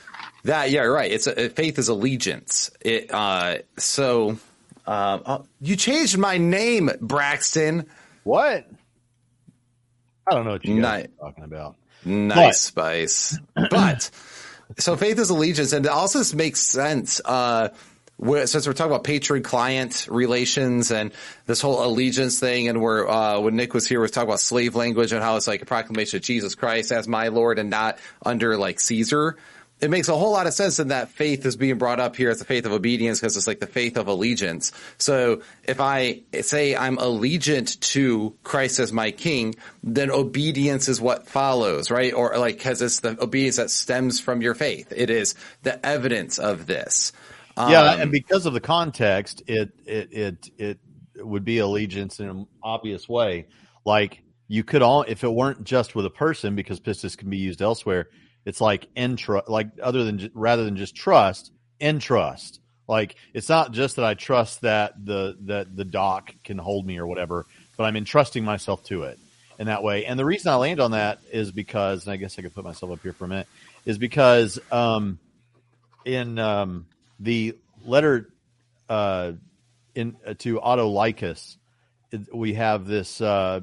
that, yeah, right. It's a, faith is allegiance. It uh, so uh, you changed my name, Braxton. What? I don't know what you guys Ni- talking about. Nice spice. But so faith is allegiance, and it also this makes sense. Uh, since we're talking about patron client relations and this whole allegiance thing, and where uh, when Nick was here, we was talking about slave language and how it's like a proclamation of Jesus Christ as my Lord and not under like Caesar. It makes a whole lot of sense in that faith is being brought up here as the faith of obedience because it's like the faith of allegiance. So if I say I'm allegiant to Christ as my king, then obedience is what follows, right? Or like, cause it's the obedience that stems from your faith. It is the evidence of this. Yeah, Um, and because of the context, it it it it would be allegiance in an obvious way. Like you could all, if it weren't just with a person, because pistis can be used elsewhere. It's like entrust, like other than rather than just trust, entrust. Like it's not just that I trust that the that the doc can hold me or whatever, but I'm entrusting myself to it in that way. And the reason I land on that is because, and I guess I could put myself up here for a minute, is because um, in um, the letter uh, in uh, to Autolycus, it- we have this uh,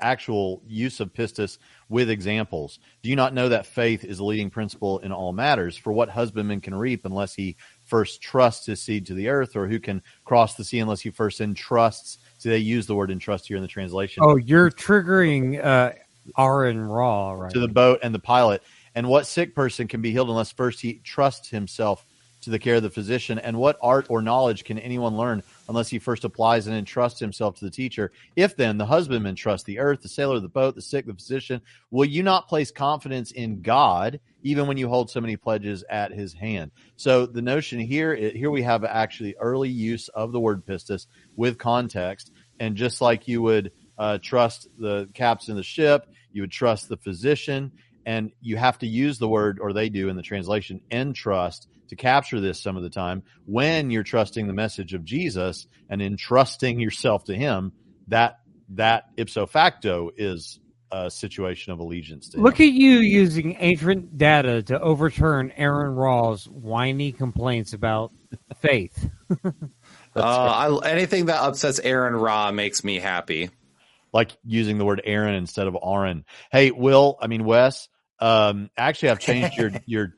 actual use of pistis with examples. Do you not know that faith is a leading principle in all matters? For what husbandman can reap unless he first trusts his seed to the earth, or who can cross the sea unless he first entrusts? See, they use the word entrust here in the translation Oh, you're triggering uh, Aron Ra right to the boat and the pilot. And what sick person can be healed unless first he trusts himself to the care of the physician? And what art or knowledge can anyone learn unless he first applies and entrusts himself to the teacher? If then the husbandman trusts the earth, the sailor, the boat, the sick, the physician, will you not place confidence in God even when you hold so many pledges at his hand? So the notion here, here we have actually early use of the word pistis with context. And just like you would uh, trust the captain of the ship, you would trust the physician, and you have to use the word, or they do in the translation, entrust to capture this some of the time. When you're trusting the message of Jesus and entrusting yourself to Him, that that ipso facto is a situation of allegiance to Look Him. at you using ancient data to overturn Aron Ra's whiny complaints about faith. uh, I, anything that upsets Aron Ra makes me happy. like using the word Aaron instead of Aaron. Hey, Will, I mean Wes. Um, actually, I've changed your your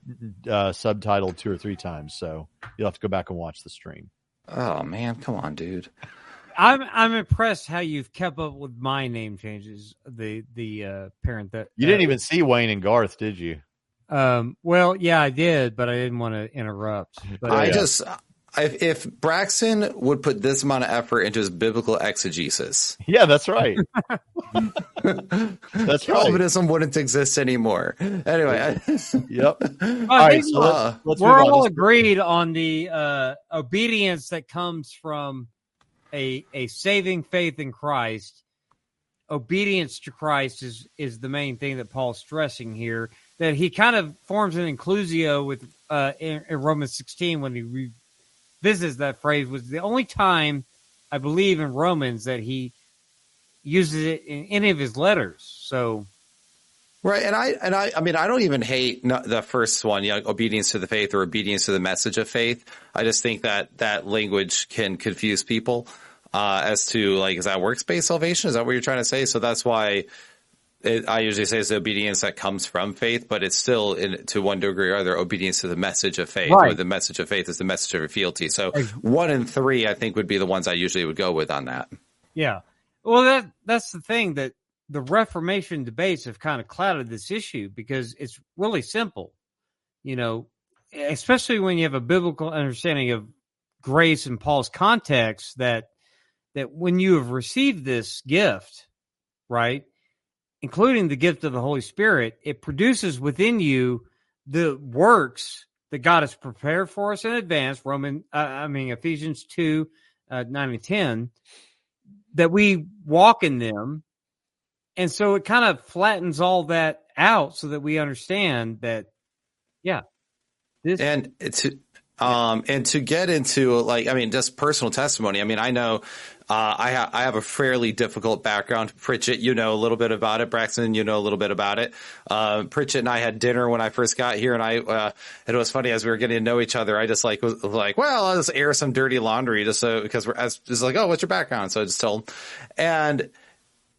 uh, subtitle two or three times, so you'll have to go back and watch the stream. Oh man, come on, dude. I'm I'm impressed how you've kept up with my name changes. The the uh, parent that You didn't even see Wayne and Garth, did you? Um, well, yeah, I did, but I didn't want to interrupt. But I yeah. just if, if Braxton would put this amount of effort into his biblical exegesis, Yeah, that's right. that's right. Calvinism wouldn't exist anymore. Anyway, Yep. I All right, so uh, let's, let's we're all on. agreed on the uh, obedience that comes from a a saving faith in Christ. Obedience to Christ is is the main thing that Paul's stressing here. That he kind of forms an inclusio with uh, in, in Romans 16 when he revisits that phrase was the only time I believe in Romans that he uses it in any of his letters. So right, and I and I I mean I don't even hate the first one, you know, obedience to the faith or obedience to the message of faith. I just think that that language can confuse people uh, as to like is that works-based salvation? Is that what you're trying to say? So that's why. It, I usually say it's obedience that comes from faith, but it's still in, to one degree or other obedience to the message of faith. Right. Where the message of faith is the message of fealty. So one and three, I think, would be the ones I usually would go with on that. Yeah. Well, that that's the thing that the Reformation debates have kind of clouded this issue because it's really simple. You know, especially when you have a biblical understanding of grace and Paul's context that that when you have received this gift, right, including the gift of the Holy Spirit, it produces within you the works that God has prepared for us in advance. Roman, uh, I mean Ephesians two uh, nine and ten, that we walk in them, and so it kind of flattens all that out so that we understand that, yeah, this and to um and to get into like I mean just personal testimony. I mean I know uh, I I have a fairly difficult background. Pritchett, you know a little bit about it. Braxton, you know a little bit about it. Uh, Pritchett and I had dinner when I first got here, and I uh, it was funny as we were getting to know each other. I just like was like, well, I'll just air some dirty laundry just so because we're as just like, oh, what's your background? So I just told, him. and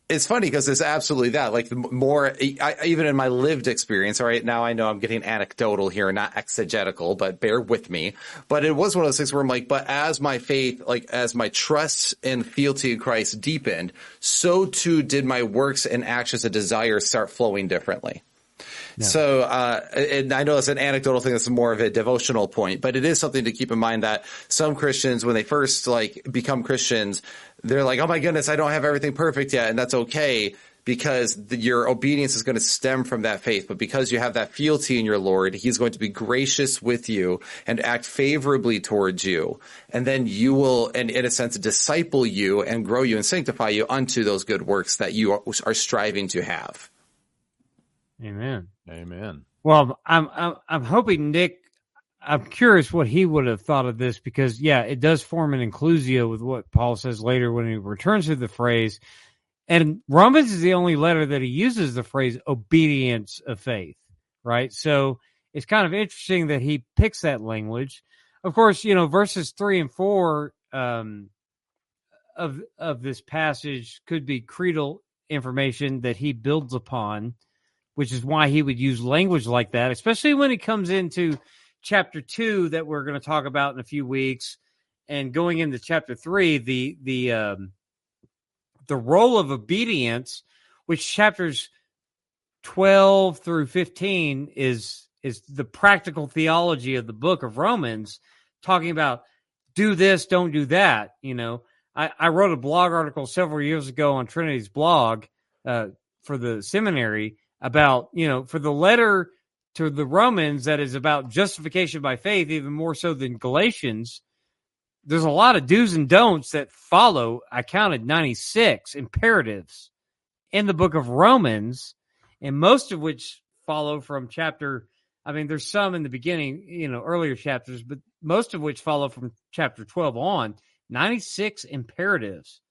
it's funny because it's absolutely that. Like more, I, even in my lived experience, all right, now I know I'm getting anecdotal here, not exegetical, but bear with me. But it was one of those things where I'm like, but as my faith, like as my trust and fealty in Christ deepened, so too did my works and actions and desires start flowing differently. So, uh, and I know it's an anecdotal thing. That's more of a devotional point, but it is something to keep in mind that some Christians, when they first like become Christians, they're like, "Oh my goodness, I don't have everything perfect yet," and that's okay because the, your obedience is going to stem from that faith. But because you have that fealty in your Lord, He's going to be gracious with you and act favorably towards you. And then you will, and in a sense, disciple you and grow you and sanctify you unto those good works that you are striving to have. Amen. Amen. Well, I'm I'm I'm hoping Nick. I'm curious what he would have thought of this because yeah, it does form an inclusio with what Paul says later when he returns to the phrase. And Romans is the only letter that he uses the phrase obedience of faith, right? So it's kind of interesting that he picks that language. Of course, you know, verses three and four um, of of this passage could be creedal information that he builds upon which is why he would use language like that, especially when it comes into chapter two that we're going to talk about in a few weeks, and going into chapter three, the the um, the role of obedience, which chapters twelve through fifteen is is the practical theology of the book of Romans, talking about do this, don't do that. You know, I, I wrote a blog article several years ago on Trinity's blog uh, for the seminary about, you know, for the letter to the Romans that is about justification by faith, even more so than Galatians, there's a lot of do's and don'ts that follow. I counted 96 imperatives in the book of Romans, and most of which follow from chapter. I mean, there's some in the beginning, you know, earlier chapters, but most of which follow from chapter 12 on. 96 imperatives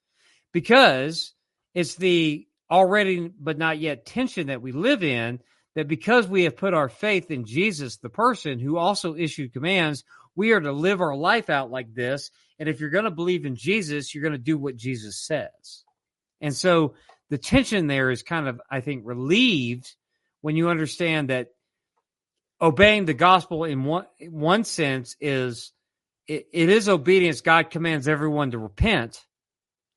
because it's the already but not yet tension that we live in that because we have put our faith in Jesus, the person who also issued commands, we are to live our life out like this. And if you're going to believe in Jesus, you're going to do what Jesus says. And so the tension there is kind of, I think, relieved when you understand that obeying the gospel in one, one sense is it, it is obedience. God commands everyone to repent,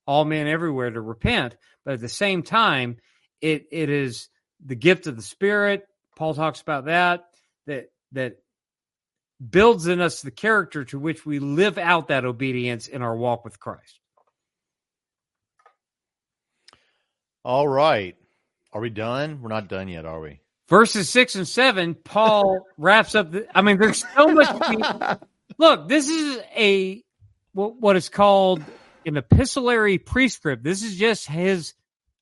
all men everywhere to repent. But at the same time, it it is the gift of the Spirit. Paul talks about that that that builds in us the character to which we live out that obedience in our walk with Christ. All right. Are we done? We're not done yet, are we? Verses six and seven, Paul wraps up. The, I mean, there's so much. Look, this is a what, what is called an epistolary prescript. This is just his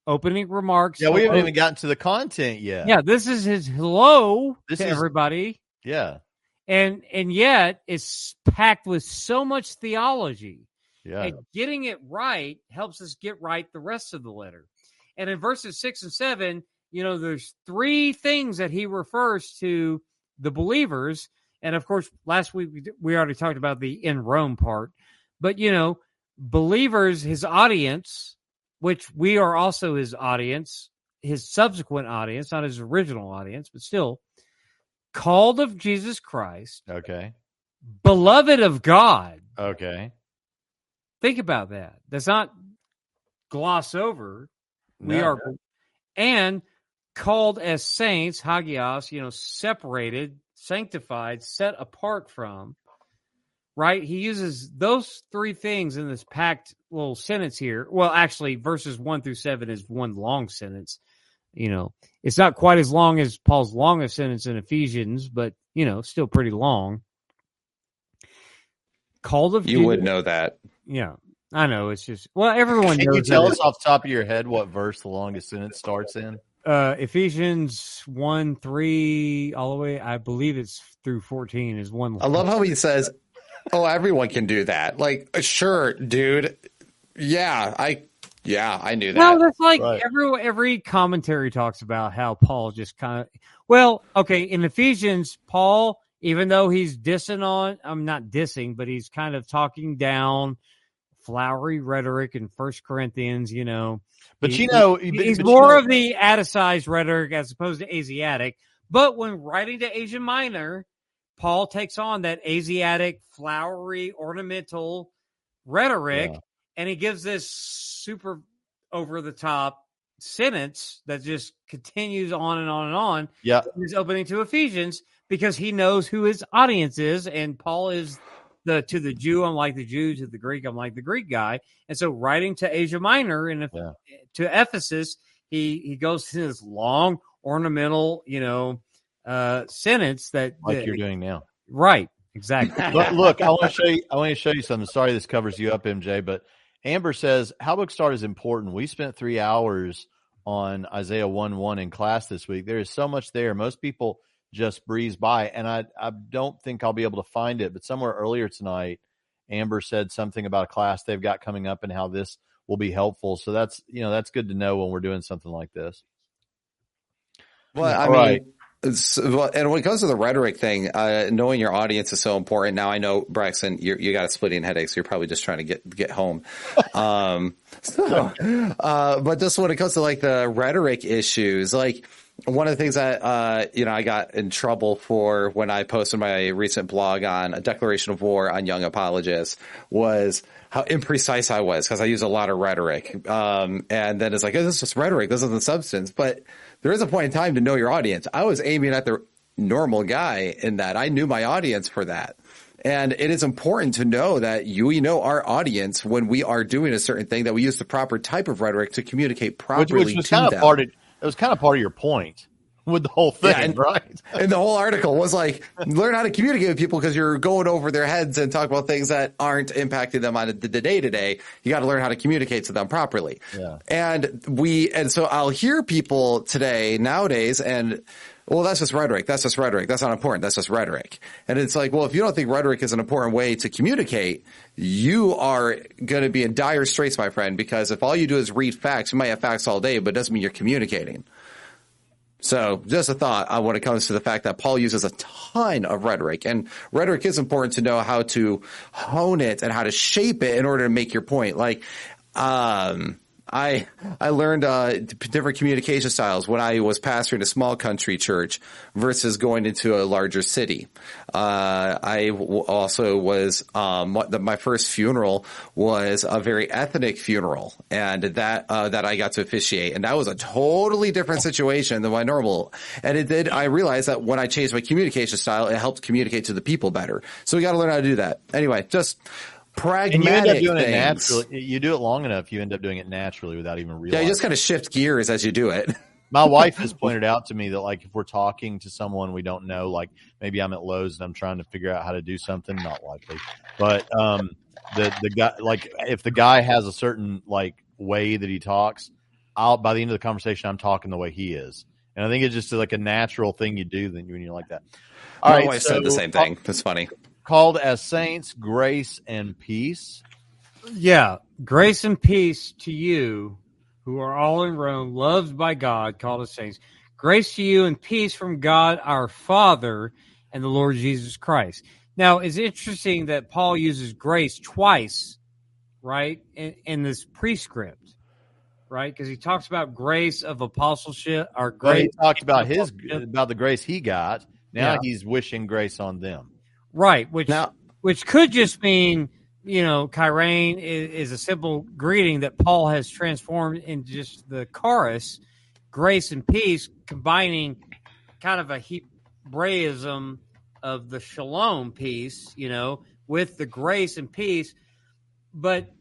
opening remarks. Yeah, we haven't even gotten to the content yet. Yeah, this is his hello This to is- everybody. Yeah. And and yet it's packed with so much theology. Yeah. And getting it right helps us get right the rest of the letter. And in verses six and seven, you know, there's three things that he refers to the believers. And of course, last week we, we already talked about the in Rome part. But, you know, believers, his audience, which we are also his audience, his subsequent audience, not his original audience, but still called of Jesus Christ, Okay. beloved of God. Okay. Think about that. That's not gloss over. We No. are and called as saints, hagios, you know, separated, sanctified, set apart from, right? He uses those three things in this packed little sentence here. Well, actually, verses one through seven is one long sentence. You know, it's not quite as long as Paul's longest sentence in Ephesians, but, you know, still pretty long. Called of You Judah- would know that. Yeah, I know. It's just, well, everyone Can knows you tell that us off the top of your head what verse the longest sentence starts in? uh Ephesians 1 3 all the way I believe it's through 14 is one I love how he says, "Oh, everyone can do that." Like, sure, dude. Yeah, I. Yeah, I knew that. No, that's like Right. every every commentary talks about how Paul just kind of well, okay, in Ephesians, Paul, even though he's dissing on I'm not dissing, but he's kind of talking down flowery rhetoric in First Corinthians, you know. But He- you know, He- but- he's but you more know- of the Atticized rhetoric as opposed to Asiatic. But when writing to Asia Minor, Paul takes on that Asiatic, flowery, ornamental rhetoric, Yeah. and he gives this super over the top sentence that just continues on and on and on. Yeah. his opening to Ephesians because he knows who his audience is, and Paul is the to the Jew, I'm like the Jew, to the Greek, I'm like the Greek guy. And so writing to Asia Minor and Yeah. to Ephesus, he he goes to this long ornamental, you know, uh sentence that like that- you're doing now. right, exactly. But look, I want to show you. I want to show you something. Sorry, this covers you up, MJ. But Amber says how book start is important. We spent three hours on Isaiah one one in class this week. There is so much there. Most people just breeze by, and I I don't think I'll be able to find it. But somewhere earlier tonight, Amber said something about a class they've got coming up and how this will be helpful. So that's you know that's good to know when we're doing something like this. Well, I All mean, right. Well, and when it comes to the rhetoric thing, uh, knowing your audience is so important. Now I know Braxton, you you got a splitting headache, so you're probably just trying to get get home. Um, so, uh, but just when it comes to like the rhetoric issues, like one of the things that uh, you know I got in trouble for when I posted my recent blog on a declaration of war on young apologists was how imprecise I was because I use a lot of rhetoric. Um, and then it's like, oh, this is just rhetoric. This isn't substance. But there is a point in time to know your audience. I was aiming at the normal guy in that I knew my audience for that. And it is important to know that you, we know our audience when we are doing a certain thing that we use the proper type of rhetoric to communicate properly which was to kind of part of it was kind of part of your point with the whole thing, Yeah, and- right? and the whole article was like, learn how to communicate with people because you're going over their heads and talk about things that aren't impacting them on the day to day. You got to learn how to communicate to them properly. Yeah. And we, and so I'll hear people today nowadays and, well, that's just rhetoric. That's just rhetoric. That's not important. That's just rhetoric. And it's like, well, if you don't think rhetoric is an important way to communicate, you are going to be in dire straits, my friend, because if all you do is read facts, you might have facts all day, but it doesn't mean you're communicating. So just a thought uh, when it comes to the fact that Paul uses a ton of rhetoric and rhetoric is important to know how to hone it and how to shape it in order to make your point. Like, um, I, I learned, uh, different communication styles when I was pastoring a small country church versus going into a larger city. Uh, I w- also was, um, the, my first funeral was a very ethnic funeral and that, uh, that I got to officiate. And that was a totally different situation than my normal. And it did, I realized that when I changed my communication style, it helped communicate to the people better. So we got to learn how to do that. Anyway, just pragmatic And you end up doing things. it naturally. You do it long enough, you end up doing it naturally without even realizing. Yeah, you just kind of shift gears as you do it. My wife has pointed out to me that like if we're talking to someone we don't know, like maybe I'm at Lowe's and I'm trying to figure out how to do something, not likely, but um, the the guy like if the guy has a certain like way that he talks, I'll by the end of the conversation I'm talking the way he is, and I think it's just like a natural thing you do then when you're like that. All My right, wife so said the same thing. It's funny. Called as saints, grace and peace. Yeah, grace and peace to you who are all in Rome, loved by God, called as saints. Grace to you and peace from God our Father and the Lord Jesus Christ. Now, it's interesting that Paul uses grace twice, right, in, in this prescript, right? Because he talks about grace of apostleship or Well, he grace, talked about his about the grace he got. Now Yeah. he's wishing grace on them. Right? Which Now, which could just mean you know chairein is, is a simple greeting that Paul has transformed into just the charis grace and peace, combining kind of a Hebraism of the shalom peace, you know, with the grace and peace. But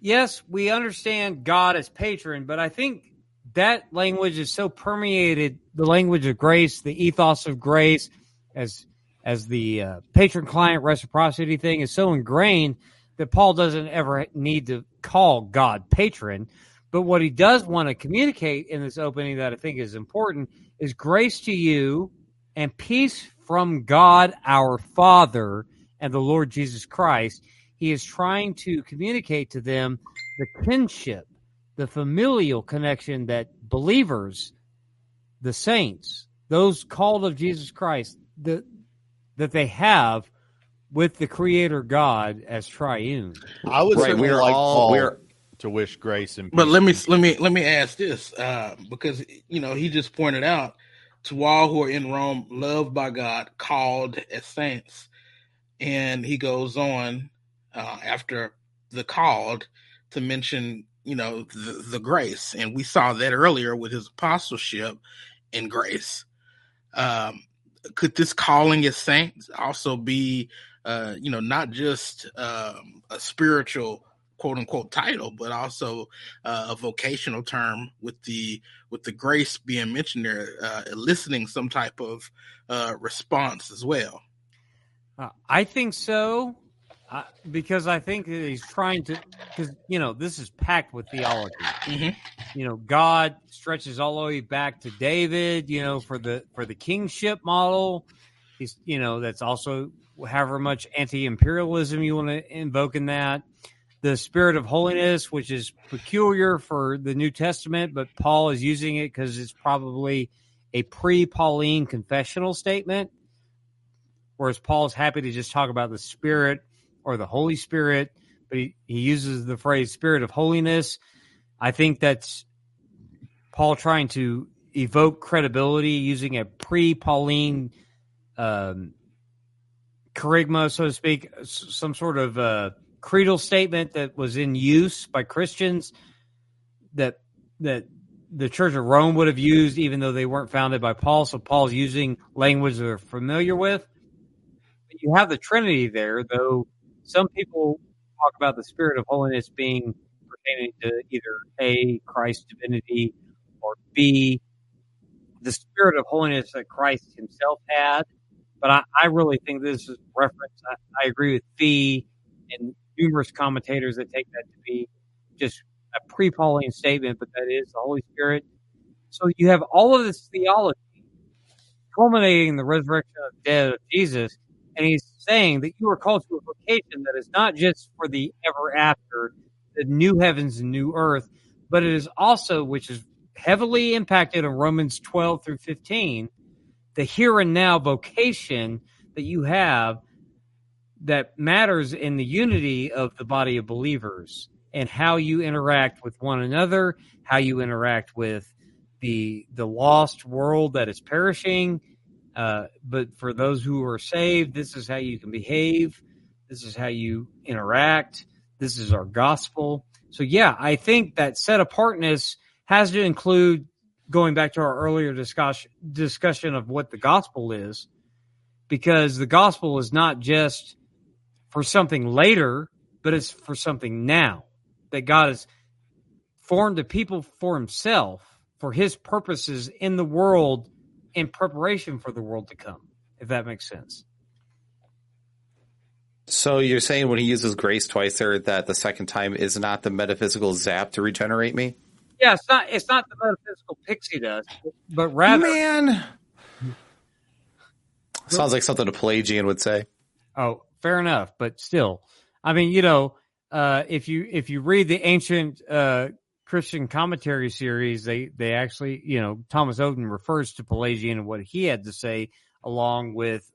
yes, we understand God as patron, but I think that language is so permeated the language of grace, the ethos of grace, as as the uh, patron client reciprocity thing is so ingrained that Paul doesn't ever need to call God patron. But what he does want to communicate in this opening that I think is important is grace to you and peace from God our Father and the Lord Jesus Christ. He is trying to communicate to them the kinship, the familial connection that believers, the saints, those called of Jesus Christ, the, that they have with the Creator God as triune. I would Right, certainly we're like all- Paul we're- to wish grace and peace. But let me let me let me ask this, uh, because you know he just pointed out to all who are in Rome, loved by God, called as saints, and he goes on uh, after the called to mention you know the, the grace, and we saw that earlier with his apostleship and grace. Um, could this calling as saints also be, uh, you know, not just um, a spiritual quote unquote title, but also uh, a vocational term with the with the grace being mentioned there, uh, eliciting some type of uh, response as well. Uh, I think so, uh, because I think he's trying to. Because you know this is packed with theology. Mhm. You know, God stretches all the way back to David. You know, for the for the kingship model, he's you know that's also however much anti-imperialism you want to invoke in that. The spirit of holiness, which is peculiar for the New Testament, but Paul is using it because it's probably a pre-Pauline confessional statement whereas Paul's happy to just talk about the Spirit or the Holy Spirit, but he, he uses the phrase Spirit of holiness. I think that's Paul trying to evoke credibility using a pre Pauline um, charisma, so to speak, some sort of uh, creedal statement that was in use by Christians that that the Church of Rome would have used, even though they weren't founded by Paul. So Paul's using language they're familiar with. But you have the Trinity there, though some people talk about the Spirit of holiness being pertaining to either A, Christ's divinity, or B, the Spirit of holiness that Christ himself had. But I, I really think this is reference. I, I agree with Fee and numerous commentators that take that to be just a pre Pauline statement, but that is the Holy Spirit. So you have all of this theology culminating in the resurrection of the dead of Jesus, and he's saying that you are called to a vocation that is not just for the ever after, the new heavens and new earth, but it is also, which is heavily impacted in Romans 12 through 15, the here and now vocation that you have that matters in the unity of the body of believers and how you interact with one another, how you interact with the the lost world that is perishing. Uh, but for those who are saved, this is how you can behave. This is how you interact. This is our gospel. So yeah, I think that set apartness has to include going back to our earlier discussion discussion of what the gospel is, because the gospel is not just for something later, but it's for something now that God has formed a people for himself, for his purposes in the world, in preparation for the world to come, if that makes sense. So you're saying when he uses grace twice there that the second time is not the metaphysical zap to regenerate me? Yeah, it's not it's not the metaphysical pixie dust, but rather Man. Sounds like something a Pelagian would say. Oh, fair enough, but still, I mean, you know, uh, if you if you read the ancient uh, Christian commentary series, they they actually, you know, Thomas Oden refers to Pelagian and what he had to say, along with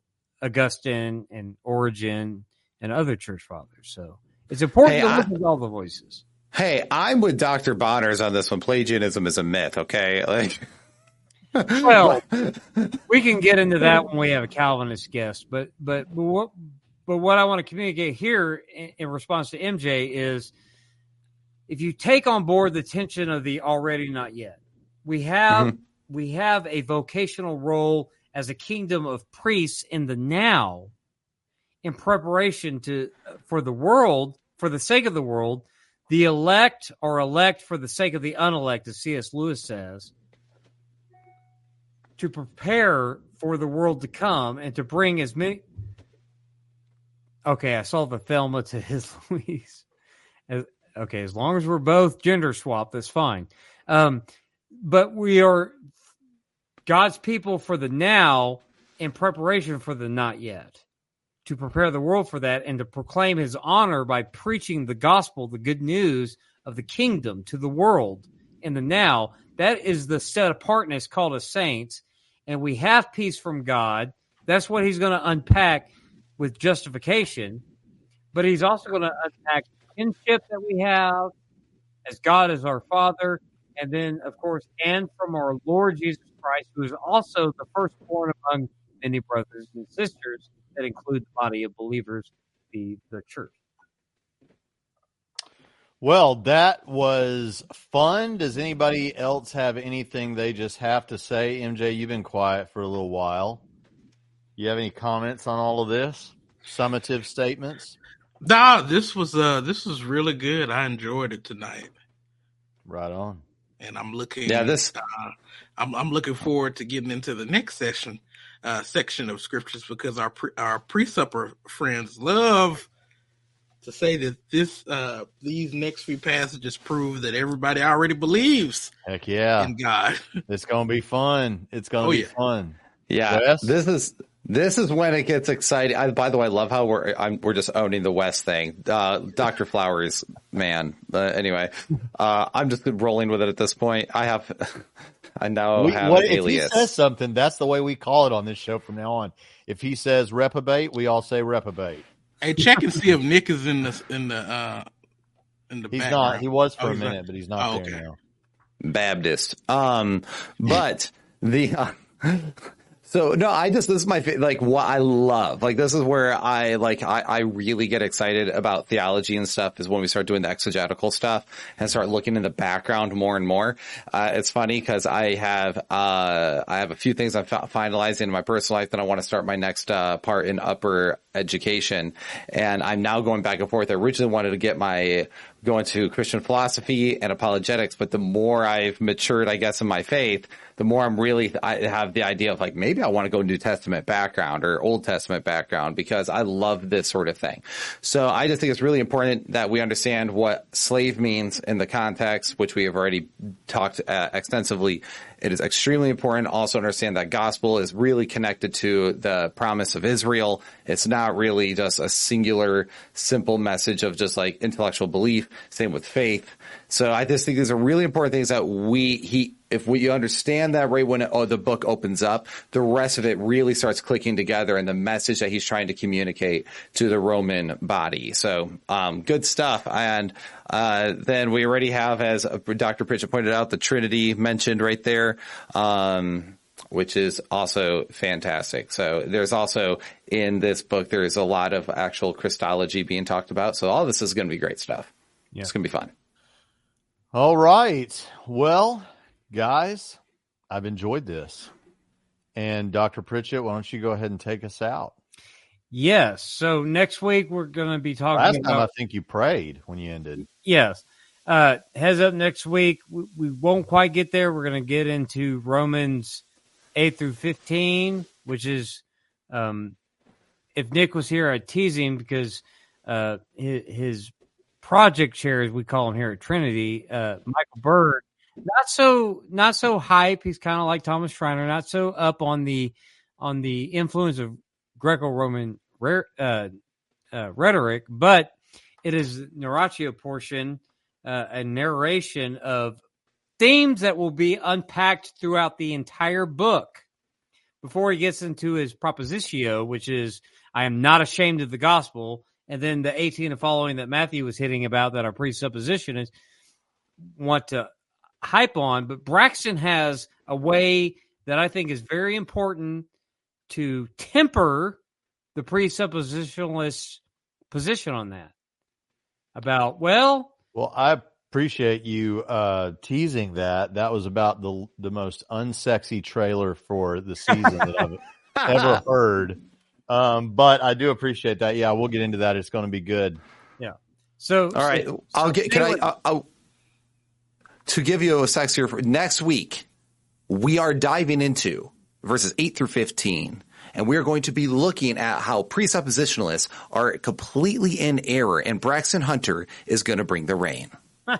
Augustine and Origen and other church fathers. So it's important Hey, to I- listen to all the voices. Hey, I'm with Dr. Bonners on this one. Pelagianism is a myth, okay? Like Well, we can get into that when we have a Calvinist guest, but but but what but what I want to communicate here in, in response to MJ is if you take on board the tension of the already not yet, we have Mhm. we have a vocational role as a kingdom of priests in the now in preparation to for the world for the sake of the world the elect are elect for the sake of the unelect as cs lewis says to prepare for the world to come and to bring as many okay i saw the thelma to his louise okay as long as we're both gender swap that's fine um but we are God's people for the now in preparation for the not yet, to prepare the world for that and to proclaim his honor by preaching the gospel, the good news of the kingdom to the world in the now. That is the set apartness called as saints. And we have peace from God. That's what he's going to unpack with justification. But he's also going to unpack kinship that we have as God is our Father and then of course and from our lord jesus christ who is also the firstborn among many brothers and sisters that include the body of believers the the church Well, that was fun. Does anybody else have anything they just have to say? MJ, you've been quiet for a little while. You have any comments on all of this? Summative statements? Nah, this was uh this was really good. I enjoyed it tonight, Right on. and I'm looking. Yeah, this- Uh, I'm I'm looking forward to getting into the next session, uh, section of scriptures because our pre, our pre-supper friends love to say that this uh these next few passages prove that everybody already believes Heck yeah. in God. It's going to be fun. It's going to Oh, be yeah. fun. Yeah, Wes? this is this is when it gets exciting. I, by the way, I love how we're I'm, we're just owning the West thing. Uh, Doctor Flowers, man. Uh, anyway, uh, I'm just rolling with it at this point. I have, I now We- have what- an if he says something, that's the way we call it on this show from now on. If he says reprobate, we all say reprobate. hey, check and see if Nick is in the in the uh in the He's background. not. He was for Oh, a he's not. minute, but he's not Oh, there okay. now. Baptist. Um, but the, uh, so no, I just, this is my, like what I love. Like this is where I, like, I, I really get excited about theology and stuff is when we start doing the exegetical stuff and start looking in the background more and more. Uh, it's funny because I have, uh, I have a few things I'm finalizing in my personal life that I want to start my next, uh, part in upper education. And I'm now going back and forth. I originally wanted to get my, going to Christian philosophy and apologetics, but the more I've matured, I guess, in my faith, the more I'm really, I have the idea of like, maybe I want to go New Testament background or Old Testament background because I love this sort of thing. So I just think it's really important that we understand what slave means in the context, which we have already talked uh, extensively. It is extremely important also understand that gospel is really connected to the promise of Israel. It's not really just a singular, simple message of just like intellectual belief. Same with faith. So I just think these are really important things that we, he, if we understand that right when it, oh, the book opens up, the rest of it really starts clicking together and the message that he's trying to communicate to the Roman body. So, um, good stuff. And, uh, then we already have, as Dr. Pritchett pointed out, the Trinity mentioned right there. Um, which is also fantastic. So there's also in this book, there is a lot of actual Christology being talked about. So all this is going to be great stuff. Yeah. It's going to be fun. All right. Well, guys, I've enjoyed this. And Dr. Pritchett, why don't you go ahead and take us out? yes so next week we're going to be talking Last time I think you prayed when you ended. yes uh heads up next week we, we won't quite get there we're going to get into romans 8 through 15 which is um if nick was here i'd tease him because uh his, his project chair as we call him here at trinity uh michael bird not so not so hype. He's kind of like thomas schreiner. Not so up on the on the influence of greco-roman rare, uh, uh, rhetoric but it is narratio portion uh, a narration of themes that will be unpacked throughout the entire book. Before he gets into his propositio, which is I am not ashamed of the gospel, and then the 18 and following that Matthew was hitting about that our presupposition is want to hype on. But Braxton has a way that I think is very important to temper the presuppositionalist position on that. About, well, Well, I appreciate you uh, teasing that. That was about the the most unsexy trailer for the season that I've ever heard. Um, but I do appreciate that. Yeah, we'll get into that. It's going to be good. Yeah so, All right, so- I'll so get. Can I? I'll, I'll- to give you a sexier next week, we are diving into verses eight through fifteen, and we are going to be looking at how presuppositionalists are completely in error, and Braxton Hunter is going to bring the rain.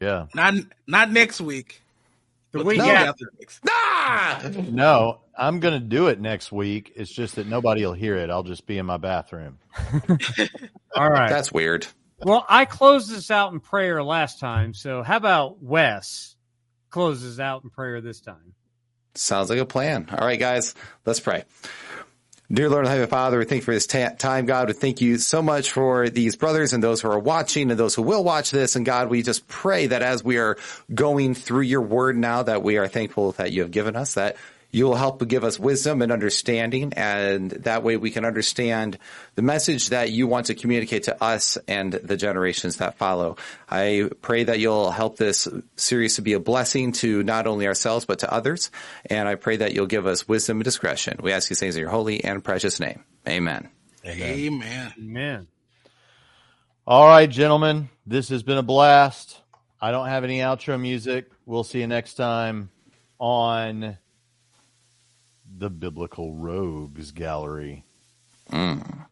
Yeah. Not not next week. the but week week after. after next. Ah! No, I'm going to do it next week. It's just that nobody will hear it. I'll just be in my bathroom. All right. That's weird. Well, I closed this out in prayer last time, so how about Wes closes out in prayer this time? Sounds like a plan. All right, guys, let's pray. Dear Lord and Heavenly Father, we thank you for this ta- time, God. We thank you so much for these brothers and those who are watching and those who will watch this. And God, we just pray that as we are going through your word now, that we are thankful that you have given us, that you will help give us wisdom and understanding. And that way we can understand the message that you want to communicate to us and the generations that follow. I pray that you'll help this series to be a blessing to not only ourselves, but to others. And I pray that you'll give us wisdom and discretion. We ask these things in your holy and precious name. Amen. Amen. Amen. All right, gentlemen, this has been a blast. I don't have any outro music. We'll see you next time on the Biblical Rogues Gallery. Mm.